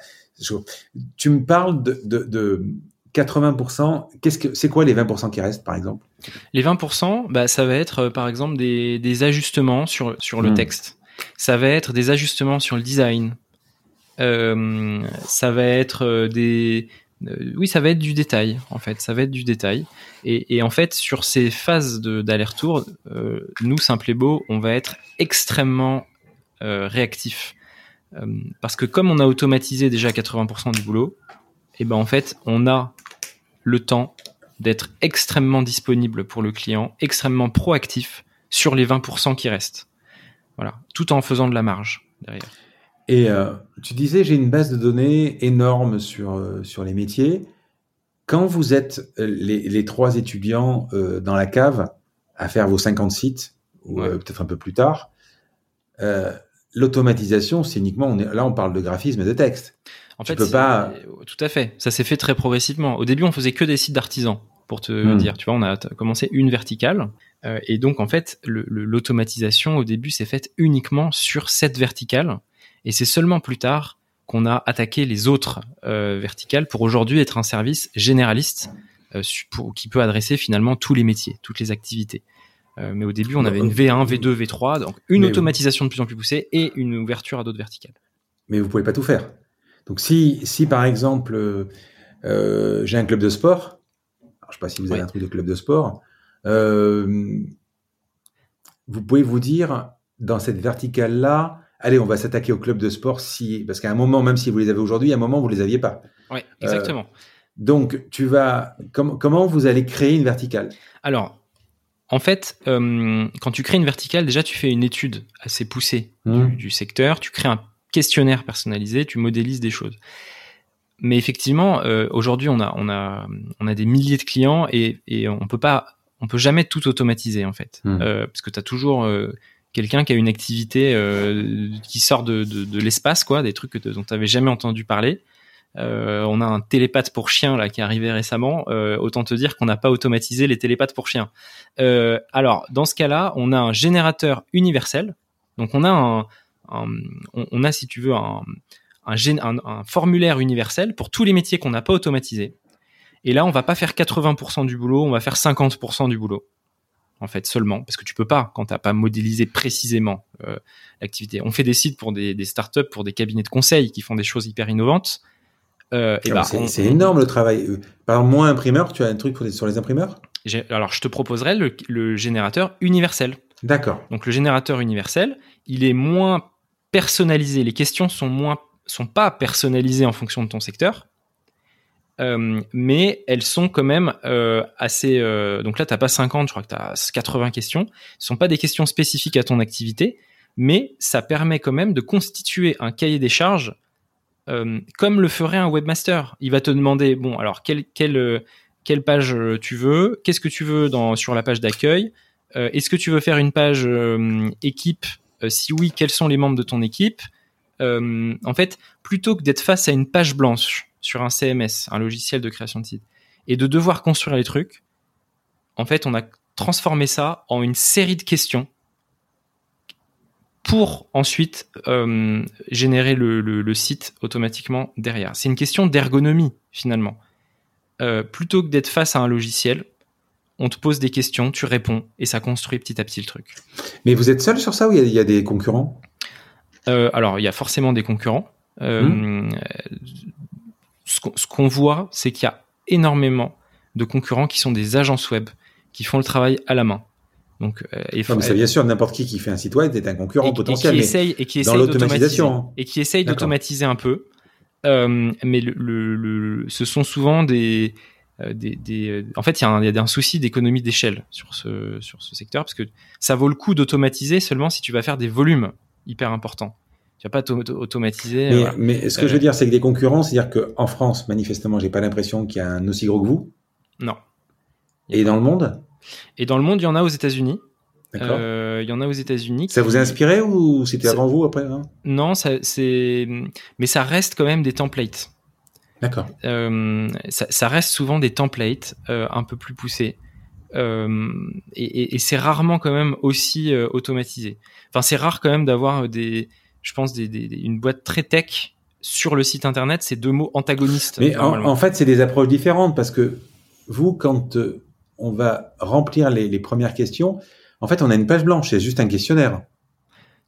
Tu me parles de, de, de 80%. Qu'est-ce que c'est quoi les 20% qui restent, par exemple? Les 20%, bah, ça va être euh, par exemple des, des ajustements sur, sur le Hmm. texte. Ça va être des ajustements sur le design. Euh, ça va être des... euh, oui, ça va être du détail, en fait. Ça va être du détail. Et, en fait, sur ces phases d'aller-retour, euh, nous, Simple et Beau, on va être extrêmement euh, réactifs. Euh, parce que comme on a automatisé déjà 80% du boulot, et ben en fait, on a le temps d'être extrêmement disponible pour le client, extrêmement proactif sur les 20% qui restent. Voilà, tout en faisant de la marge derrière. Et euh, tu disais, j'ai une base de données énorme sur, euh, sur les métiers. Quand vous êtes euh, les, les trois étudiants euh, dans la cave à faire vos 50 sites, ou Ouais. peut-être un peu plus tard, l'automatisation, c'est uniquement, on est, là on parle de graphisme et de texte. En Tu fait, peux c'est- pas- Tout à fait. Ça s'est fait très progressivement. Au début, on faisait que des sites d'artisans, pour te Hmm. dire. Tu vois, on a commencé une verticale. et donc, en fait, l'automatisation, au début, s'est faite uniquement sur cette verticale. Et c'est seulement plus tard qu'on a attaqué les autres euh, verticales pour aujourd'hui être un service généraliste euh, pour- qui peut adresser finalement tous les métiers, toutes les activités. Euh, mais au début, on avait une V1, V2, V3, donc une Mais- automatisation de plus en plus poussée et une ouverture à d'autres verticales. mais vous pouvez pas tout faire. Donc si, si par exemple j'ai un club de sport, alors, je sais pas si vous avez Ouais. un truc de club de sport, vous pouvez vous dire dans cette verticale là, allez on va s'attaquer au club de sport si parce qu'à un moment même si vous les avez aujourd'hui, à un moment vous les aviez pas. Ouais, exactement. Donc tu vas com- comment vous allez créer une verticale? Alors, en fait, euh, quand tu crées une verticale, déjà tu fais une étude assez poussée du, du secteur, tu crées un questionnaire personnalisé, tu modélises des choses. Mais effectivement, euh, aujourd'hui, on a, on a, on a des milliers de clients et, et on peut pas, on peut jamais tout automatiser en fait. Euh, parce que tu as toujours euh, quelqu'un qui a une activité euh, qui sort de, l'espace, quoi, des trucs dont tu n'avais jamais entendu parler. Euh, on a un télépathe pour chien là qui est arrivé récemment. Euh, autant te dire qu'on n'a pas automatisé les télépathes pour chiens. Euh, alors dans ce cas-là, on a un générateur universel. Donc on a un, un- on, a si tu veux un- un formulaire universel pour tous les métiers qu'on n'a pas automatisés. Et là, on va pas faire 80% du boulot, on va faire 50% du boulot. En fait, seulement, parce que tu peux pas quand t'as pas modélisé précisément euh, l'activité. On fait des sites pour des, des startups, pour des cabinets de conseil qui font des choses hyper innovantes. Euh, Ah, bah, c'est on- énorme le travail. Euh, Par exemple, moi imprimeur, tu as un truc pour sur les imprimeurs? Alors, je te proposerai le, le générateur universel. D'accord. Donc, le générateur universel, il est moins personnalisé. Les questions sont moins, sont pas personnalisées en fonction de ton secteur. Euh, mais elles sont quand même euh, assez. euh, donc là, t'as pas 50, je crois que tu as 80 questions. Ce sont pas des questions spécifiques à ton activité, mais ça permet quand même de constituer un cahier des charges comme le ferait un webmaster. Il va te demander bon, alors quelle quelle page tu veux, qu'est-ce que tu veux dans sur la page d'accueil, est-ce que tu veux faire une page équipe? Si oui, quels sont les membres de ton équipe? En fait, plutôt que d'être face à une page blanche sur un CMS, un logiciel de création de site, et de devoir construire les trucs, en fait, on a transformé ça en une série de questions pour ensuite euh, générer le, le- le site automatiquement derrière. C'est une question d'ergonomie finalement. Euh, plutôt que d'être face à un logiciel, on te pose des questions, tu réponds et ça construit petit à petit le truc. Mais vous êtes seul sur ça ou il y y, a des concurrents? Euh, alors, il y a forcément des concurrents. Euh, Hmm. Ce qu'on voit, c'est qu'il y a énormément de concurrents qui sont des agences web qui font le travail à la main. Donc, euh, et, Non, mais c'est bien sûr, n'importe qui qui fait un site web est un concurrent et, et potentiel. qui mais essaye et qui essaye d'automatiser et qui essaye d'automatiser un peu. Euh, mais le, le- le- ce sont souvent des, euh, des, des- euh, en fait, il y, a un- il y a un souci d'économie d'échelle sur ce sur ce secteur parce que ça vaut le coup d'automatiser seulement si tu vas faire des volumes hyper importants. Tu vas pas auto- automatiser. Mais, voilà. mais ce que je veux dire, c'est que des concurrents, c'est-à-dire qu'en France, manifestement, j'ai pas l'impression qu'il y a un aussi gros que vous? Non. Et dans le monde? Et dans le monde, il y en a aux États-Unis. D'accord. Euh, il y en a aux États-Unis. Ça vous a inspiré ou c'était avant vous après hein? Non, ça, c'est, mais ça reste quand même des templates. D'accord. Euh, ça, ça reste souvent des templates euh, un peu plus poussés. Euh, et et- et c'est rarement quand même aussi euh, automatisé. Enfin, c'est rare quand même d'avoir des, je pense, des, une boîte très tech sur le site internet. C'est deux mots antagonistes. Mais en, fait, c'est des approches différentes parce que vous, quand euh, on va remplir les, les premières questions, en fait, on a une page blanche, c'est juste un questionnaire.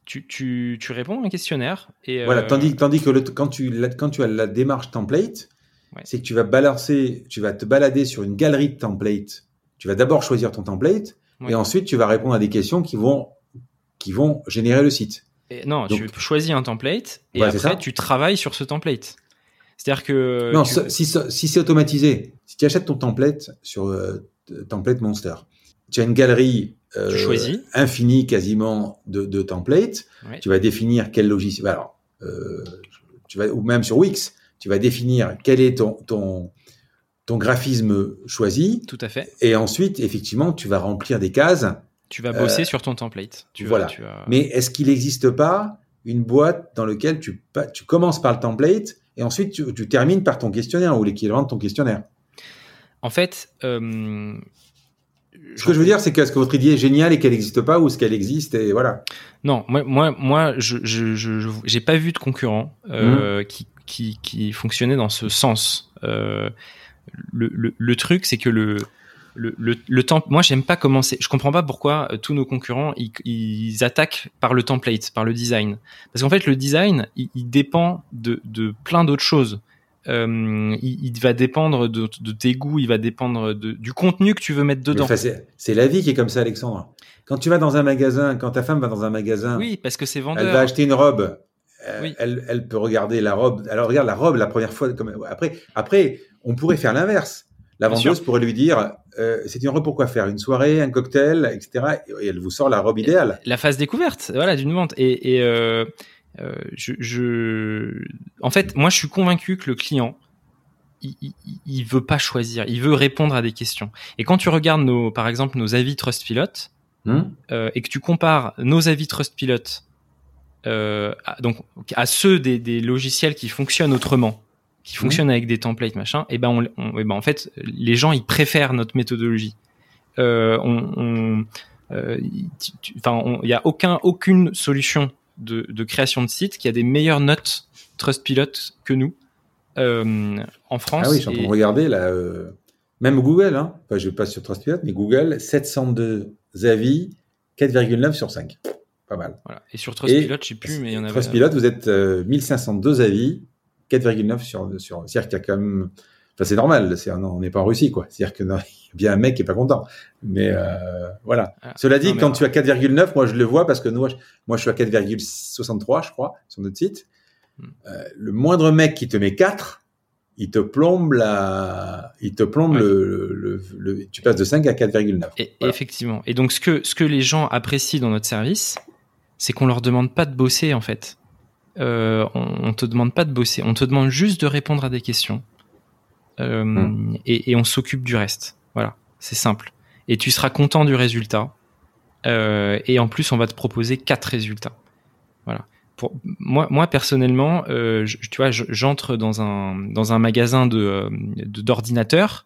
tu, tu, tu réponds à un questionnaire et Voilà. euh, Tandis, tandis que le, quand, tu, la- quand tu as la démarche template, Ouais. c'est que tu vas balancer, tu vas te balader sur une galerie de templates. Tu vas d'abord choisir ton template Ouais. et ensuite tu vas répondre à des questions qui vont qui vont générer le site. Et non, Donc- tu choisis un template et Ouais, après tu travailles sur ce template. C'est-à-dire que Non, tu- si, si c'est automatisé, si tu achètes ton template sur euh, Template Monster, tu as une galerie euh, Tu choisis. infinie quasiment de, de templates. Ouais. Tu vas définir quel logiciel. Alors, euh, tu vas ou même sur Wix, tu vas définir quel est ton ton ton graphisme choisi, tout à fait. et ensuite, effectivement, tu vas remplir des cases. Tu vas bosser Euh, sur ton template. Tu vas- voilà. tu vas- Mais est-ce qu'il n'existe pas une boîte dans laquelle tu, tu commences par le template et ensuite tu, tu termines par ton questionnaire ou l'équivalent de ton questionnaire? En fait, euh, Ce que je veux dire, c'est que, est-ce que votre idée est géniale et qu'elle n'existe pas ou est-ce qu'elle existe et voilà. Non, moi, moi, moi, je, je, je, je- j'ai pas vu de concurrent euh, Mmh. qui, qui, qui fonctionnait dans ce sens. Euh, le, le, le truc, c'est que le, le, le, le temp- moi, j'aime pas commencer. Je comprends pas pourquoi euh, tous nos concurrents ils, ils attaquent par le template, par le design. Parce qu'en fait, le design, il, il dépend de, de plein d'autres choses. Euh, il, il va dépendre de, de tes goûts, il va dépendre de, du contenu que tu veux mettre dedans. enfin, c'est la vie qui est comme ça, Alexandre. Quand tu vas dans un magasin, quand ta femme va dans un magasin, Oui, parce que c'est elle vendeur. va acheter une robe. euh, Oui. elle, elle peut regarder la robe. Alors regarde la robe la première fois. Comme, après, après, on pourrait faire l'inverse. La vendeuse pourrait lui dire euh, c'est une robe pour quoi faire Une soirée, un cocktail, etc. Et elle vous sort la robe idéale. la phase découverte, voilà, d'une vente. Et, et euh, euh, je, je, en fait, moi, je suis convaincu que le client, il, il, il veut pas choisir, il veut répondre à des questions. Et quand tu regardes nos, par exemple, nos avis Trustpilot euh, et que tu compares nos avis Trustpilot euh, à, donc à ceux des, des logiciels qui fonctionnent autrement, qui fonctionnent avec des templates machin, et ben, on, on- eh ben en fait, les gens ils préfèrent notre méthodologie. Euh, on, euh, il y a aucun aucune solution de, de création de site qui a des meilleures notes Trustpilot que nous euh, en France. Ah oui, je suis en train et- de regarder là. euh, même Google, hein. Enfin, je vais pas sur Trustpilot, mais Google, 702 avis, 4,9 sur 5. Pas mal. voilà. Et sur Trustpilot, je sais plus, mais il y en avait. Trustpilot, vous êtes euh, 1502 avis, 4,9 sur, sur. C'est-à-dire qu'il y a quand même. Enfin, c'est normal. C'est, on n'est pas en Russie, quoi. C'est-à-dire que non, y a bien un mec qui est pas content. Mais euh, voilà. Ah, Cela dit, non, quand tu as 4,9, moi je le vois parce que nous, moi je suis à 4,63, je crois, sur notre site. Hmm. Euh, le moindre mec qui te met 4, il te plombe la, il te plombe Ouais. le, le, le- tu passes de 5 à 4,9. Et, Voilà. Effectivement. Et donc, ce que, ce que les gens apprécient dans notre service, c'est qu'on leur demande pas de bosser, en fait. Euh, on, on te demande pas de bosser. On te demande juste de répondre à des questions. Euh, Hmm. et, et on s'occupe du reste. Voilà. C'est simple. Et tu seras content du résultat. Euh, et en plus, on va te proposer quatre résultats. Voilà. Pour moi, moi personnellement, je- tu vois, je- j'entre dans un dans un magasin de- d'ordinateurs.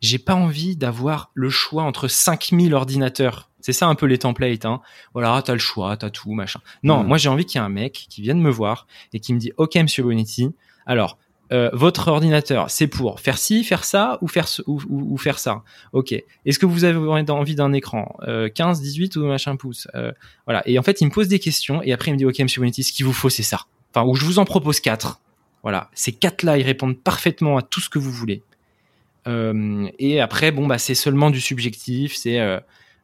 J'ai pas envie d'avoir le choix entre 5000 ordinateurs. C'est ça un peu les templates. Hein. Voilà, t'as le choix, t'as tout, machin. Non, Mhm. moi j'ai envie qu'il y ait un mec qui vienne me voir et qui me dit, ok, Monsieur Bonetti, alors euh, votre ordinateur, c'est pour faire ci, faire ça ou faire ce, ou, ou- ou faire ça? Ok. Est-ce que vous avez envie d'un écran? Euh, 15, 18 ou machin pouce? Euh, Voilà. Et en fait, il me pose des questions et après il me dit, ok, Monsieur Bonetti, ce qu'il vous faut, c'est ça. Enfin, ou je vous en propose quatre. Voilà. Ces quatre-là, ils répondent parfaitement à tout ce que vous voulez. Euh, et après, bon, bah, c'est seulement du subjectif. C'est euh,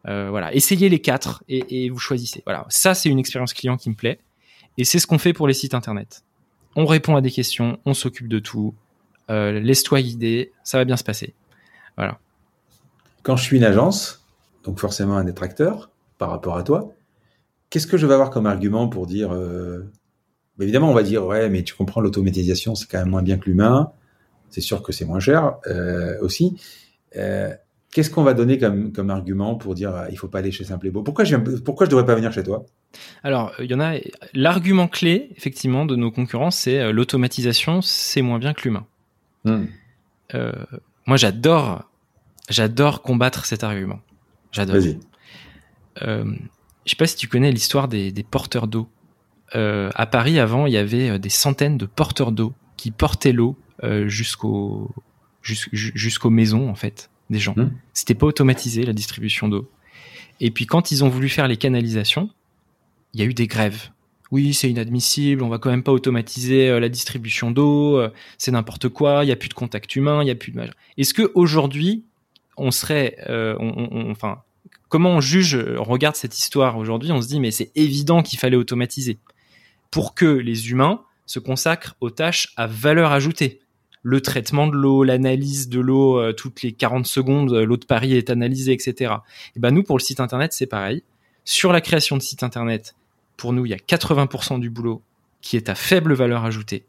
euh, voilà, essayez les quatre et, vous choisissez. Voilà, ça c'est une expérience client qui me plaît et c'est ce qu'on fait pour les sites internet. On répond à des questions, on s'occupe de tout. Laisse-toi guider, ça va bien se passer. Voilà. Quand je suis une agence, donc forcément un détracteur par rapport à toi, qu'est-ce que je vais avoir comme argument pour dire Évidemment, on va dire ouais, mais tu comprends l'automatisation, c'est quand même moins bien que l'humain. C'est sûr que c'est moins cher euh, aussi. Euh, Qu'est-ce qu'on va donner comme, comme argument pour dire ah, il faut pas aller chez Simple et Beau? Pourquoi pourquoi je devrais pas venir chez toi? Alors, il y en a. L'argument clé, effectivement, de nos concurrents, c'est euh, l'automatisation, c'est moins bien que l'humain. Euh, moi, j'adore, j'adore combattre cet argument. J'adore. Vas-y. Euh, je sais pas si tu connais l'histoire des, des porteurs d'eau. Euh, à Paris, avant, il y avait des centaines de porteurs d'eau qui portaient l'eau euh, jusqu'au jus- ju- jusqu'aux maisons en fait des gens. Mhm. C'était pas automatisé la distribution d'eau. Et puis quand ils ont voulu faire les canalisations, il y a eu des grèves. Oui, c'est inadmissible, on va quand même pas automatiser euh, la distribution d'eau, euh, c'est n'importe quoi, il y a plus de contact humain, il y a plus de. Est-ce que aujourd'hui on serait, euh, on- on- on- enfin, comment on juge, on regarde cette histoire aujourd'hui, on se dit mais c'est évident qu'il fallait automatiser. pour que les humains se consacrent aux tâches à valeur ajoutée. Le traitement de l'eau, l'analyse de l'eau, euh, toutes les 40 secondes, euh, l'eau de Paris est analysée, etc. Et ben nous, pour le site internet, c'est pareil. Sur la création de site internet, pour nous, il y a 80% du boulot qui est à faible valeur ajoutée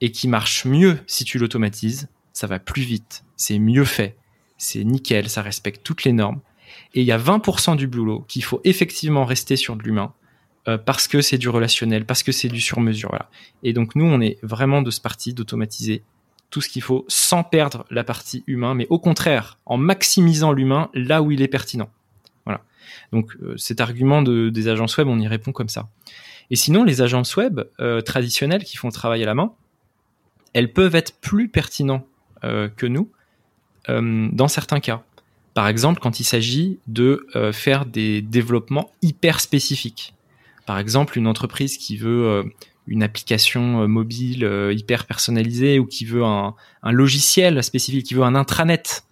et qui marche mieux si tu l'automatises. Ça va plus vite, c'est mieux fait, c'est nickel, ça respecte toutes les normes. Et il y a 20% du boulot qu'il faut effectivement rester sur de l'humain euh, parce que c'est du relationnel, parce que c'est du sur-mesure. Et donc nous, on est vraiment de ce parti d'automatiser tout ce qu'il faut sans perdre la partie humain, mais au contraire, en maximisant l'humain là où il est pertinent. Voilà. Donc euh, cet argument de, des agences web, on y répond comme ça. Et sinon, les agences web euh, traditionnelles qui font le travail à la main, elles peuvent être plus pertinentes que nous dans certains cas. Par exemple, quand il s'agit de faire des développements hyper spécifiques. Par exemple, une entreprise qui veut euh, une application euh, mobile euh, hyper personnalisée ou qui veut un, logiciel spécifique, qui veut un intranet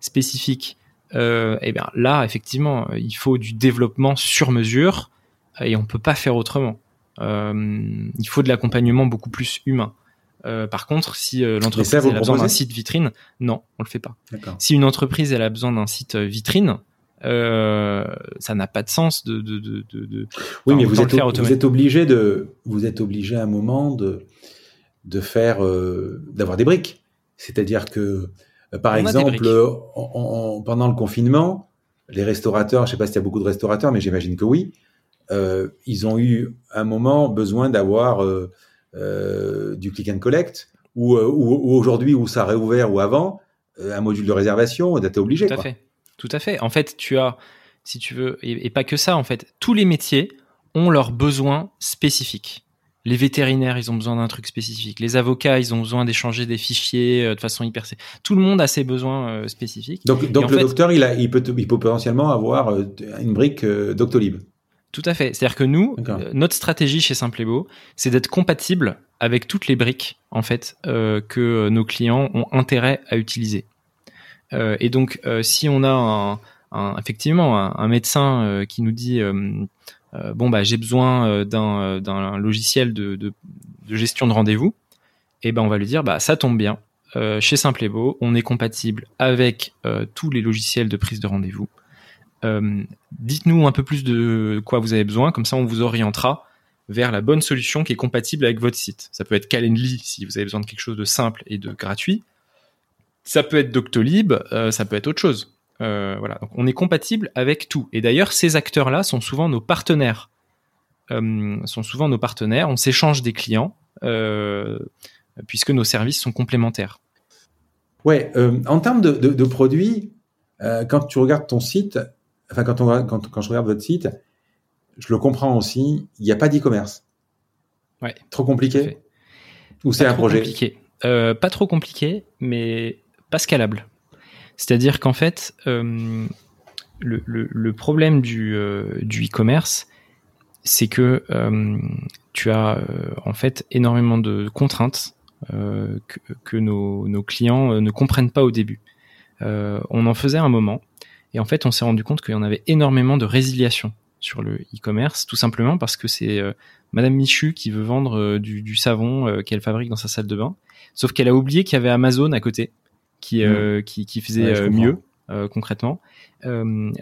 spécifique, euh, et eh bien là, effectivement, il faut du développement sur mesure et on peut pas faire autrement. il faut de l'accompagnement beaucoup plus humain. par contre, si l'entreprise a besoin d'un site vitrine, non, on le fait pas. Si une entreprise elle a besoin d'un site vitrine, euh, ça n'a pas de sens de, de, de, de oui mais vous êtes, vous êtes obligé de vous êtes obligé à un moment de de faire euh, d'avoir des briques. C'est-à-dire que euh, par exemple pendant le confinement les restaurateurs je sais pas s'il y a beaucoup de restaurateurs mais j'imagine que oui ils ont eu un moment besoin d'avoir du click and collect ou, ou, aujourd'hui où ça a réouvert ou avant un module de réservation d'être obligé tout à fait tout à fait. En fait, tu as, si tu veux, et, pas que ça, en fait, tous les métiers ont leurs besoins spécifiques. Les vétérinaires, ils ont besoin d'un truc spécifique. Les avocats, ils ont besoin d'échanger des fichiers euh, de façon hyper. Tout le monde a ses besoins euh, spécifiques. Donc, donc le docteur, il, a, il, peut, il peut potentiellement avoir euh, une brique Doctolib. Tout à fait. C'est-à-dire que nous, notre stratégie chez Simplebo, c'est d'être compatible avec toutes les briques en fait que nos clients ont intérêt à utiliser. Euh, et donc, euh, si on a un, effectivement un, médecin euh, qui nous dit bon bah j'ai besoin d'un logiciel de, gestion de rendez-vous, et eh ben on va lui dire bah ça tombe bien. chez Simplebo, on est compatible avec tous les logiciels de prise de rendez-vous. Dites-nous un peu plus de quoi vous avez besoin, comme ça on vous orientera vers la bonne solution qui est compatible avec votre site. Ça peut être Calendly si vous avez besoin de quelque chose de simple et de gratuit. Ça peut être Doctolib, euh, ça peut être autre chose. Euh, voilà, donc on est compatible avec tout. Et d'ailleurs, ces acteurs-là sont souvent nos partenaires. Euh, sont souvent nos partenaires. On s'échange des clients puisque nos services sont complémentaires. Ouais, en termes de, produits, quand tu regardes ton site, enfin quand, on, quand, quand je regarde votre site, je le comprends aussi. Il n'y a pas d'e-commerce. Ouais. Trop compliqué? Ou c'est un projet? compliqué. pas trop compliqué, mais pas scalable. C'est-à-dire qu'en fait, euh, le, problème du, euh, du e-commerce, c'est que euh, tu as en fait énormément de contraintes que, nos, clients ne comprennent pas au début. on en faisait un moment, et en fait, on s'est rendu compte qu'il y en avait énormément de résiliation sur le e-commerce, tout simplement parce que c'est Madame Michu qui veut vendre du savon qu'elle fabrique dans sa salle de bain, sauf qu'elle a oublié qu'il y avait Amazon à côté qui, euh, mm. qui, qui, faisait euh, mieux. Euh, concrètement.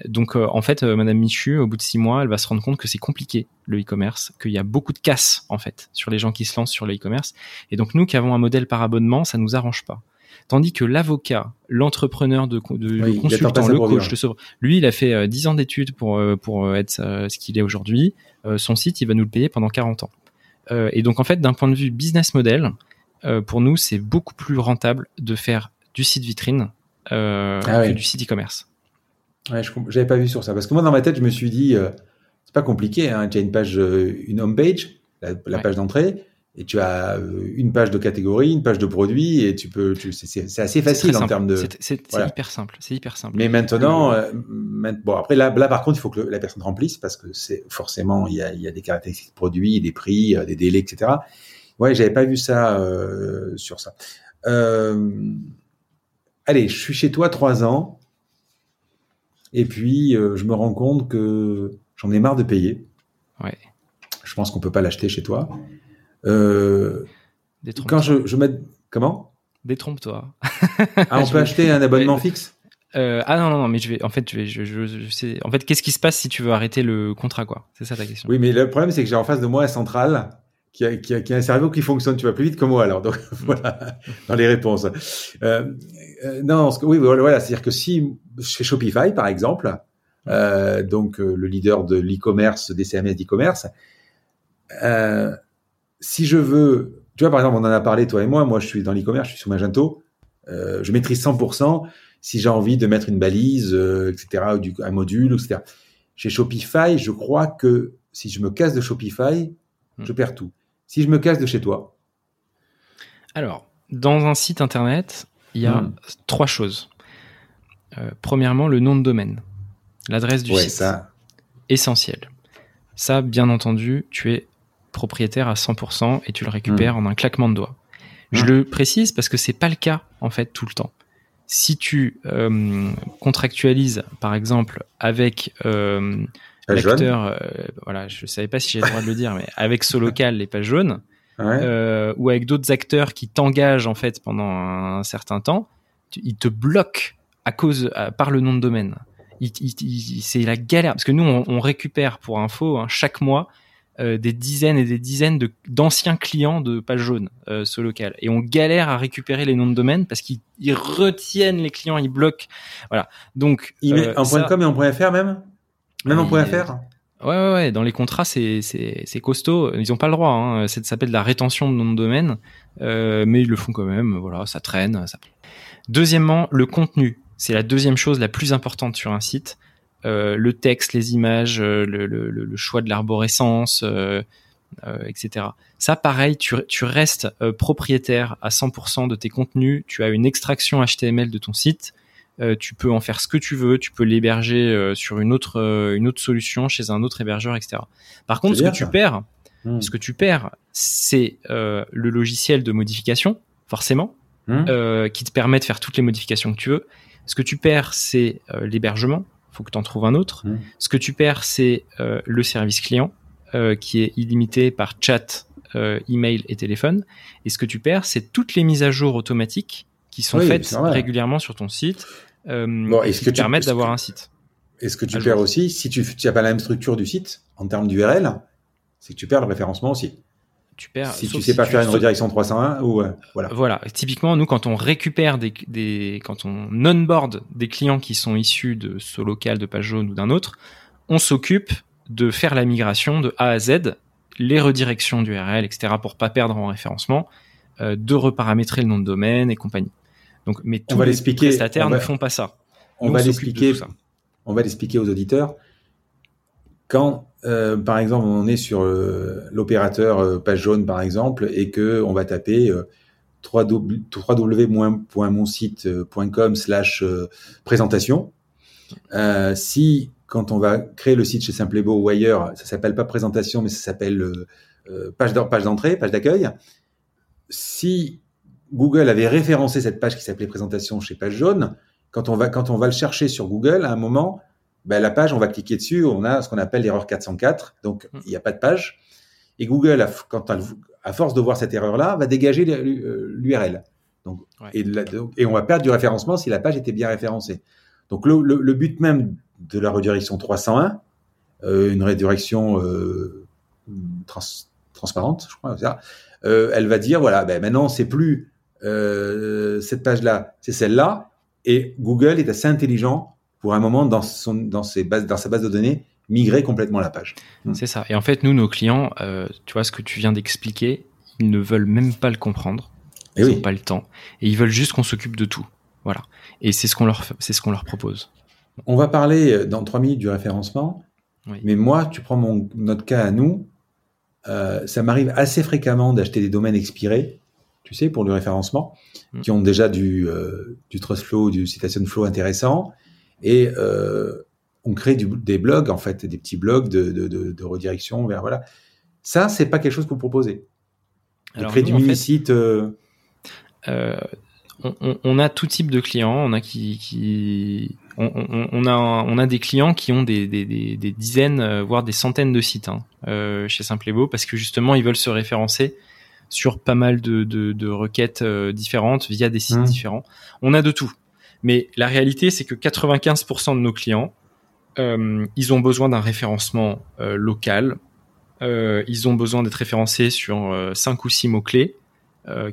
donc en fait, Madame Michu, au bout de six mois, elle va se rendre compte que c'est compliqué le e-commerce, qu'il y a beaucoup de casse en fait sur les gens qui se lancent sur le e-commerce. Et donc nous qui avons un modèle par abonnement, ça nous arrange pas. Tandis que l'avocat, l'entrepreneur de, de le consultant, le coach, le sauveur, lui, il a fait 10 ans d'études pour pour être ce qu'il est aujourd'hui. son site, il va nous le payer pendant 40 ans. et donc en fait, d'un point de vue business model, pour nous, c'est beaucoup plus rentable de faire du site vitrine euh, ah que du site e-commerce. Ouais, je n'avais pas vu sur ça. Parce que moi, dans ma tête, je me suis dit, euh, c'est pas compliqué. Hein. Tu as une page, euh, une home page, la, page d'entrée, et tu as une page de catégorie, une page de produit, et tu peux, c'est assez facile en termes de. C'est hyper simple. C'est hyper simple. Mais maintenant, euh, bon après là, là par contre, il faut que la personne remplisse parce que c'est forcément il y a, il y a des caractéristiques de produit, des prix, des délais, etc. Ouais, j'avais pas vu ça sur ça. Euh, allez, je suis chez toi trois ans, et puis euh, je me rends compte que j'en ai marre de payer. Ouais. Je pense qu'on peut pas l'acheter chez toi. Euh, quand je, je mets comment? Détrompe-toi. Ah, on [laughs] peut acheter un [laughs] abonnement fixe? Euh, ah non, non, non, mais je vais, en fait, je vais, je, je, je sais, en fait, qu'est-ce qui se passe si tu veux arrêter le contrat, quoi? C'est ça ta question. Oui, mais le problème, c'est que j'ai en face de moi un central qui a, qui a, qui a un cerveau qui fonctionne, tu vas plus vite que moi, alors. Donc, [laughs] voilà, dans les réponses. Euh, euh, non, oui, voilà, voilà c'est-à-dire que si je fais Shopify, par exemple, euh, donc euh, le leader de l'e-commerce, des CMS d'e-commerce, euh, si je veux, tu vois, par exemple, on en a parlé, toi et moi, moi, je suis dans l'e-commerce, je suis sur Magento, je maîtrise 100%, si j'ai envie de mettre une balise, euh, etc., du, un module, etc. Chez Shopify, je crois que si je me casse de Shopify, je hmm. perds tout. Si je me casse de chez toi Alors, dans un site internet, il y a hmm. trois choses. Euh, premièrement, le nom de domaine, l'adresse du site. Ça. Essentiel. Ça, bien entendu, tu es propriétaire à 100% et tu le récupères hmm. en un claquement de doigts. Je le précise parce que c'est pas le cas en fait tout le temps si tu euh, contractualises, par exemple, avec euh, l'acteur, euh, voilà, je savais pas si j'ai le droit de le dire, mais avec Solocal, les pages jaunes, euh, ou avec d'autres acteurs qui t'engagent en fait pendant un, certain temps, ils te bloquent à cause par le nom de domaine. c'est la galère. Parce que nous on, on récupère pour info hein, chaque mois euh, des dizaines et des dizaines de d'anciens clients de page jaune euh, ce local. Et on galère à récupérer les noms de domaine parce qu'ils retiennent les clients ils bloquent. Voilà. Donc ils euh, en .com et en .fr même? Même en .fr Ouais, ouais, ouais, dans les contrats, c'est, c'est, costaud. Ils ont pas le droit. Hein. Ça s'appelle la rétention de nom de domaine, euh, mais ils le font quand même. Voilà, ça traîne. Ça... Deuxièmement, le contenu. C'est la deuxième chose la plus importante sur un site. Euh, le texte, les images, euh, le, choix de l'arborescence, euh, etc. Ça, pareil, tu, restes propriétaire à 100% de tes contenus. Tu as une extraction HTML de ton site. Tu peux en faire ce que tu veux. Tu peux l'héberger sur une autre une autre solution chez un autre hébergeur, etc. Par contre, ce que tu perds, hmm. ce que tu perds, c'est le logiciel de modification, forcément, hmm. qui te permet de faire toutes les modifications que tu veux. Ce que tu perds, c'est l'hébergement faut que tu en trouves un autre. Mmh. Ce que tu perds, c'est euh, le service client euh, qui est illimité par chat, euh, email et téléphone. Et ce que tu perds, c'est toutes les mises à jour automatiques qui sont faites régulièrement sur ton site bon, et qui te permettent d'avoir un site. Et ce que tu perds aussi, si tu n'as pas la même structure du site en termes d'URL, c'est que tu perds le référencement aussi tu perds. Si tu sais pas faire une redirection 301 ou euh, voilà. Voilà. Typiquement, nous, quand on récupère des, des quand on onboard des clients qui sont issus de ce local, de page jaune ou d'un autre, on s'occupe de faire la migration de A à Z, les redirections d'URL, etc. pour pas perdre en référencement, euh, de reparamétrer le nom de domaine et compagnie. Donc, mais tous les prestataires ne font pas ça. On va l'expliquer. On va l'expliquer aux auditeurs. Quand euh, par exemple, on est sur euh, l'opérateur euh, page jaune, par exemple, et que on va taper www.monsite.com slash présentation. si, quand on va créer le site chez Simplebo ou ailleurs, ça s'appelle pas présentation, mais ça s'appelle page d'entrée, page d'accueil. Si Google avait référencé cette page qui s'appelait présentation chez page jaune, quand on va, quand on va le chercher sur Google, à un moment, ben, la page, on va cliquer dessus, on a ce qu'on appelle l'erreur 404, donc hmm. il n'y a pas de page. Et Google, quand à force de voir cette erreur-là, va dégager l'URL. Donc, et, on va perdre du référencement si la page était bien référencée. Donc le, but même de la redirection 301, euh, une redirection euh, transparente, je crois, ça, euh, elle va dire voilà, ben maintenant c'est plus cette page-là, c'est celle-là, et Google est assez intelligent pour un moment dans, son, dans, ses bases, dans sa base de données migrer complètement la page. Hmm. C'est ça. Et en fait, nous, nos clients, euh, tu vois, ce que tu viens d'expliquer, ils ne veulent même pas le comprendre. Eh ils n'ont pas le temps. Et ils veulent juste qu'on s'occupe de tout. Voilà. Et c'est ce qu'on leur, c'est ce qu'on leur propose. On va parler euh, dans trois minutes du référencement. Mais moi, tu prends mon, notre cas à nous, euh, ça m'arrive assez fréquemment d'acheter des domaines expirés, tu sais, pour le référencement, hmm. qui ont déjà du, euh, du trust flow, du citation flow intéressant, et euh, on crée des blogs, en fait, des petits blogs de, redirection vers voilà. Ça, c'est pas quelque chose que vous proposez. On crée du mini-site. Euh, euh, on, a tout type de clients. On a qui, on, a, on a des clients qui ont des, dizaines, voire des centaines de sites hein, chez Simplebo parce que justement, ils veulent se référencer sur pas mal de, de, de requêtes euh, différentes via des sites Mmh. différents. On a de tout. Mais la réalité, c'est que 95% de nos clients, euh, ils ont besoin d'un référencement euh, local. Ils ont besoin d'être référencés sur euh, cinq ou six mots-clés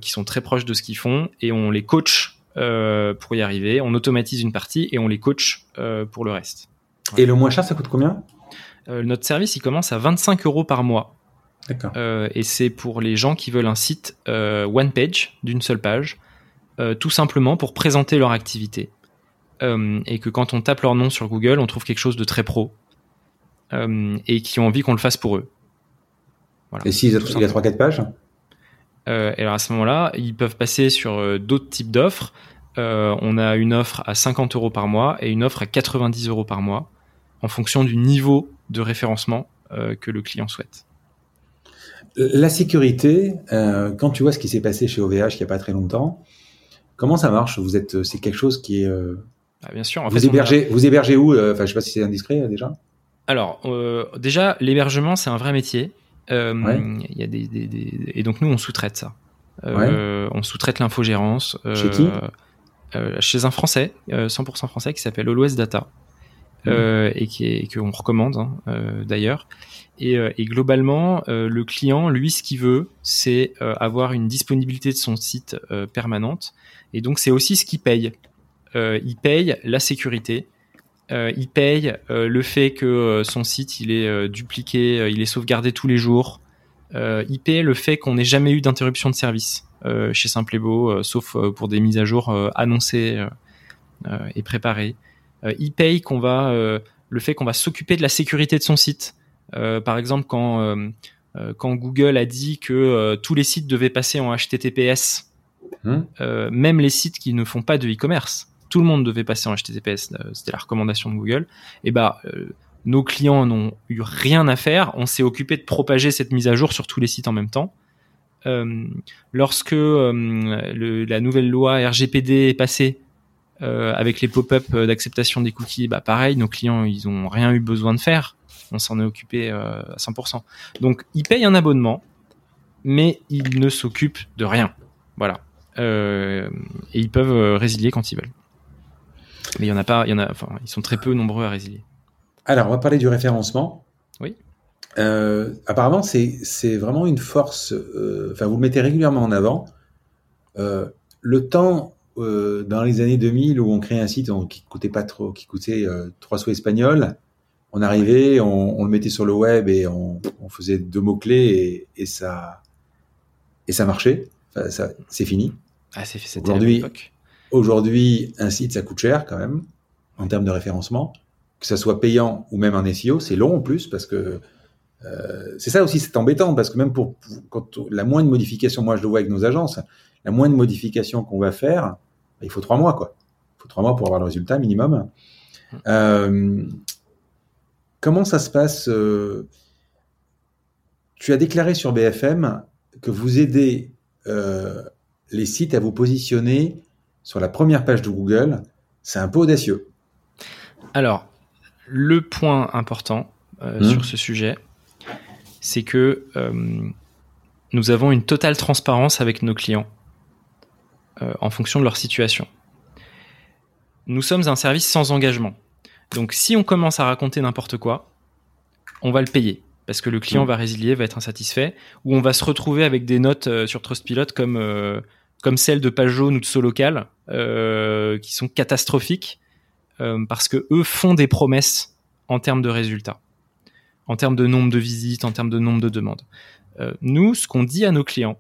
qui sont très proches de ce qu'ils font et on les coach pour y arriver. On automatise une partie et on les coach pour le reste. Et le moins cher, ça coûte combien? Notre service, il commence à 25 euros par mois. Euh, et c'est pour les gens qui veulent un site euh, one page, d'une seule page, euh, tout simplement pour présenter leur activité. Et que quand on tape leur nom sur Google, on trouve quelque chose de très pro. Et qui ont envie qu'on le fasse pour eux. Voilà. Et s'il a, Tout il a 3-4 pages? Et alors à ce moment-là, ils peuvent passer sur d'autres types d'offres. On a une offre à 50 euros par mois et une offre à 90 euros par mois, en fonction du niveau de référencement que le client souhaite. La sécurité, euh, quand tu vois ce qui s'est passé chez OVH il n'y a pas très longtemps, comment ça marche? Vous êtes, c'est quelque chose qui est. euh, Ah, bien sûr. En vous fait, a- hébergez, vous hébergez où? Euh, Enfin, je sais pas si c'est indiscret euh, déjà. Alors, euh, déjà, l'hébergement, c'est un vrai métier. Euh, Ouais. y a des, des- des- et donc nous, on sous-traite ça. Euh, On sous-traite l'infogérance. euh, Chez qui? euh, Chez un Français, euh, 100% français, qui s'appelle Always Data. Mmh. euh, et qui est qu'on recommande hein, euh, d'ailleurs. Et, euh, globalement, le client, lui, ce qu'il veut, c'est avoir une disponibilité de son site permanente. Et donc, c'est aussi ce qu'il paye. Il paye la sécurité. Il paye le fait que son site il est dupliqué, il est sauvegardé tous les jours. Il paye le fait qu'on n'ait jamais eu d'interruption de service chez Simplebo, sauf pour des mises à jour annoncées et préparées. Euh, il paye qu'on va euh, le fait qu'on va s'occuper de la sécurité de son site. Euh, par exemple, quand quand Google a dit que tous les sites devaient passer en HTTPS, Hmm. euh, même les sites qui ne font pas de e-commerce, tout le monde devait passer en HTTPS. euh, C'était la recommandation de Google. Et bah euh, nos clients n'ont eu rien à faire. On s'est occupé de propager cette mise à jour sur tous les sites en même temps. Euh, lorsque euh, le- la nouvelle loi RGPD est passée euh, avec les pop-up euh, d'acceptation des cookies, bah pareil, nos clients ils ont rien eu besoin de faire. On s'en est occupé euh, à 100%. Donc ils payent un abonnement, mais ils ne s'occupent de rien. Voilà. Euh, et ils peuvent résilier quand ils veulent. Mais il y en a pas, il y en a, enfin, ils sont très peu nombreux à résilier. Alors, on va parler du référencement. Oui. Apparemment, c'est vraiment une force. Enfin, vous le mettez régulièrement en avant. Le temps euh, dans les années 2000 où on créait un site on- qui coûtait pas trop, qui coûtait euh, trois sous espagnols, on arrivait, on, on le mettait sur le web et on, on faisait deux mots clés et, et ça et ça marchait. Enfin, ça, c'est fini. Ah, Aujourd'hui-. Aujourd'hui, un site, ça coûte cher quand même, en termes de référencement. Que ça soit payant ou même en SEO, c'est long en plus, parce que euh, c'est ça aussi, c'est embêtant, parce que même pour, pour- quand la moindre modification, moi je le vois avec nos agences, la moindre modification qu'on va faire, bah, il faut trois mois, quoi. Il faut trois mois pour avoir le résultat minimum. Euh, comment ça se passe euh, Tu as déclaré sur BFM que vous aidez euh, les sites à vous positionner sur la première page de Google. C'est un peu audacieux. Alors, le point important Hmm. sur ce sujet, c'est que nous avons une totale transparence avec nos clients en fonction de leur situation. Nous sommes un service sans engagement. Donc, si on commence à raconter n'importe quoi, on va le payer parce que le client Hmm. va résilier, va être insatisfait, ou on va se retrouver avec des notes euh, sur Trustpilot comme euh, comme celles de Page Jaune ou de Solocal, euh, qui sont catastrophiques euh, parce que eux font des promesses en termes de résultats, en termes de nombre de visites, en termes de nombre de demandes. Euh, nous, ce qu'on dit à nos clients,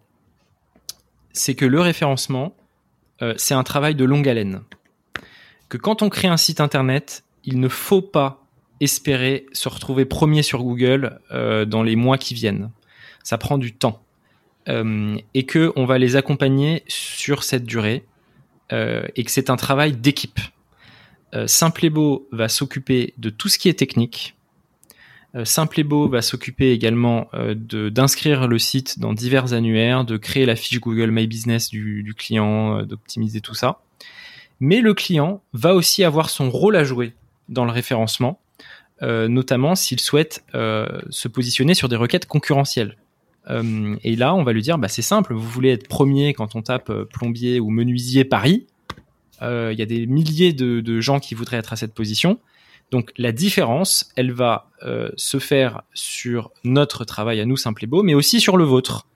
c'est que le référencement, euh, c'est un travail de longue haleine. Que quand on crée un site internet, il ne faut pas espérer se retrouver premier sur Google euh, dans les mois qui viennent. Ça prend du temps. Euh, et que on va les accompagner sur cette durée et que c'est un travail d'équipe. Euh, Simplebo va s'occuper de tout ce qui est technique. Euh, Simplebo va s'occuper également euh, d'inscrire le site dans divers annuaires, de créer la fiche Google My Business du, client, euh, d'optimiser tout ça. Mais le client va aussi avoir son rôle à jouer dans le référencement, notamment s'il souhaite se positionner sur des requêtes concurrentielles. Et là, on va lui dire, bah, c'est simple, vous voulez être premier quand on tape plombier ou menuisier Paris. Il y a des milliers de, gens qui voudraient être à cette position. Donc la différence, elle va se faire sur notre travail à nous, simple et beau, mais aussi sur le vôtre.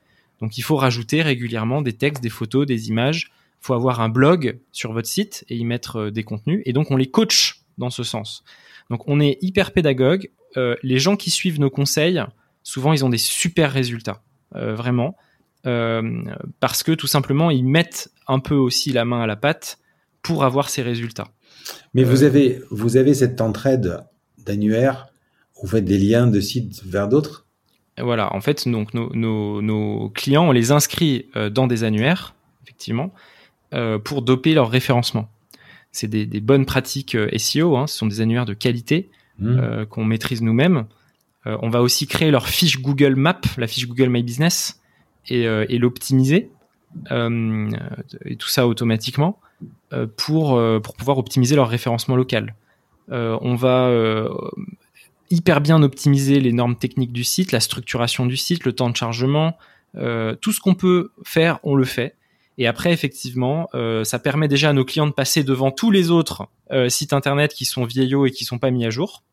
Donc il faut rajouter régulièrement des textes, des photos, des images. Il faut avoir un blog sur votre site et y mettre des contenus. Et donc on les coach dans ce sens. Donc on est hyper pédagogue. Euh, les gens qui suivent nos conseils, souvent ils ont des super résultats, euh, vraiment, euh, parce que tout simplement ils mettent un peu aussi la main à la pâte pour avoir ces résultats. Mais vous avez vous avez cette entraide d'annuaire, vous faites des liens de sites vers d'autres? Voilà, en fait, donc nos, nos, nos, clients, on les inscrit dans des annuaires, effectivement, pour doper leur référencement c'est des, bonnes pratiques euh, SEO, hein, ce sont des annuaires de qualité mmh. euh, qu'on maîtrise nous-mêmes. Euh, on va aussi créer leur fiche Google Map, la fiche Google My Business, et, l'optimiser, et tout ça automatiquement, pour, pour pouvoir optimiser leur référencement local. on va hyper bien optimiser les normes techniques du site, la structuration du site, le temps de chargement, tout ce qu'on peut faire, on le fait. Et après, effectivement, euh, ça permet déjà à nos clients de passer devant tous les autres euh, sites internet qui sont vieillots et qui sont pas mis à jour.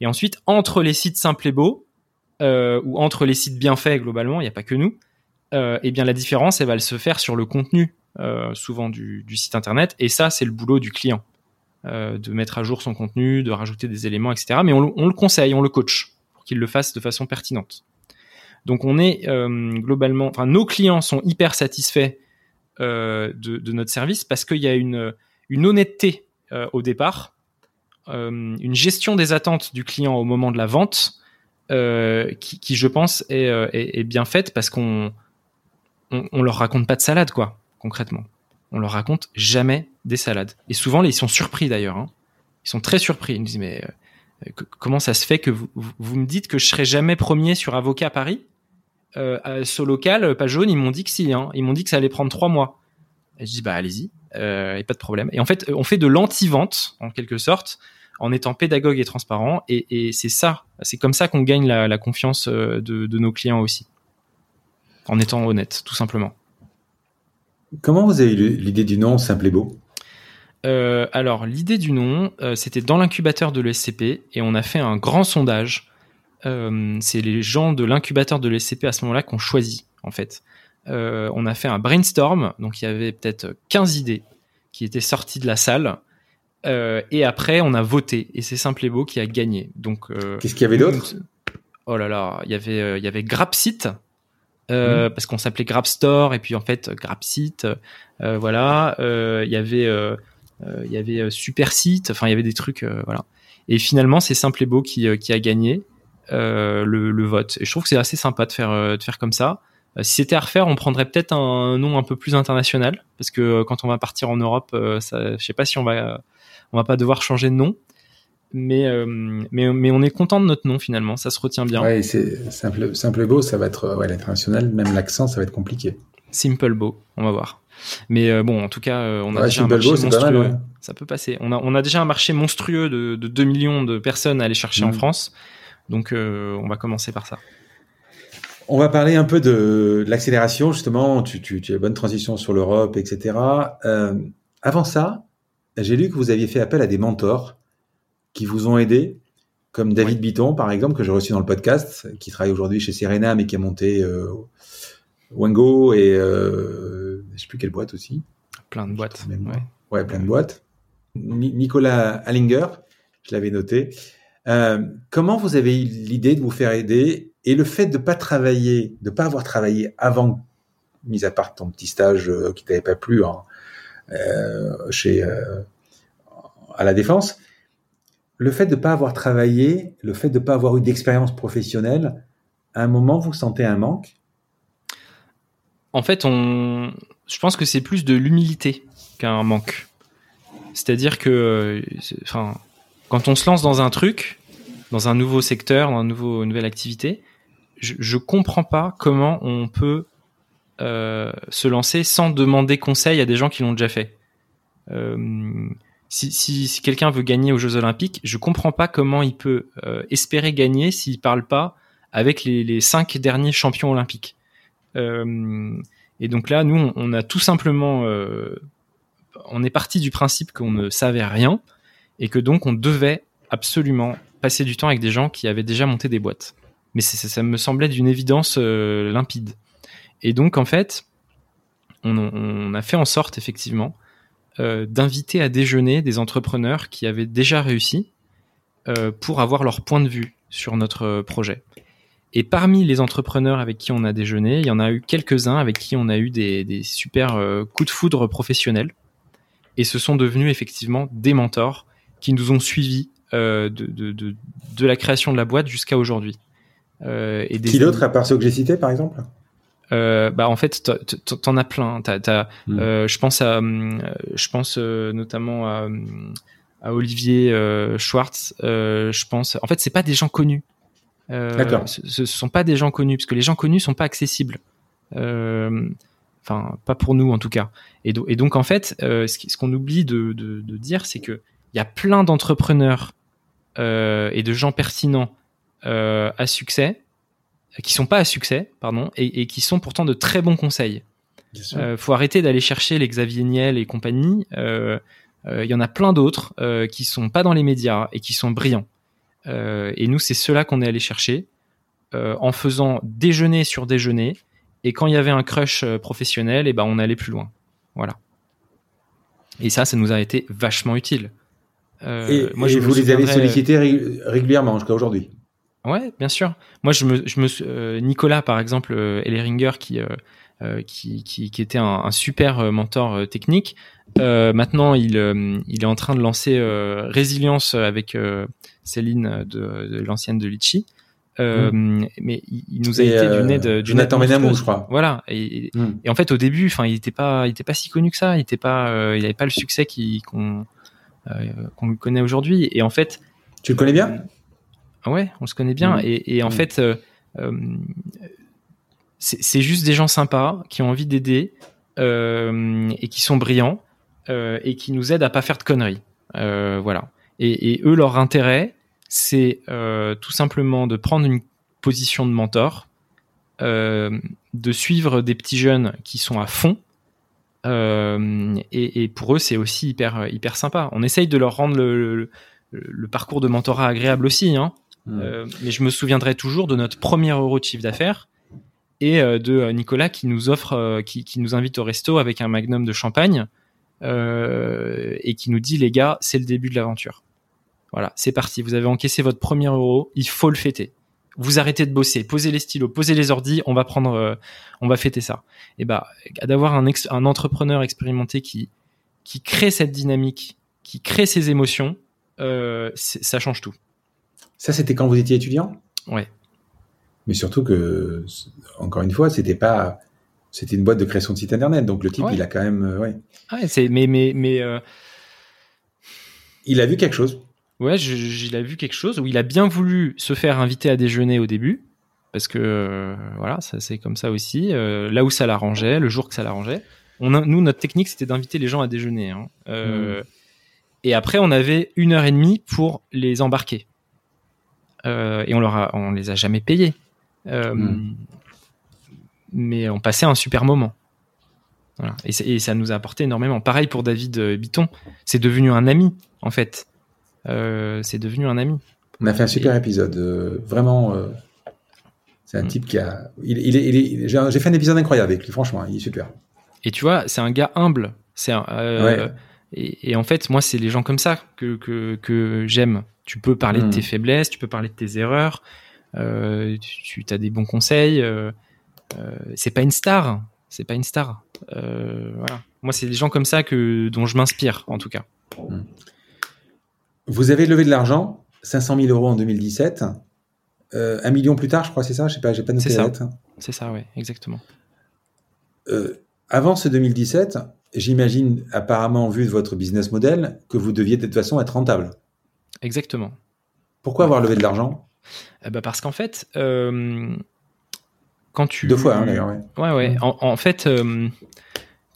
Et ensuite, entre les sites simples et beaux euh, ou entre les sites bien faits globalement, il n'y a pas que nous. eh bien, la différence, elle va se faire sur le contenu souvent du, site internet. Et ça, c'est le boulot du client de mettre à jour son contenu, de rajouter des éléments, etc. Mais on, le conseille, on le coach pour qu'il le fasse de façon pertinente. Donc, on est globalement, enfin, nos clients sont hyper satisfaits euh, de, notre service parce qu'il y a une, honnêteté euh, au départ, euh, une gestion des attentes du client au moment de la vente qui, je pense, est, est, bien faite parce qu'on on, leur raconte pas de salade, quoi, concrètement. On leur raconte jamais des salades. Et souvent, ils sont surpris d'ailleurs. Hein. Ils sont très surpris. Ils me disent, mais comment ça se fait que vous, me dites que je serai jamais premier sur Avocat Paris? Euh, ce local, pas jaune, ils m'ont dit que si, hein. ils m'ont dit que ça allait prendre trois mois. Et je dis bah allez-y, euh, et pas de problème. Et en fait, on fait de l'anti-vente en quelque sorte, en étant pédagogue et transparent, et, c'est ça, c'est comme ça qu'on gagne la, confiance euh, de, nos clients aussi, en étant honnête, tout simplement. Comment vous avez eu l'idée du nom Simple et Beau? Euh, alors l'idée du nom, euh, c'était dans l'incubateur de l'ESCP et on a fait un grand sondage euh, c'est les gens de l'incubateur de l'SCP à ce moment-là qu'on choisit, en fait. On a fait un brainstorm, donc il y avait peut-être 15 idées qui étaient sorties de la salle. Et après, on a voté, et c'est Simple et Beau qui a gagné. Donc, qu'est-ce qu'il y avait d'autre? Oh là là, il y avait, il y avait Grapsite, mmh. parce qu'on s'appelait Grapstore, et puis en fait Grapsite, voilà. Il y avait, il y avait Supersite, enfin il y avait des trucs, voilà. Et finalement, c'est Simple et Beau qui, qui a gagné. Euh, le, vote. Et je trouve que c'est assez sympa de faire, euh, de faire comme ça. Euh, si c'était à refaire, on prendrait peut-être un nom un peu plus international, parce que quand on va partir en Europe, ça, je sais pas si on va, on va pas devoir changer de nom. Mais, mais, mais on est content de notre nom finalement, ça se retient bien. Ouais, c'est simple, simple beau, ça va être ouais, l'international, même l'accent, ça va être compliqué. Simple beau, on va voir. Mais bon, en tout cas, on a déjà un marché monstrueux. Ça peut passer. On a, on a déjà un marché monstrueux de, de 2 millions de personnes à aller chercher en mmh. France. Donc, euh, on va commencer par ça. On va parler un peu de, l'accélération, justement. Tu, tu, tu, as bonne transition sur l'Europe, etc. Euh, avant ça, j'ai lu que vous aviez fait appel à des mentors qui vous ont aidé, comme David Bitton, par exemple, que j'ai reçu dans le podcast, qui travaille aujourd'hui chez Serena, mais qui a monté euh, Wango et euh, je sais plus quelle boîte aussi. Plein de boîtes. Ouais. ouais. plein de boîtes. Nicolas Allinger, je l'avais noté. Euh, comment vous avez eu l'idée de vous faire aider et le fait de pas travailler, de pas avoir travaillé avant, mis à part ton petit stage euh, qui t'avait pas plu hein, euh, chez euh, à la défense, le fait de pas avoir travaillé, le fait de pas avoir eu d'expérience professionnelle, à un moment vous sentez un manque? En fait, on, je pense que c'est plus de l'humilité qu'un manque. C'est-à-dire que, enfin, quand on se lance dans un truc, dans un nouveau secteur, dans une nouvelle activité, je, je comprends pas comment on peut euh, se lancer sans demander conseil à des gens qui l'ont déjà fait. Euh, si, quelqu'un veut gagner aux Jeux Olympiques, je comprends pas comment il peut euh, espérer gagner s'il parle pas avec les, cinq derniers champions olympiques. Euh, et donc là, nous, on a tout simplement, euh, on est parti du principe qu'on ne savait rien et que donc on devait absolument passer du temps avec des gens qui avaient déjà monté des boîtes. Mais ça, me semblait d'une évidence limpide. Et donc en fait, on, a fait en sorte effectivement d'inviter à déjeuner des entrepreneurs qui avaient déjà réussi euh, pour avoir leur point de vue sur notre projet. Et parmi les entrepreneurs avec qui on a déjeuné, il y en a eu quelques-uns avec qui on a eu des, des super euh, coups de foudre professionnels. Et ce sont devenus effectivement des mentors qui nous ont suivis euh, de, de, de, la création de la boîte jusqu'à aujourd'hui. Euh, et. Qui d'autre à part ceux que j'ai cités par exemple? Euh, bah en fait t'en as plein. T'as, mm. euh, je pense à, je pense euh, notamment à, à Olivier euh, Schwartz. je pense. En fait, c'est pas des gens connus. D'accord. Ce, ce sont pas des gens connus parce que les gens connus sont pas accessibles. Enfin, pas pour nous en tout cas. Et, do- et donc en fait, ce, qu'on oublie de, de, de dire, c'est que il y a plein d'entrepreneurs et de gens pertinents à succès qui sont pas à succès, pardon, et, et, qui sont pourtant de très bons conseils. Il euh, faut arrêter d'aller chercher les Xavier Niel et compagnie. Il euh, euh, y en a plein d'autres qui sont pas dans les médias et qui sont brillants. Et nous, c'est ceux-là qu'on est allé chercher en faisant déjeuner sur déjeuner. Et quand il y avait un crush professionnel, et eh ben on allait plus loin. Voilà. Et ça, ça nous a été vachement utile. et, moi, et je vous les avez sollicités régulièrement jusqu'à aujourd'hui? Ouais, bien sûr. Moi, je me, je me euh, Nicolas, par exemple, euh, Elleringer, qui, euh, euh, qui, qui, qui, était un, un super mentor technique. maintenant, il, il est en train de lancer Résilience avec Céline de, de l'ancienne de Litchi. Mmh. Mais il, nous a été d'une aide. Jonathan Benamou, je crois. Voilà. Et, mmh. et, en fait, au début, enfin, il était pas, il était pas si connu que ça. Il était pas, il avait pas le succès qu'on qu'on connaît aujourd'hui. Et en fait, tu le connais bien? Ouais, on se connaît bien. Mmh. Et, et, en mmh. fait, euh, euh, c'est juste des gens sympas qui ont envie d'aider euh, et qui sont brillants et qui nous aident à pas faire de conneries. Voilà. Et, et, eux, leur intérêt, c'est tout simplement de prendre une position de mentor, de suivre des petits jeunes qui sont à fond. Et, et, pour eux, c'est aussi hyper hyper sympa. On essaye de leur rendre le, le, le parcours de mentorat agréable aussi. Hein. Euh, mais je me souviendrai toujours de notre premier euro de chiffre d'affaires et euh, de euh, Nicolas qui nous offre, qui, qui, nous invite au resto avec un magnum de champagne et qui nous dit les gars, c'est le début de l'aventure. Voilà, c'est parti. Vous avez encaissé votre premier euro, il faut le fêter. Vous arrêtez de bosser, posez les stylos, posez les ordis, on va prendre, on va fêter ça. Et bah, d'avoir un, un entrepreneur expérimenté qui qui crée cette dynamique, qui crée ces émotions, ça change tout. Ça, c'était quand vous étiez étudiant? Ouais. Mais surtout que, encore une fois, c'était pas, c'était une boîte de création de site internet, donc le type, ouais. il a quand même, euh, ouais. Ah, c'est, mais, mais, mais. Euh... Il a vu quelque chose. Ouais, il a vu quelque chose où il a bien voulu se faire inviter à déjeuner au début, parce que euh, voilà, ça c'est comme ça aussi. Euh, là où ça l'arrangeait, le jour que ça l'arrangeait. On a, nous, notre technique, c'était d'inviter les gens à déjeuner. Hein. Mmh. Et après, on avait une heure et demie pour les embarquer et on leur a, on les a jamais payés. Euh, mm. Mais on passait un super moment. Voilà. Et, et, ça nous a apporté énormément. Pareil pour David euh, Bitton, c'est devenu un ami en fait. Euh, c'est devenu un ami. On a fait un super et... épisode, euh, vraiment. Euh, c'est un mm. type qui a. Il, il, il, il J'ai fait un épisode incroyable avec lui, franchement, il est super. Et tu vois, c'est un gars humble. C'est un, ouais. Et, et, en fait, moi, c'est les gens comme ça que, que, que j'aime. Tu peux parler mmh. de tes mmh. faiblesses, tu peux parler de tes erreurs, euh, tu, as des bons conseils. Euh, euh, c'est pas une star, c'est pas une star. Euh, voilà. Moi, c'est des gens comme ça que dont je m'inspire, en tout cas. Mmh. Vous avez levé de l'argent, 500 000 euros en 2017. Euh, un million plus tard, je crois, c'est ça? Je sais pas, j'ai pas noté. C'est ça, oui, exactement. Euh, avant ce 2017, j'imagine, apparemment, vu de votre business model, que vous deviez de toute façon être rentable. Exactement. Pourquoi avoir levé de l'argent? Eh ben Parce qu'en fait, euh, quand tu... Deux fois, hein, d'ailleurs. Ouais, ouais. ouais. En, en, fait, euh,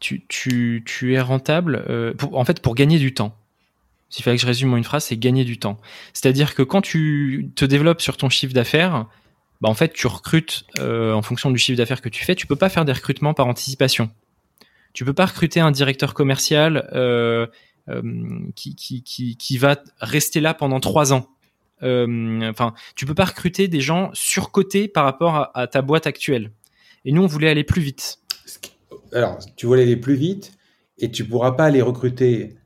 tu, tu, tu, es rentable, euh, pour, en fait, pour gagner du temps. S'il fallait que je résume en une phrase, c'est gagner du temps. C'est-à-dire que quand tu te développes sur ton chiffre d'affaires, bah en fait tu recrutes en fonction du chiffre d'affaires que tu fais. Tu peux pas faire des recrutements par anticipation. Tu peux pas recruter un directeur commercial euh, euh, qui, qui, qui, qui va rester là pendant trois ans. Euh, enfin, tu peux pas recruter des gens surcotés par rapport à, à ta boîte actuelle. Et nous, on voulait aller plus vite. Alors, tu voulais aller plus vite et tu pourras pas aller recruter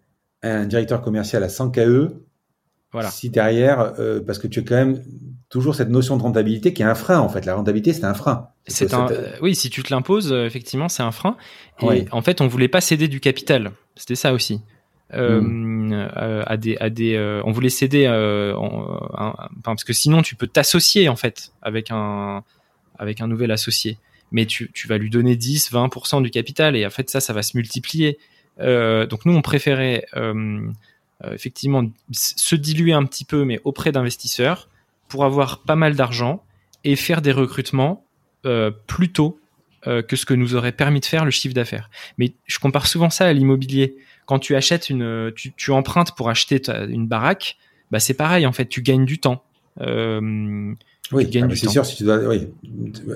un directeur commercial à 100 KE Voilà. si derrière, euh, parce que tu as quand même toujours cette notion de rentabilité qui est un frein en fait. La rentabilité, c'est un frein. C'est un, euh, oui, si tu te l'imposes, euh, effectivement, c'est un frein. Et en fait, on voulait pas céder du capital. C'était ça aussi. Euh, Hmm. euh, à des, à des, euh, on voulait céder, en- un- enfin, parce que sinon tu peux t'associer en fait avec un, avec un nouvel associé. Mais tu, tu vas lui donner 10, 20% du capital et en fait ça, ça va se multiplier. Donc nous, on préférait effectivement se diluer un petit peu, mais auprès d'investisseurs pour avoir pas mal d'argent et faire des recrutements euh, plus tôt euh, que ce que nous aurait permis de faire le chiffre d'affaires. Mais je compare souvent ça à l'immobilier. Quand tu achètes une, tu, tu empruntes pour acheter ta- une baraque, bah c'est pareil en fait, tu gagnes du temps. Euh, Oui, tu gagnes ah, du c'est temps. sûr si tu dois. Oui.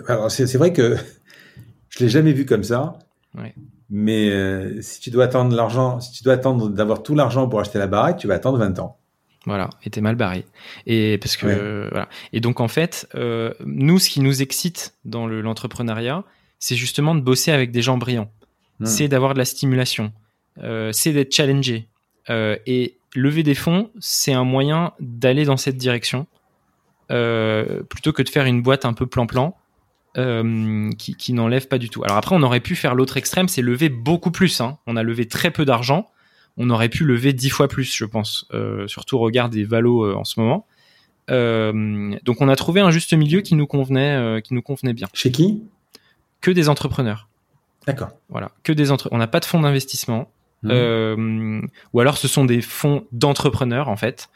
Alors c'est vrai que [laughs] je l'ai jamais vu comme ça. Ouais. Mais si tu dois attendre l'argent, si tu dois attendre d'avoir tout l'argent pour acheter la baraque, tu vas attendre 20 ans. Voilà, et t'es mal barré. Et parce que Ouais. euh, voilà. Et donc en fait, euh, nous, ce qui nous excite dans le- l'entrepreneuriat, c'est justement de bosser avec des gens brillants. Hmm. C'est d'avoir de la stimulation. Euh, c'est d'être challengé. Euh, et lever des fonds, c'est un moyen d'aller dans cette direction plutôt que de faire une boîte un peu plan-plan. euh, qui, qui n'enlève pas du tout. Alors après, on aurait pu faire l'autre extrême, c'est lever beaucoup plus. hein. On a levé très peu d'argent, on aurait pu lever dix fois plus, je pense. Euh, surtout au regard des valos euh, en ce moment. Euh, donc on a trouvé un juste milieu qui nous convenait, qui nous convenait bien. Chez qui? Que des entrepreneurs. D'accord. Voilà, que des entre. On n'a pas de fonds d'investissement. Euh, ou alors ce sont des fonds d'entrepreneurs en fait.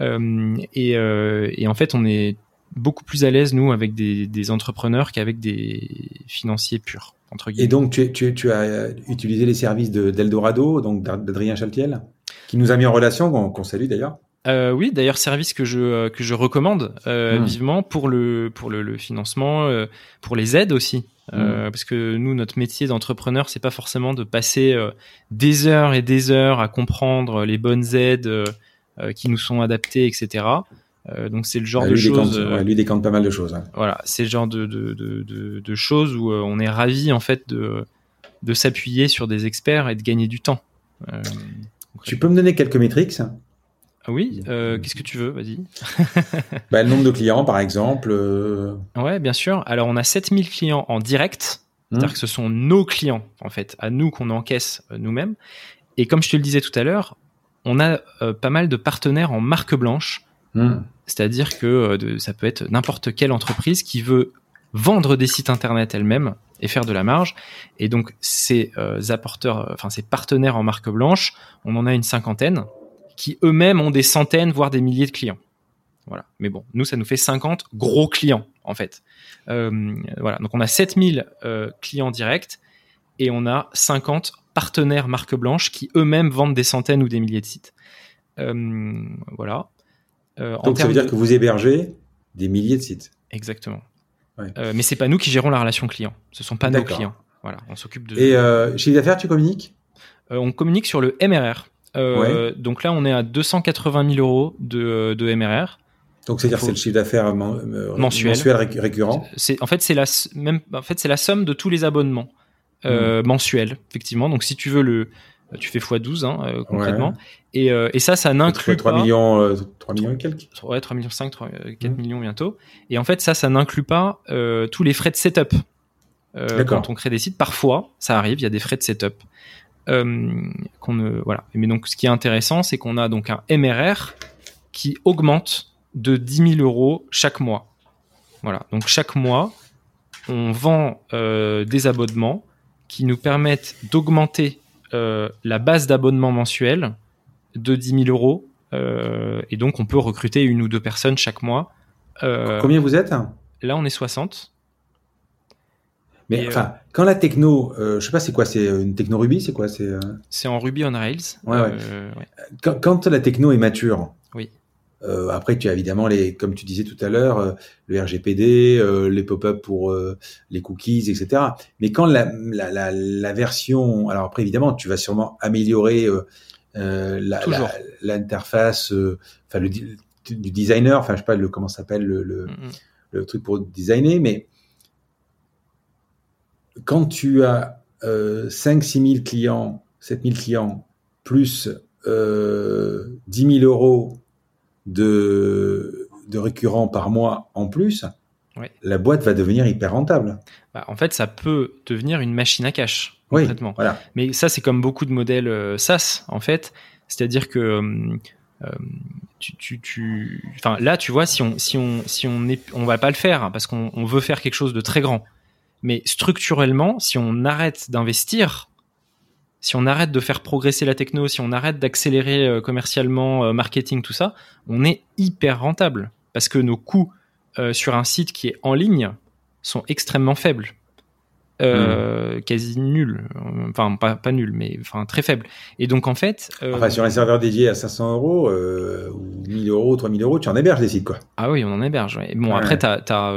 Et, et en fait, on est beaucoup plus à l'aise nous avec des, des entrepreneurs qu'avec des financiers purs entre guillemets. Et donc tu, tu, tu as euh, utilisé les services de d'Eldorado, donc d'Ad- d'Adrien Chaltiel, qui nous a mis en relation, qu'on salue d'ailleurs. Euh, oui, d'ailleurs service que je euh, que je recommande euh, Hmm. vivement pour le pour le, le financement, euh, pour les aides aussi. Euh, Parce que nous, notre métier d'entrepreneur, c'est pas forcément de passer des heures et des heures à comprendre les bonnes aides qui nous sont adaptées, etc. Euh, donc c'est le genre Ouais, de choses. euh, ouais, lui décante pas mal de choses. hein. voilà, c'est le genre de, de, de, choses où euh, on est ravi en fait de, de s'appuyer sur des experts et de gagner du temps. Euh, Tu peux me donner quelques métriques ah oui, qu'est-ce que tu veux? Vas-y. [laughs] bah, Le nombre de clients, par exemple. Ouais, bien sûr. Alors on a 7000 clients en direct, Hmm. c'est-à-dire que ce sont nos clients en fait, à nous qu'on encaisse nous-mêmes. Et comme je te le disais tout à l'heure, on a pas mal de partenaires en marque blanche hmm. C'est-à-dire que euh, ça peut être n'importe quelle entreprise qui veut vendre des sites internet elle-même et faire de la marge. Et donc ces euh, apporteurs, euh, enfin ces partenaires en marque blanche, on en a une cinquantaine qui eux-mêmes ont des centaines voire des milliers de clients. Voilà. Mais bon, nous ça nous fait 50 gros clients en fait. Voilà. Donc on a 7000 euh, clients directs et on a 50 partenaires marque blanche qui eux-mêmes vendent des centaines ou des milliers de sites. Voilà. Euh, en Donc ça veut dire de- que vous hébergez des milliers de sites. Exactement. Ouais. Euh, mais c'est pas nous qui gérons la relation client. Ce sont pas nos clients. Voilà, on s'occupe de. Et euh, chiffre d'affaires, tu communiques? Euh, on communique sur le MRR. Euh, Donc là, on est à 280 000 euros de, de MRR. Donc c'est-à-dire Faut- c'est le chiffre d'affaires men- Mensuel. ré- récurrent. C'est en fait c'est la même en fait c'est la somme de tous les abonnements euh, mensuels effectivement. Donc si tu veux le tu fais x12 hein, euh, concrètement. Et, euh, et ça ça n'inclut 3 pas millions, euh, 3 millions et quelques. ouais 3 millions 5 3, euh, 4 Mhm. millions bientôt. Et en fait ça ça n'inclut pas euh, tous les frais de setup euh, quand on crée des sites. Parfois ça arrive il y a des frais de setup euh, qu'on voilà. Mais donc ce qui est intéressant c'est qu'on a donc un MRR qui augmente de 10 000 euros chaque mois. Voilà. Donc chaque mois on vend euh, des abonnements qui nous permettent d'augmenter euh, la base d'abonnement mensuel de 10 000 euros euh, et donc on peut recruter une ou deux personnes chaque mois. Euh, Combien vous êtes là on est 60. Mais et, enfin, quand la techno, euh, je sais pas, c'est quoi C'est une techno Ruby C'est quoi C'est euh, en Ruby on Rails. Ouais, ouais. Euh, ouais. quand, quand la techno est mature. Euh, après, tu as évidemment les, comme tu disais tout à l'heure, euh, le RGPD, euh, les pop-up pour euh, les cookies, etc. Mais quand la, la, la, la, version, alors après évidemment, tu vas sûrement améliorer l'interface, enfin le du designer, enfin je sais pas le comment s'appelle le, le, mm -hmm. le, truc pour designer, mais quand tu as euh, 5 6 000 clients, 7 000 clients, plus euh, 10 000 euros de, de récurrents par mois en plus, ouais. la boîte va devenir hyper rentable. Bah, en fait, ça peut devenir une machine à cash. Oui, voilà. Mais ça, c'est comme beaucoup de modèles euh, SaaS, en fait. C'est-à-dire que euh, tu, tu, tu, enfin, là, tu vois, si on, si on, si on est, on va pas le faire hein, parce qu'on on veut faire quelque chose de très grand. Mais structurellement, si on arrête d'investir, si on arrête de faire progresser la techno, si on arrête d'accélérer euh, commercialement, euh, marketing, tout ça, on est hyper rentable parce que nos coûts euh, sur un site qui est en ligne sont extrêmement faibles. Euh, mmh. quasi nul, enfin pas, pas nul, mais enfin très faible. Et donc en fait, euh... enfin sur un serveur dédié à 500 euros euh, ou 1000 euros, 3000 euros, tu en héberges des sites quoi. Ah oui, on en héberge. Ouais. Bon ouais. après t'as, t'as,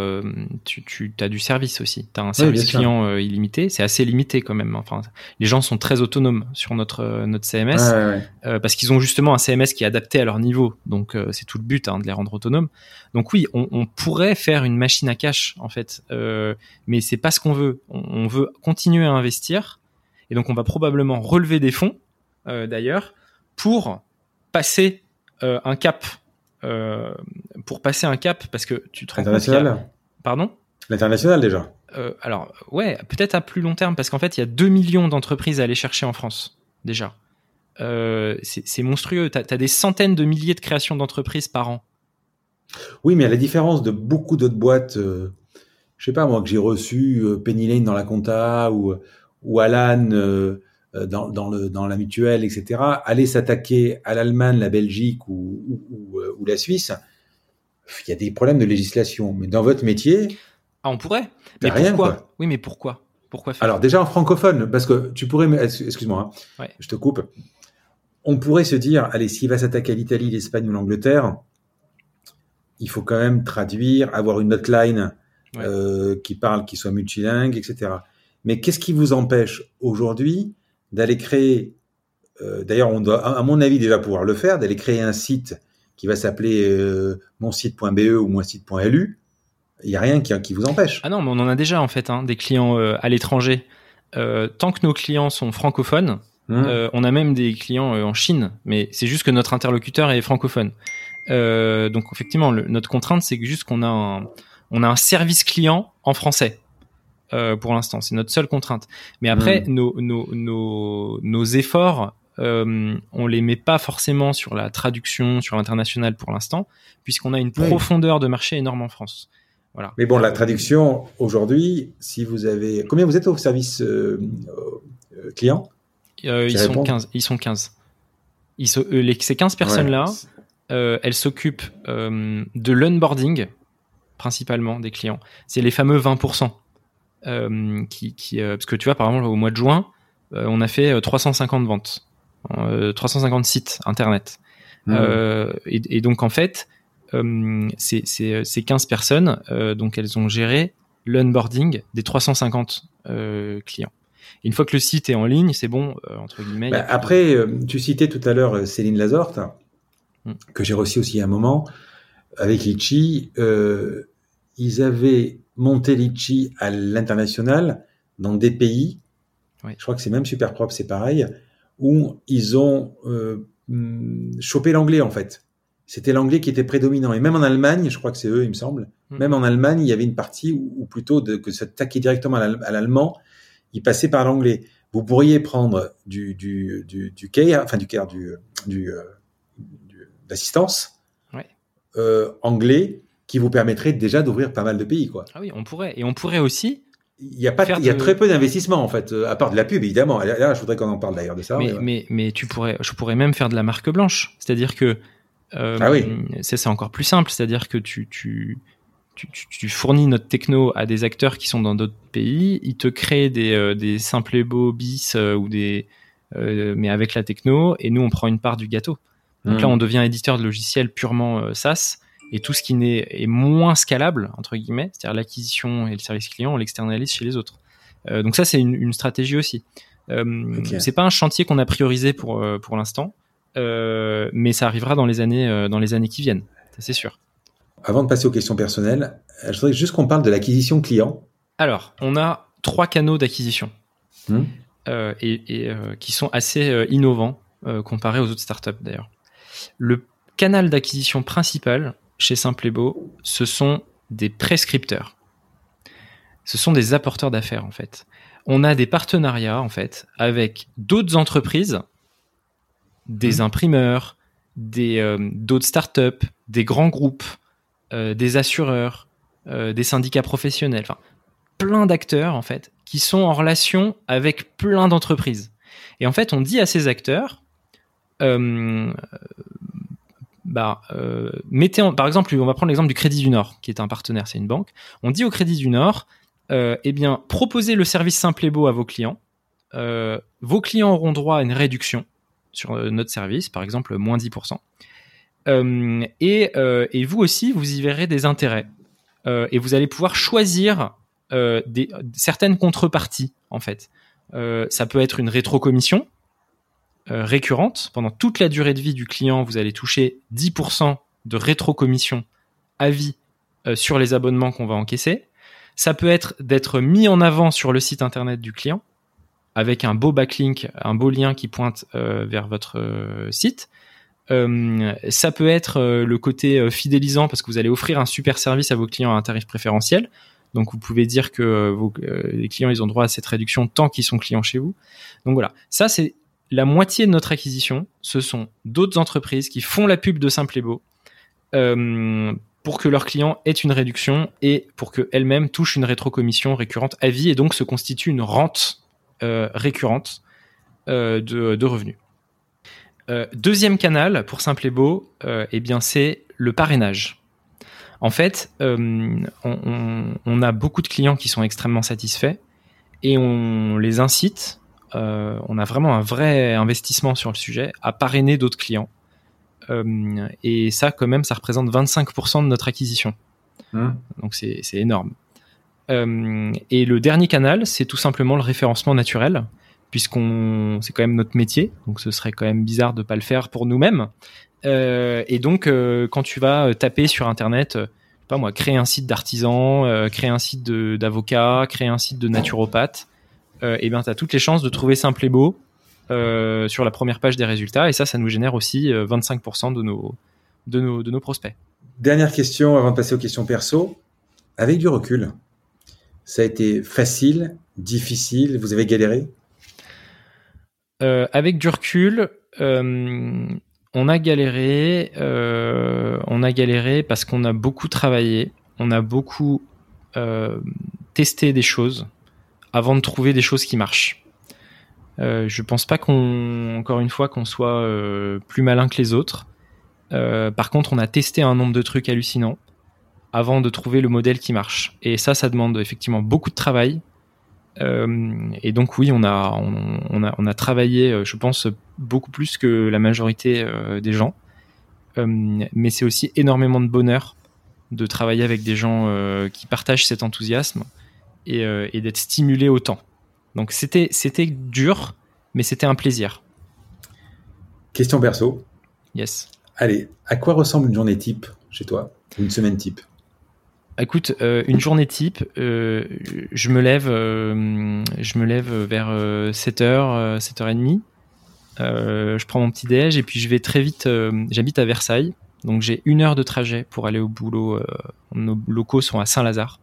tu, tu as du service aussi. T'as un service oui, client illimité. C'est assez limité quand même. Enfin, les gens sont très autonomes sur notre notre CMS ouais, parce qu'ils ont justement un CMS qui est adapté à leur niveau. Donc c'est tout le but hein, de les rendre autonomes. Donc oui, on, on, pourrait faire une machine à cash en fait, mais c'est pas ce qu'on veut. On, on veut continuer à investir. Et donc on va probablement relever des fonds euh, d'ailleurs pour passer euh, un cap euh, pour passer un cap parce que tu te rends International. compte a... pardon? L'international déjà. Alors ouais peut-être à plus long terme parce qu'en fait il y a 2 millions d'entreprises à aller chercher en France déjà. C'est monstrueux. Tu as, as, des centaines de milliers de créations d'entreprises par an. Oui mais à la différence de beaucoup d'autres boîtes euh, je sais pas moi que j'ai reçu euh, Penny Lane dans la compta ou ou Alan euh, dans, dans le dans la mutuelle etc aller s'attaquer à l'Allemagne la Belgique ou, ou, ou, ou la Suisse il y a des problèmes de législation mais dans votre métier ah on pourrait mais rien, pourquoi quoi. oui mais pourquoi? Pourquoi faire alors déjà en francophone parce que tu pourrais excuse-moi hein, ouais. je te coupe on pourrait se dire allez s'il va s'attaquer à l'Italie l'Espagne ou l'Angleterre il faut quand même traduire avoir une hotline ouais. euh, qui parle, qui soit multilingue, etc. Mais qu'est-ce qui vous empêche aujourd'hui d'aller créer, euh, d'ailleurs, on doit, à mon avis, déjà pouvoir le faire, d'aller créer un site qui va s'appeler euh, monsite.be ou monsite.lu. Il n'y a rien qui, qui, vous empêche. Ah non, mais on en a déjà en fait hein, des clients euh, à l'étranger. Tant que nos clients sont francophones, mmh. on a même des clients en Chine, mais c'est juste que notre interlocuteur est francophone. donc effectivement, le, notre contrainte, c'est juste qu'on a un, on a un service client en français. Euh, pour l'instant, c'est notre seule contrainte. Mais après, mmh. nos, nos, nos, nos, efforts, euh, on les met pas forcément sur la traduction, sur l'international pour l'instant, puisqu'on a une profondeur de marché énorme en France. Voilà. Mais bon, la traduction aujourd'hui, si vous avez, combien vous êtes au service euh, euh client? Ils sont 15. Ils sont 15. Ils sont, les, ces 15 personnes-là, ouais. elles s'occupent de l'onboarding principalement des clients. C'est les fameux 20%. Euh, qui, qui euh, parce que tu vois, par exemple, au mois de juin, euh, on a fait 350 ventes, 350 sites internet. Mmh. Et, et, donc, en fait, ces, ces, ces 15 personnes, donc elles ont géré l'onboarding des 350 clients. Et une fois que le site est en ligne, c'est bon, entre guillemets. Bah, après, tu citais tout à l'heure Céline Lazorte, mmh. que j'ai reçu aussi à un moment avec Litchi, euh, ils avaient monté Litchi à l'international dans des pays, oui. je crois que c'est même super propre, c'est pareil, où ils ont euh, chopé l'anglais en fait. C'était l'anglais qui était prédominant. Et même en Allemagne, je crois que c'est eux, il me semble, mmh. même en Allemagne, il y avait une partie où, ou plutôt de, que s'attaquer directement à l'allemand, ils passaient par l'anglais. Vous pourriez prendre du, du, du, du care, enfin du care, du, du, euh, du d'assistance, euh, anglais qui vous permettrait déjà d'ouvrir pas mal de pays, quoi. Ah oui, on pourrait. Et on pourrait aussi. Il y a pas, il y a de... très peu d'investissement en fait, à part de la pub évidemment. Là, je voudrais qu'on en parle d'ailleurs de ça. Mais, mais, mais, mais, tu pourrais, je pourrais même faire de la marque blanche. C'est-à-dire que euh, ah oui. c'est encore plus simple. C'est-à-dire que tu, tu, tu, tu, fournis notre techno à des acteurs qui sont dans d'autres pays. Ils te créent des, euh, des simples beaux bis euh, ou des, euh, mais avec la techno. Et nous, on prend une part du gâteau Donc Mmh. là, on devient éditeur de logiciels purement euh, SaaS et tout ce qui n'est est moins scalable entre guillemets, c'est-à-dire l'acquisition et le service client, on l'externalise chez les autres. Euh, donc ça, c'est une, une stratégie aussi. Euh, Ok. C'est pas un chantier qu'on a priorisé pour euh, pour l'instant, euh, mais ça arrivera dans les années euh, dans les années qui viennent, ça c'est sûr. Avant de passer aux questions personnelles, je voudrais juste qu'on parle de l'acquisition client. Alors, on a trois canaux d'acquisition Hmm. euh, et, et, euh, qui sont assez euh, innovants euh, comparés aux autres startups d'ailleurs. Le canal d'acquisition principal chez Simplebo, ce sont des prescripteurs. Ce sont des apporteurs d'affaires en fait. On a des partenariats en fait avec d'autres entreprises, des Mhm. imprimeurs, des euh, d'autres startups, des grands groupes, euh, des assureurs, euh, des syndicats professionnels, enfin plein d'acteurs en fait qui sont en relation avec plein d'entreprises. Et en fait, on dit à ces acteurs, bah, euh, mettez par exemple, on va prendre l'exemple du Crédit du Nord, qui est un partenaire, c'est une banque. On dit au Crédit du Nord, euh, eh bien, proposez le service simple et beau à vos clients. Euh, vos clients auront droit à une réduction sur euh, notre service, par exemple moins 10%. Euh, et, euh, et vous aussi, vous y verrez des intérêts. Euh, et vous allez pouvoir choisir euh, des, certaines contreparties, en fait. Euh, ça peut être une rétrocommission euh, récurrente. Pendant toute la durée de vie du client, vous allez toucher 10% de rétrocommission à vie euh, sur les abonnements qu'on va encaisser. Ça peut être d'être mis en avant sur le site internet du client avec un beau backlink, un beau lien qui pointe euh, vers votre euh, site. Euh, ça peut être euh, le côté euh, fidélisant parce que vous allez offrir un super service à vos clients à un tarif préférentiel. Donc vous pouvez dire que euh, vos, euh, les clients ils ont droit à cette réduction tant qu'ils sont clients chez vous. Donc voilà, ça c'est la moitié de notre acquisition. Ce sont d'autres entreprises qui font la pub de Simple et Beau euh, pour que leurs clients aient une réduction et pour qu'elles-mêmes touchent une rétrocommission récurrente à vie et donc se constitue une rente euh, récurrente euh, de, revenus. Deuxième canal pour Simple et Beau, eh bien c'est le parrainage. En fait, on a beaucoup de clients qui sont extrêmement satisfaits et on les incite. Euh, on a vraiment un vrai investissement sur le sujet à parrainer d'autres clients. Euh, et ça, quand même, ça représente 25% de notre acquisition. Hmm. Donc c'est énorme. Euh, et le dernier canal, c'est tout simplement le référencement naturel, puisqu'on c'est quand même notre métier, donc ce serait quand même bizarre de pas le faire pour nous-mêmes. Euh, et donc, euh, quand tu vas taper sur Internet, je sais pas moi, créer un site d'artisan, créer un site d'avocat, créer un site de naturopathe, euh, et bien tu as toutes les chances de trouver simple et beau euh, sur la première page des résultats, et ça, ça nous génère aussi euh, 25% de nos, de, nos, de nos prospects. Dernière question avant de passer aux questions perso. Avec du recul, ça a été facile, difficile, vous avez galéré? Euh, avec du recul, euh, on a galéré. euh, on a galéré parce qu'on a beaucoup travaillé. On a beaucoup euh, testé des choses avant de trouver des choses qui marchent. Euh, je pense pas qu'on, encore une fois, qu'on soit euh, plus malin que les autres. Euh, par contre, on a testé un nombre de trucs hallucinants avant de trouver le modèle qui marche. Et ça, ça demande effectivement beaucoup de travail, euh, et donc oui, on a, on, a, on a travaillé, je pense, beaucoup plus que la majorité des gens. Mais c'est aussi énormément de bonheur de travailler avec des gens qui partagent cet enthousiasme et, euh, et d'être stimulé autant. Donc c'était, c'était dur, mais c'était un plaisir. Question perso. Yes. Allez, à quoi ressemble une journée type chez toi? Une semaine type? Écoute, euh, une journée type, euh, je me lève, euh, je me lève vers 7h, 7h30. Euh, je prends mon petit déj et puis je vais très vite. J'habite à Versailles, donc j'ai une heure de trajet pour aller au boulot. euh, nos locaux sont à Saint-Lazare,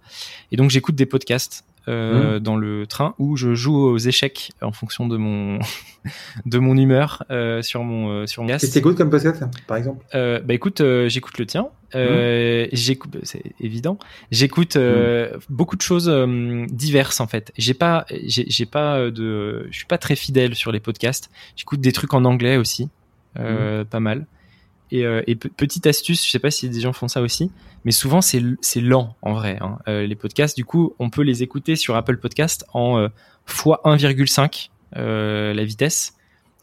et donc j'écoute des podcasts euh, dans le train où je joue aux échecs en fonction de mon [laughs] de mon humeur euh, sur mon euh, sur mon casque. que t'écoutes comme podcast, par exemple? Bah écoute, j'écoute le tien. Euh, j'écoute, c'est évident. J'écoute euh, beaucoup de choses diverses en fait. J'ai pas, j'ai pas de, je suis pas très fidèle sur les podcasts. J'écoute des trucs en anglais aussi, pas mal. Et, euh, et pe- petite astuce, je sais pas si des gens font ça aussi, mais souvent c'est lent en vrai. hein. Euh, les podcasts, du coup, on peut les écouter sur Apple Podcast en euh, x 1,5 euh, la vitesse.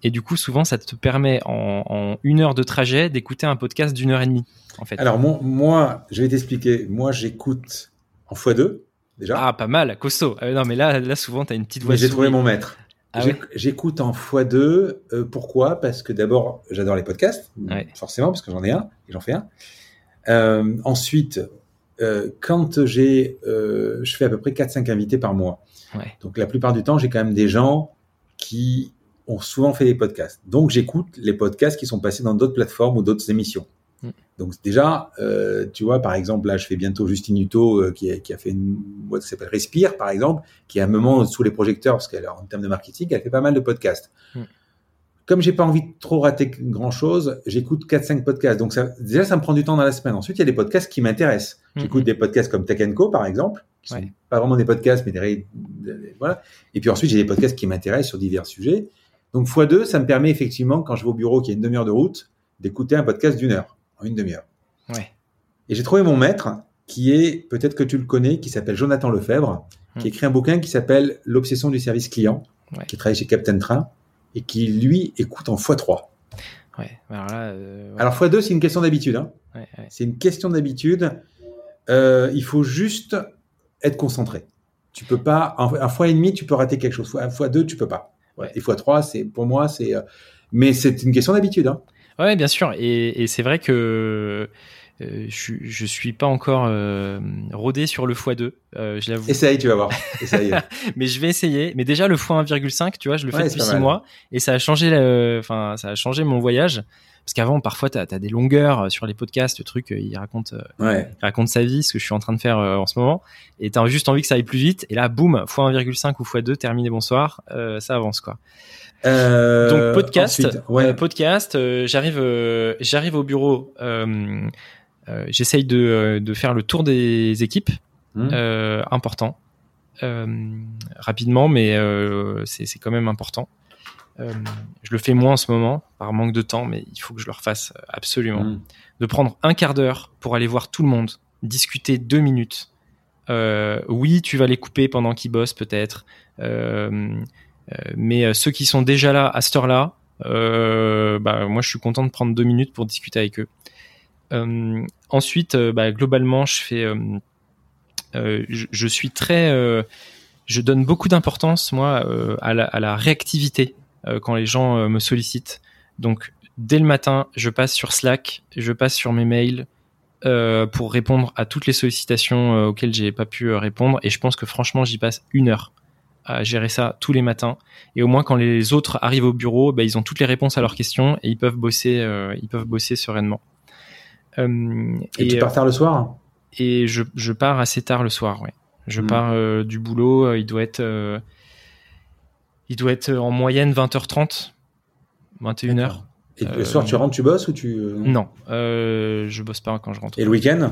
Et du coup, souvent, ça te permet en, en une heure de trajet d'écouter un podcast d'une heure et demie, en fait. Alors, mon- moi, je vais t'expliquer. Moi, j'écoute en x2, déjà. Ah, pas mal, costaud. Non, mais là, là souvent, t'as une petite voix. j'ai trouvé mon maître. Ah ouais J'écoute en x2. euh, pourquoi? Parce que d'abord, j'adore les podcasts, Ouais. forcément, parce que j'en ai un et j'en fais un. Euh, ensuite, euh, quand j'ai, euh, je fais à peu près 4-5 invités par mois. Ouais. Donc la plupart du temps, j'ai quand même des gens qui ont souvent fait des podcasts. Donc j'écoute les podcasts qui sont passés dans d'autres plateformes ou d'autres émissions. Mm. Donc déjà, euh, tu vois, par exemple, là, je fais bientôt Justine Hutto, euh, qui, a, qui a fait une boîte qui s'appelle Respire, par exemple, qui est à un moment sous les projecteurs, parce qu'elle, en termes de marketing, elle fait pas mal de podcasts. Mm. Comme j'ai pas envie de trop rater grand chose, j'écoute 4-5 podcasts. Donc ça, déjà, ça me prend du temps dans la semaine. Ensuite, il y a des podcasts qui m'intéressent. J'écoute Mhm. des podcasts comme Tech Co, par exemple, qui Ouais. sont pas vraiment des podcasts, mais des, voilà. Et puis ensuite, j'ai des podcasts qui m'intéressent sur divers sujets. Donc x2, ça me permet effectivement, quand je vais au bureau, qui a une demi-heure de route, d'écouter un podcast d'une heure, en une demi-heure. Ouais. Et j'ai trouvé mon maître, qui est, peut-être que tu le connais, qui s'appelle Jonathan Lefebvre, qui Mm. écrit un bouquin qui s'appelle L'obsession du service client, Ouais. qui travaille chez Captain Train, et qui, lui, écoute en x3. Ouais. Alors là, euh, ouais. Alors x2, c'est une question d'habitude. Hein. Ouais. C'est une question d'habitude. Euh, il faut juste être concentré. Tu peux pas, en, en fois et demi, tu peux rater quelque chose. Fois, fois deux, tu peux pas. Et fois trois, c'est, pour moi, c'est, euh, mais c'est une question d'habitude. Hein. Ouais, bien sûr. Et, et c'est vrai que euh, je, je suis pas encore euh, rodé sur le x2, euh, je l'avoue. Essaye, tu vas voir. Essaye. [laughs] mais je vais essayer. Mais déjà le x1,5, tu vois, je le fais depuis c'est pas 6 mal. mois et ça a changé, enfin, ça a changé mon voyage. Parce qu'avant, parfois, tu as, des longueurs sur les podcasts, le truc, il raconte, ouais. il raconte sa vie, ce que je suis en train de faire en ce moment, et tu as juste envie que ça aille plus vite. Et là, boum, x1,5 ou x2, terminé, bonsoir, ça avance quoi. Euh, Donc podcast, ensuite, ouais. euh, podcast. euh, j'arrive, euh, j'arrive au bureau. euh, euh, J'essaye de, euh, de faire le tour des équipes, Hmm. euh, important, euh, rapidement, mais euh, c'est quand même important. Euh, je le fais moins en ce moment par manque de temps, mais il faut que je le refasse absolument. Hmm. De prendre un quart d'heure pour aller voir tout le monde, discuter deux minutes. Euh, oui, tu vas les couper pendant qu'ils bossent peut-être, euh, euh, mais euh, ceux qui sont déjà là à cette heure-là, euh, bah, moi je suis content de prendre deux minutes pour discuter avec eux. Euh, ensuite, euh, bah, globalement, je fais, euh, euh, je, suis très, euh, je donne beaucoup d'importance moi euh, à, la, réactivité euh, quand les gens euh, me sollicitent. Donc dès le matin, je passe sur Slack, je passe sur mes mails euh, pour répondre à toutes les sollicitations euh, auxquelles j'ai pas pu euh, répondre. Et je pense que franchement, j'y passe une heure à gérer ça tous les matins. Et au moins, quand les autres arrivent au bureau, bah, ils ont toutes les réponses à leurs questions et ils peuvent bosser, euh, ils peuvent bosser sereinement. Euh, Et, tu pars tard le soir? Et je, je pars assez tard le soir, ouais. Je Mm. pars euh, du boulot, il doit être il doit être en moyenne 20h30, 21h. D'accord. Et le soir, tu rentres, tu bosses ou tu... Non, je bosse pas quand je rentre. Et le week-end?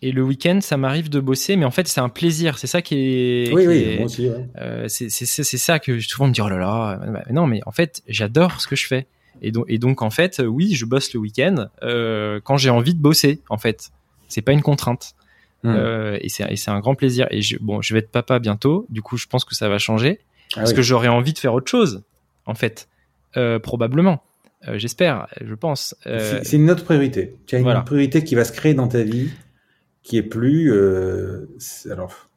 Et le week-end, ça m'arrive de bosser, mais en fait, c'est un plaisir. C'est ça qui est. Oui, qui oui, est- moi aussi. ouais. euh, c'est ça que souvent on me dit oh là là. Bah, non, mais en fait, j'adore ce que je fais. Et donc, et donc en fait, euh, oui, je bosse le week-end euh, quand j'ai envie de bosser. En fait, c'est pas une contrainte. Hmm. Euh, et c'est un grand plaisir. Et je, bon, je vais être papa bientôt. Du coup, je pense que ça va changer Ah parce oui. que j'aurais envie de faire autre chose. En fait, probablement. J'espère, je pense. C'est- C'est une autre priorité. Tu as une voilà. priorité qui va se créer dans ta vie, qui est plus. euh, alors,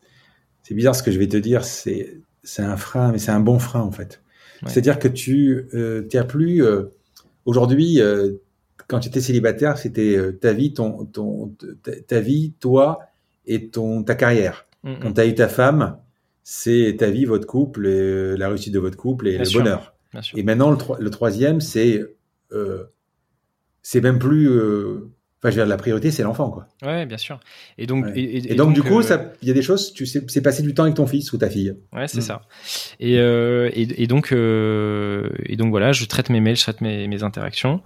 c'est bizarre ce que je vais te dire. C'est c'est un frein, mais c'est un bon frein en fait. Ouais. C'est-à-dire que tu euh, plus euh, aujourd'hui. euh, quand tu étais célibataire, c'était euh, ta vie, ton, ton, ta, ta vie, toi et ton ta carrière. mm, Quand tu as eu ta femme, c'est ta vie, votre couple, et, euh, la réussite de votre couple et Bien le sûr. bonheur. Et maintenant, le, tro- le troisième, c'est euh, c'est même plus. Enfin, je veux dire, la priorité, c'est l'enfant, quoi. Ouais, bien sûr. Et donc, Ouais. et, et- Et, et donc, du coup, euh, il y a des choses. Tu sais, c'est passer du temps avec ton fils ou ta fille. Ouais, c'est Mm. ça. Et, euh, et, et donc, euh, et donc voilà, je traite mes mails, je traite mes, mes interactions.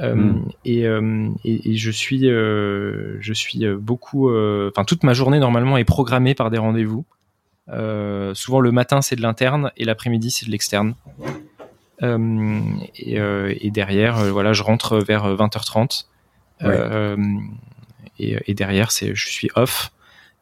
Euh, Mm. et, euh, et, et je suis, euh, je suis beaucoup. euh, Enfin, toute ma journée normalement est programmée par des rendez-vous. Euh, souvent le matin c'est de l'interne et l'après-midi c'est de l'externe. Euh, et, euh, et derrière, euh, voilà, je rentre vers 20h30. Ouais. Euh, et, et derrière, c'est, je suis off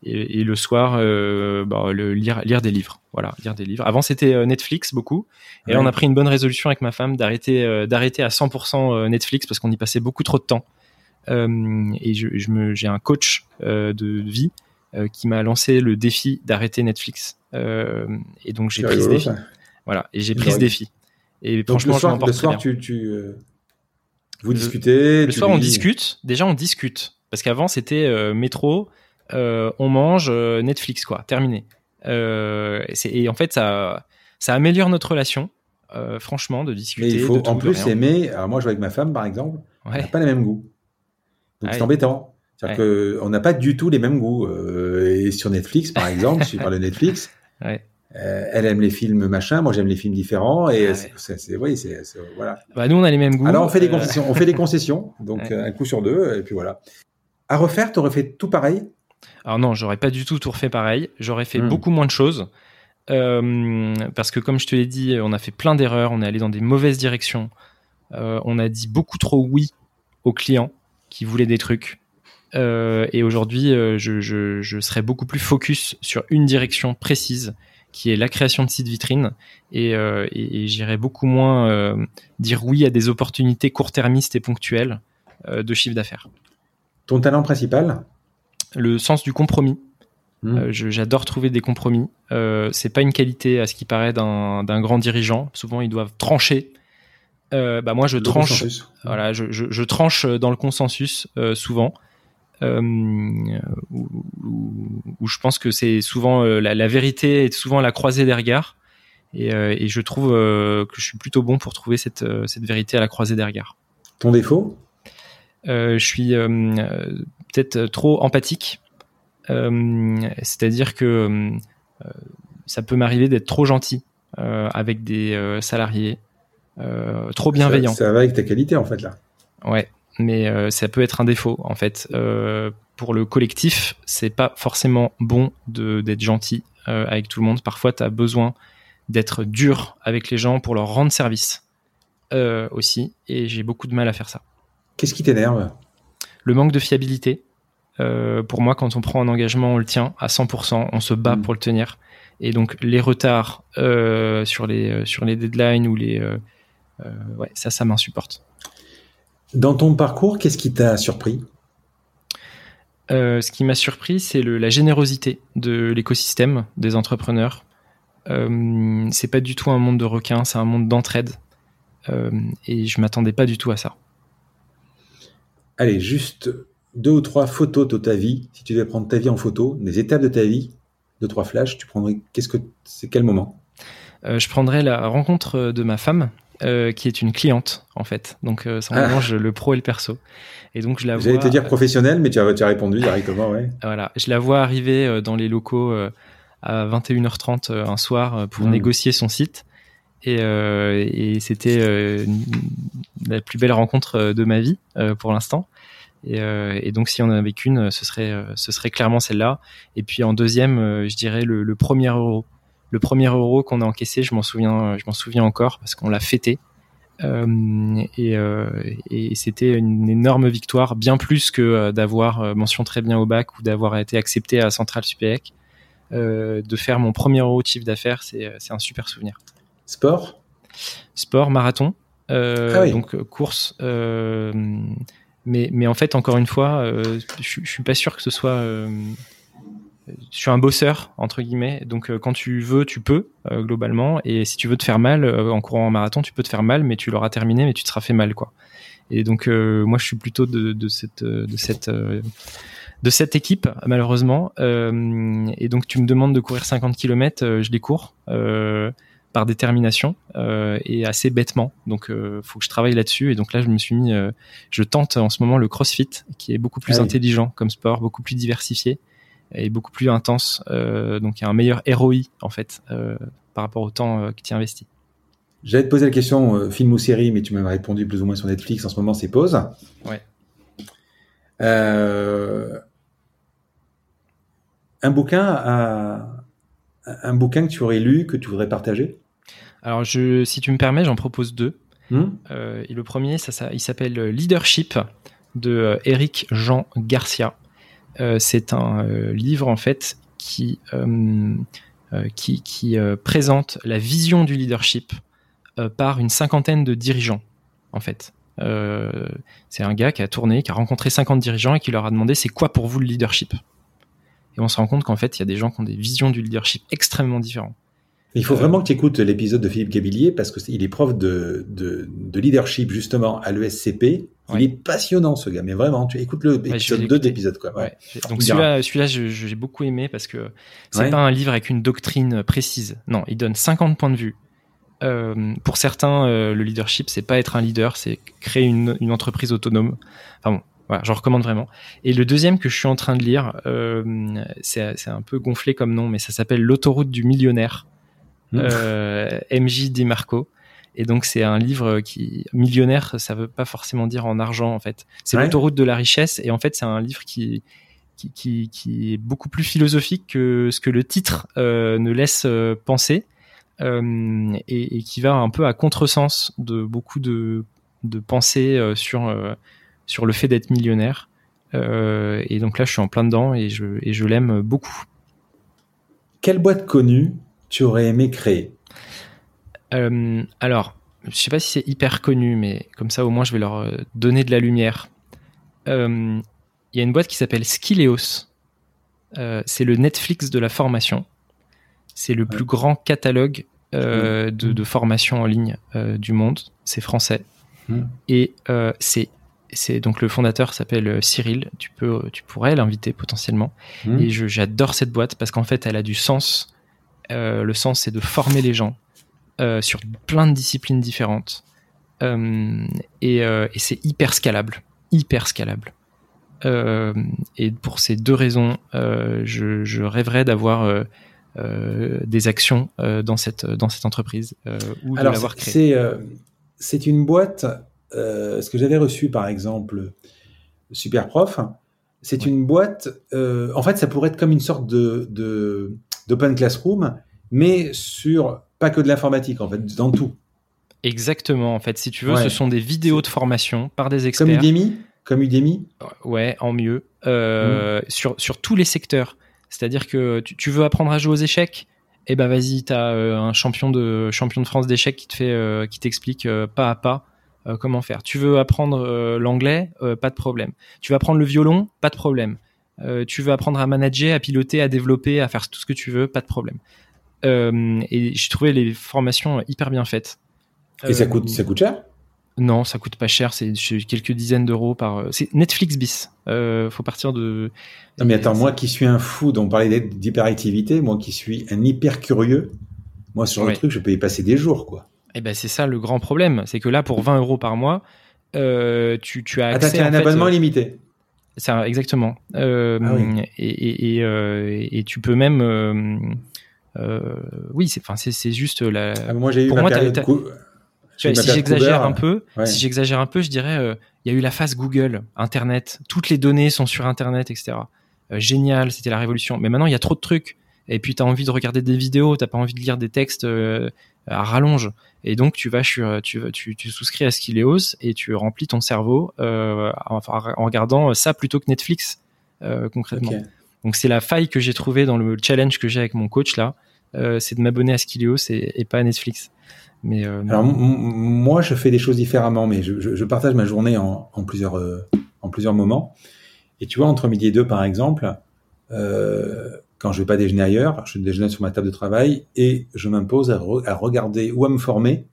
et, le soir, bah, le, lire, lire des livres. Voilà, lire des livres. Avant, c'était Netflix beaucoup. Et là, on a pris une bonne résolution avec ma femme d'arrêter d'arrêter à 100% Netflix parce qu'on y passait beaucoup trop de temps. et je, je me, j'ai un coach de vie qui m'a lancé le défi d'arrêter Netflix. et donc, j'ai pris ce défi. Voilà, et j'ai pris ce défi. Et franchement, le soir, le soir tu, tu vous discutez. Le soir, on discute. Déjà, on discute. Parce qu'avant, c'était euh, métro, euh, on mange, euh, Netflix, quoi. Terminé. et en fait, ça, ça améliore notre relation, franchement, de discuter. Mais il faut en plus aimer. Alors, moi, je vois avec ma femme, par exemple, on n'a pas les mêmes goûts. Donc, c'est embêtant. C'est-à-dire qu'on n'a pas du tout les mêmes goûts. et sur Netflix, par exemple, si je parle de Netflix, [laughs] ouais. Euh, elle aime les films machin, moi j'aime les films différents et c'est oui, c'est voilà. Bah, nous on a les mêmes goûts. Alors on fait des euh, concessions, on fait des concessions, donc un coup sur deux et puis voilà. À refaire, t'aurais fait tout pareil? Alors non, j'aurais pas du tout tout refait pareil. J'aurais fait hmm. beaucoup moins de choses euh, parce que comme je te l'ai dit, on a fait plein d'erreurs, on est allé dans des mauvaises directions, on a dit beaucoup trop oui aux clients qui voulaient des trucs. et aujourd'hui, je, je, je serais beaucoup plus focus sur une direction précise qui est la création de sites vitrines. Et, euh, j'irai beaucoup moins euh, dire oui à des opportunités court-termistes et ponctuelles euh, de chiffre d'affaires. Ton talent principal? Le sens du compromis. Hmm. J'adore trouver des compromis. c'est pas une qualité à ce qui paraît d'un grand dirigeant. Souvent, ils doivent trancher. bah moi, je tranche. Voilà, je, je, tranche dans le consensus souvent euh, où, où, je pense que c'est souvent euh, la, la, vérité est souvent la croisée des regards. Et, euh, et je trouve que je suis plutôt bon pour trouver cette, cette vérité à la croisée des regards. Ton défaut? Je suis peut-être trop empathique. C'est-à-dire que ça peut m'arriver d'être trop gentil avec des salariés, trop bienveillant. Ça, ça, va avec ta qualité en fait là. Ouais, mais euh, ça peut être un défaut en fait. Euh, pour le collectif, c'est pas forcément bon d'être gentil euh, avec tout le monde. Parfois, tu as besoin d'être dur avec les gens pour leur rendre service aussi, et j'ai beaucoup de mal à faire ça. Qu'est-ce qui t'énerve? Le manque de fiabilité. pour moi, quand on prend un engagement, on le tient à 100%, on se bat mm. pour le tenir. Et donc, les retards sur, les, sur les deadlines ou les. ouais, ça, ça m'insupporte. Dans ton parcours, qu'est-ce qui t'a surpris? Euh, Ce qui m'a surpris, c'est la générosité de l'écosystème des entrepreneurs. Euh, c'est pas du tout un monde de requins, c'est un monde d'entraide. Euh, et je m'attendais pas du tout à ça. Allez, juste deux ou trois photos de ta vie. Si tu devais prendre ta vie en photo, des étapes de ta vie, deux trois flashs, tu prendrais qu'est-ce que c'est quel moment? Je prendrais la rencontre de ma femme euh, qui est une cliente en fait. Donc euh, ça ah. mélange le pro et le perso. Et donc je la J'allais te dire professionnel, mais tu as, tu as répondu directement, ouais. [laughs] Voilà, je la vois arriver euh, dans les locaux à 21h30 un soir pour hmm. négocier son site. Et, et c'était la plus belle rencontre de ma vie pour l'instant. Et, et, donc si on en avait qu'une, ce serait, ce serait clairement celle-là. Et puis en deuxième, je dirais le, le premier euro le premier euro qu'on a encaissé, je m'en souviens, je m'en souviens encore parce qu'on l'a fêté. Euh, euh, et, c'était une énorme victoire, bien plus que euh, d'avoir mention très bien au bac ou d'avoir été accepté à Central Supélec. de faire mon premier euro de chiffre d'affaires, c'est un super souvenir. Sport? Sport, marathon. Ah donc course. mais, mais en fait, encore une fois, je, je suis pas sûr que ce soit je suis un bosseur entre guillemets. Donc euh, quand tu veux tu peux euh, globalement. Et si tu veux te faire mal euh, en courant en marathon tu peux te faire mal mais tu l'auras terminé mais tu te seras fait mal quoi. Et donc moi je suis plutôt de, de cette de cette de cette équipe malheureusement. Et donc tu me demandes de courir 50 km je les cours par détermination et assez bêtement. Donc faut que je travaille là-dessus. Et donc là je me suis mis je tente en ce moment le CrossFit qui est beaucoup plus ah intelligent comme sport beaucoup plus diversifié est beaucoup plus intense. Euh, donc il y a un meilleur ROI en fait euh, par rapport au temps euh, que tu investis. J'allais te poser la question film ou série, mais tu m'as répondu plus ou moins sur Netflix. En ce moment, c'est pause. Ouais. un bouquin à, un bouquin que tu aurais lu que tu voudrais partager? Alors, je, si tu me permets, j'en propose deux. Hmm? Et le premier, ça, ça il s'appelle Leadership de Eric Jean Garcia. C'est un livre en fait qui qui présente la vision du leadership par une cinquantaine de dirigeants en fait. c'est un gars qui a tourné, qui a rencontré 50 dirigeants et qui leur a demandé c'est quoi pour vous le leadership? Et on se rend compte qu'en fait, il y a des gens qui ont des visions du leadership extrêmement différentes. Il faut vraiment que tu écoutes l'épisode de Philippe Gabillier parce qu'il est prof de, de, de, leadership justement à l'ESCP. Il est passionnant ce gars, mais vraiment, tu écoutes le épisode 2 d'épisode quoi. Ouais. Donc celui-là, celui-là, j'ai beaucoup aimé parce que c'est pas un livre avec une doctrine précise. Non, il donne 50 points de vue. Euh, pour certains, euh, le leadership, c'est pas être un leader, c'est créer une, une, entreprise autonome. Enfin bon, voilà, j'en recommande vraiment. Et le deuxième que je suis en train de lire, euh, c'est un peu gonflé comme nom, mais ça s'appelle L'autoroute du millionnaire MJ DiMarco. Et donc c'est un livre qui millionnaire, ça veut pas forcément dire en argent en fait. C'est l'autoroute de la richesse et en fait c'est un livre qui, qui, qui, qui est beaucoup plus philosophique que ce que le titre euh, ne laisse euh, penser euh, et, et, qui va un peu à contresens de beaucoup de, de pensées euh, sur euh, sur le fait d'être millionnaire. et donc là je suis en plein dedans et je et je l'aime beaucoup. Quelle boîte connue tu aurais aimé créer euh, Alors, je sais pas si c'est hyper connu, mais comme ça au moins je vais leur euh, donner de la lumière. Euh, il y a une boîte qui s'appelle Skileos. c'est le Netflix de la formation. C'est le plus grand catalogue de, de, formation en ligne du monde. C'est français. Hmm. Et c'est c'est donc le fondateur s'appelle Cyril. Tu peux, tu pourrais l'inviter potentiellement. Hmm. Et j'adore cette boîte parce qu'en fait, elle a du sens euh, le sens, c'est de former les gens euh, sur plein de disciplines différentes. Euh, et, c'est hyper scalable. Hyper scalable. et pour ces deux raisons, je, rêverais d'avoir des actions dans cette dans cette entreprise ou de l'avoir créée. C'est une boîte. ce que j'avais reçu par exemple, Superprof, c'est une boîte. en fait, ça pourrait être comme une sorte de d'open classroom, mais sur pas que de l'informatique, en fait, dans tout. Exactement, en fait, si tu veux, ce sont des vidéos de formation par des experts. Comme Udemy Comme Udemy Ouais, en mieux. Euh, mm. sur, sur tous les secteurs. C'est-à-dire que tu, veux apprendre à jouer aux échecs? Eh ben vas-y, tu as euh, un champion de, champion de France d'échecs qui te fait, euh, qui t'explique pas à pas comment faire. Tu veux apprendre l'anglais? Pas de problème. Tu veux apprendre le violon? Pas de problème. Euh, tu veux apprendre à manager, à piloter, à développer, à faire tout ce que tu veux, pas de problème. Euh, et j'ai trouvé les formations hyper bien faites. Et ça coûte, ça coûte cher? Non, ça coûte pas cher. C'est quelques dizaines d'euros par. C'est Netflix bis. Euh, faut partir de. Non mais attends, moi qui suis un fou, dont on parlait d'hyperactivité, moi qui suis un hyper curieux, moi sur le truc, je peux y passer des jours, quoi. Et eh ben c'est ça le grand problème, c'est que là pour 20 euros par mois, tu, tu as accès. Attends, un abonnement limité ça, exactement. Euh, ah et, et, euh, et, tu peux même. Euh, oui, c'est, enfin, c'est, juste la. Ah, moi, j'ai eu pour moi, si j'exagère un peu, si j'exagère un peu, je dirais, il y a eu la phase Google, Internet, toutes les données sont sur Internet, etc. génial, c'était la révolution. Mais maintenant, il y a trop de trucs. Et puis, tu as envie de regarder des vidéos, t'as pas envie de lire des textes à rallonge. Et donc tu vas sur, tu, tu, tu souscris à Skileos et tu remplis ton cerveau euh, en, en, regardant ça plutôt que Netflix euh, concrètement. Donc c'est la faille que j'ai trouvée dans le challenge que j'ai avec mon coach là, euh, c'est de m'abonner à Skileos et, et, pas à Netflix. Mais euh, alors moi je fais des choses différemment, mais je, je, je partage ma journée en, en plusieurs euh, en plusieurs moments. Et tu vois entre midi et deux par exemple. Euh, quand je vais pas déjeuner ailleurs, je déjeune sur ma table de travail et je m'impose à, regarder ou à me former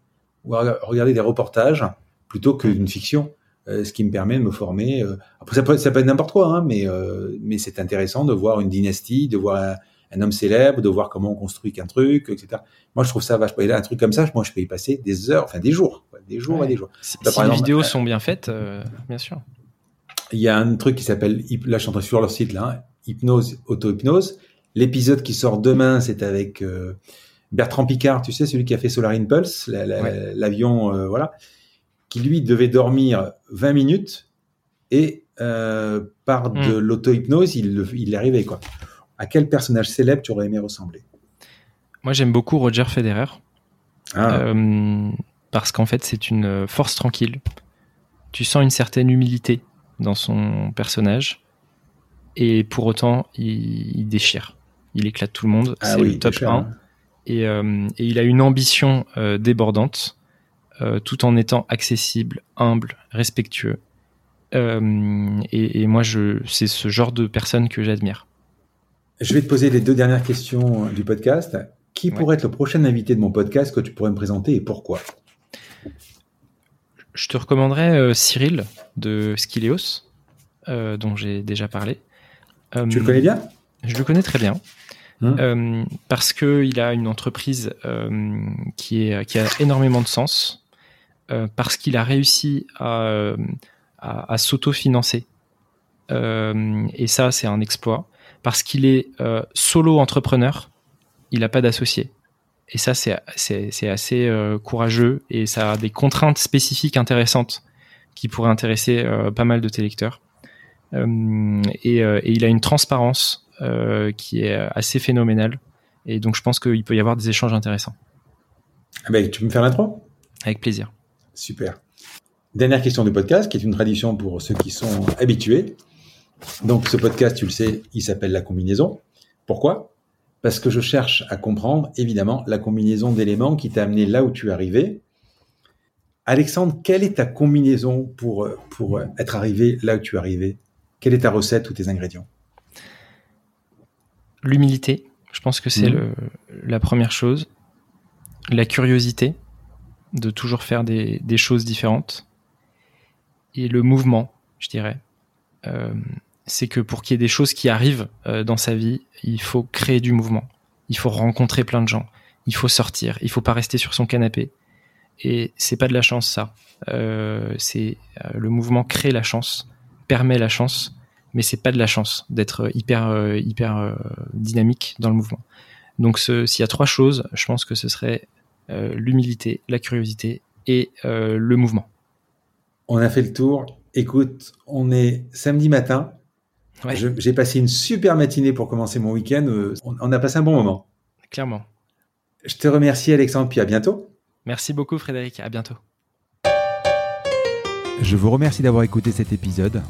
ou à regarder des reportages plutôt qu'une fiction, euh, ce qui me permet de me former. Euh. Après, ça peut, ça peut être n'importe quoi, hein, mais, euh, mais c'est intéressant de voir une dynastie, de voir un, homme célèbre, de voir comment on construit qu'un truc, etc. Moi, je trouve ça vachement. un truc comme ça, moi, je peux y passer des heures, enfin des jours, des jours et des jours. Si, les vidéos sont bien faites, bien sûr. Il y a un truc qui s'appelle, là, je suis en train de suivre leur site, là, hein, hypnose, auto-hypnose L'épisode qui sort demain, c'est avec euh, Bertrand Picard, tu sais, celui qui a fait Solar Impulse, l'avion, euh, voilà, qui lui devait dormir 20 minutes et euh, par de hmm. l'auto-hypnose, il, il y arrivait, quoi. À quel personnage célèbre tu aurais aimé ressembler? Moi, j'aime beaucoup Roger Federer. Ah. parce qu'en fait, c'est une force tranquille. Tu sens une certaine humilité dans son personnage. et pour autant, il, déchire. Il éclate tout le monde. Ah c'est oui, le top déchire, 1. hein. Et, euh, et il a une ambition euh, débordante, euh, tout en étant accessible, humble, respectueux. Et, et moi, je, c'est ce genre de personne que j'admire. Je vais te poser les deux dernières questions du podcast. Qui Ouais. pourrait être le prochain invité de mon podcast que tu pourrais me présenter et pourquoi? Je te recommanderais Cyril de Skileos, dont j'ai déjà parlé. Tu le connais bien? Je le connais très bien. Hum. Euh, parce qu'il a une entreprise euh, qui, est, qui a énormément de sens, euh, parce qu'il a réussi à, à, à s'autofinancer. Euh, et ça, c'est un exploit. Parce qu'il est euh, solo entrepreneur, il n'a pas d'associé. Et ça, c'est assez courageux et ça a des contraintes spécifiques intéressantes qui pourraient intéresser pas mal de tes lecteurs. Et, et il a une transparence qui est assez phénoménale. Et donc, je pense qu'il peut y avoir des échanges intéressants. Ah ben, Tu peux me faire l'intro? Avec plaisir. Super. Dernière question du podcast, qui est une tradition pour ceux qui sont habitués. Donc, ce podcast, tu le sais, il s'appelle La combinaison. Pourquoi? Parce que je cherche à comprendre, évidemment, la combinaison d'éléments qui t'a amené là où tu es arrivé. Alexandre, quelle est ta combinaison pour, pour être arrivé là où tu es arrivé? Quelle est ta recette ou tes ingrédients? L'humilité, je pense que c'est Mhm. la première chose. La curiosité, de toujours faire des, des choses différentes. Et le mouvement, je dirais. Euh, c'est que pour qu'il y ait des choses qui arrivent euh, dans sa vie, il faut créer du mouvement. Il faut rencontrer plein de gens. Il faut sortir. Il faut pas rester sur son canapé. Et c'est pas de la chance, ça. Euh, c'est le mouvement crée la chance, permet la chance, mais c'est pas de la chance d'être hyper euh, hyper euh, dynamique dans le mouvement. Donc s'il y a trois choses, je pense que ce serait euh, l'humilité, la curiosité et euh, le mouvement. On a fait le tour. Écoute, on est samedi matin. Ouais. J'ai passé une super matinée pour commencer mon week-end. Euh, On, on a passé un bon moment. Clairement. Je te remercie Alexandre, puis à bientôt. Merci beaucoup Frédéric, à bientôt. Je vous remercie d'avoir écouté cet épisode.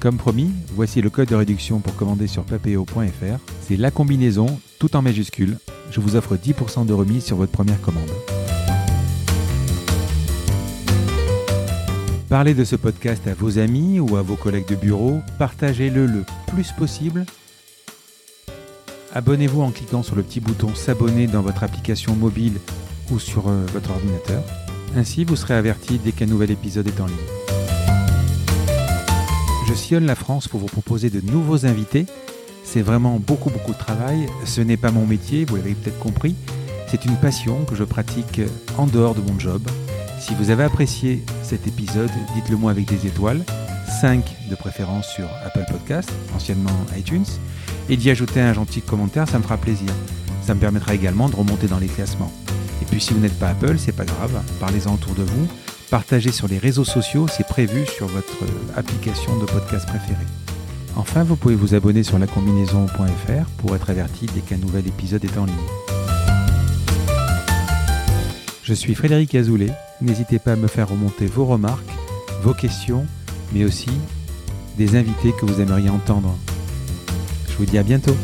Comme promis, voici le code de réduction pour commander sur papeo.fr. C'est la combinaison, tout en majuscule. Je vous offre 10% de remise sur votre première commande. Parlez de ce podcast à vos amis ou à vos collègues de bureau. Partagez-le le plus possible. Abonnez-vous en cliquant sur le petit bouton s'abonner dans votre application mobile ou sur euh, votre ordinateur. Ainsi, vous serez averti dès qu'un nouvel épisode est en ligne. Je sillonne la France pour vous proposer de nouveaux invités. C'est vraiment beaucoup beaucoup de travail. Ce n'est pas mon métier, vous l'avez peut-être compris. C'est une passion que je pratique en dehors de mon job. Si vous avez apprécié cet épisode, dites-le moi avec des étoiles, 5 de préférence sur Apple Podcast, anciennement iTunes, et d'y ajouter un gentil commentaire, ça me fera plaisir. Ça me permettra également de remonter dans les classements. Et puis si vous n'êtes pas Apple, c'est pas grave, parlez-en autour de vous, partagez sur les réseaux sociaux, c'est prévu sur votre euh, application de podcast préférée. Enfin, vous pouvez vous abonner sur lacombinaison.fr pour être averti dès qu'un nouvel épisode est en ligne. Je suis Frédéric Azoulay, n'hésitez pas à me faire remonter vos remarques, vos questions, mais aussi des invités que vous aimeriez entendre. Je vous dis à bientôt.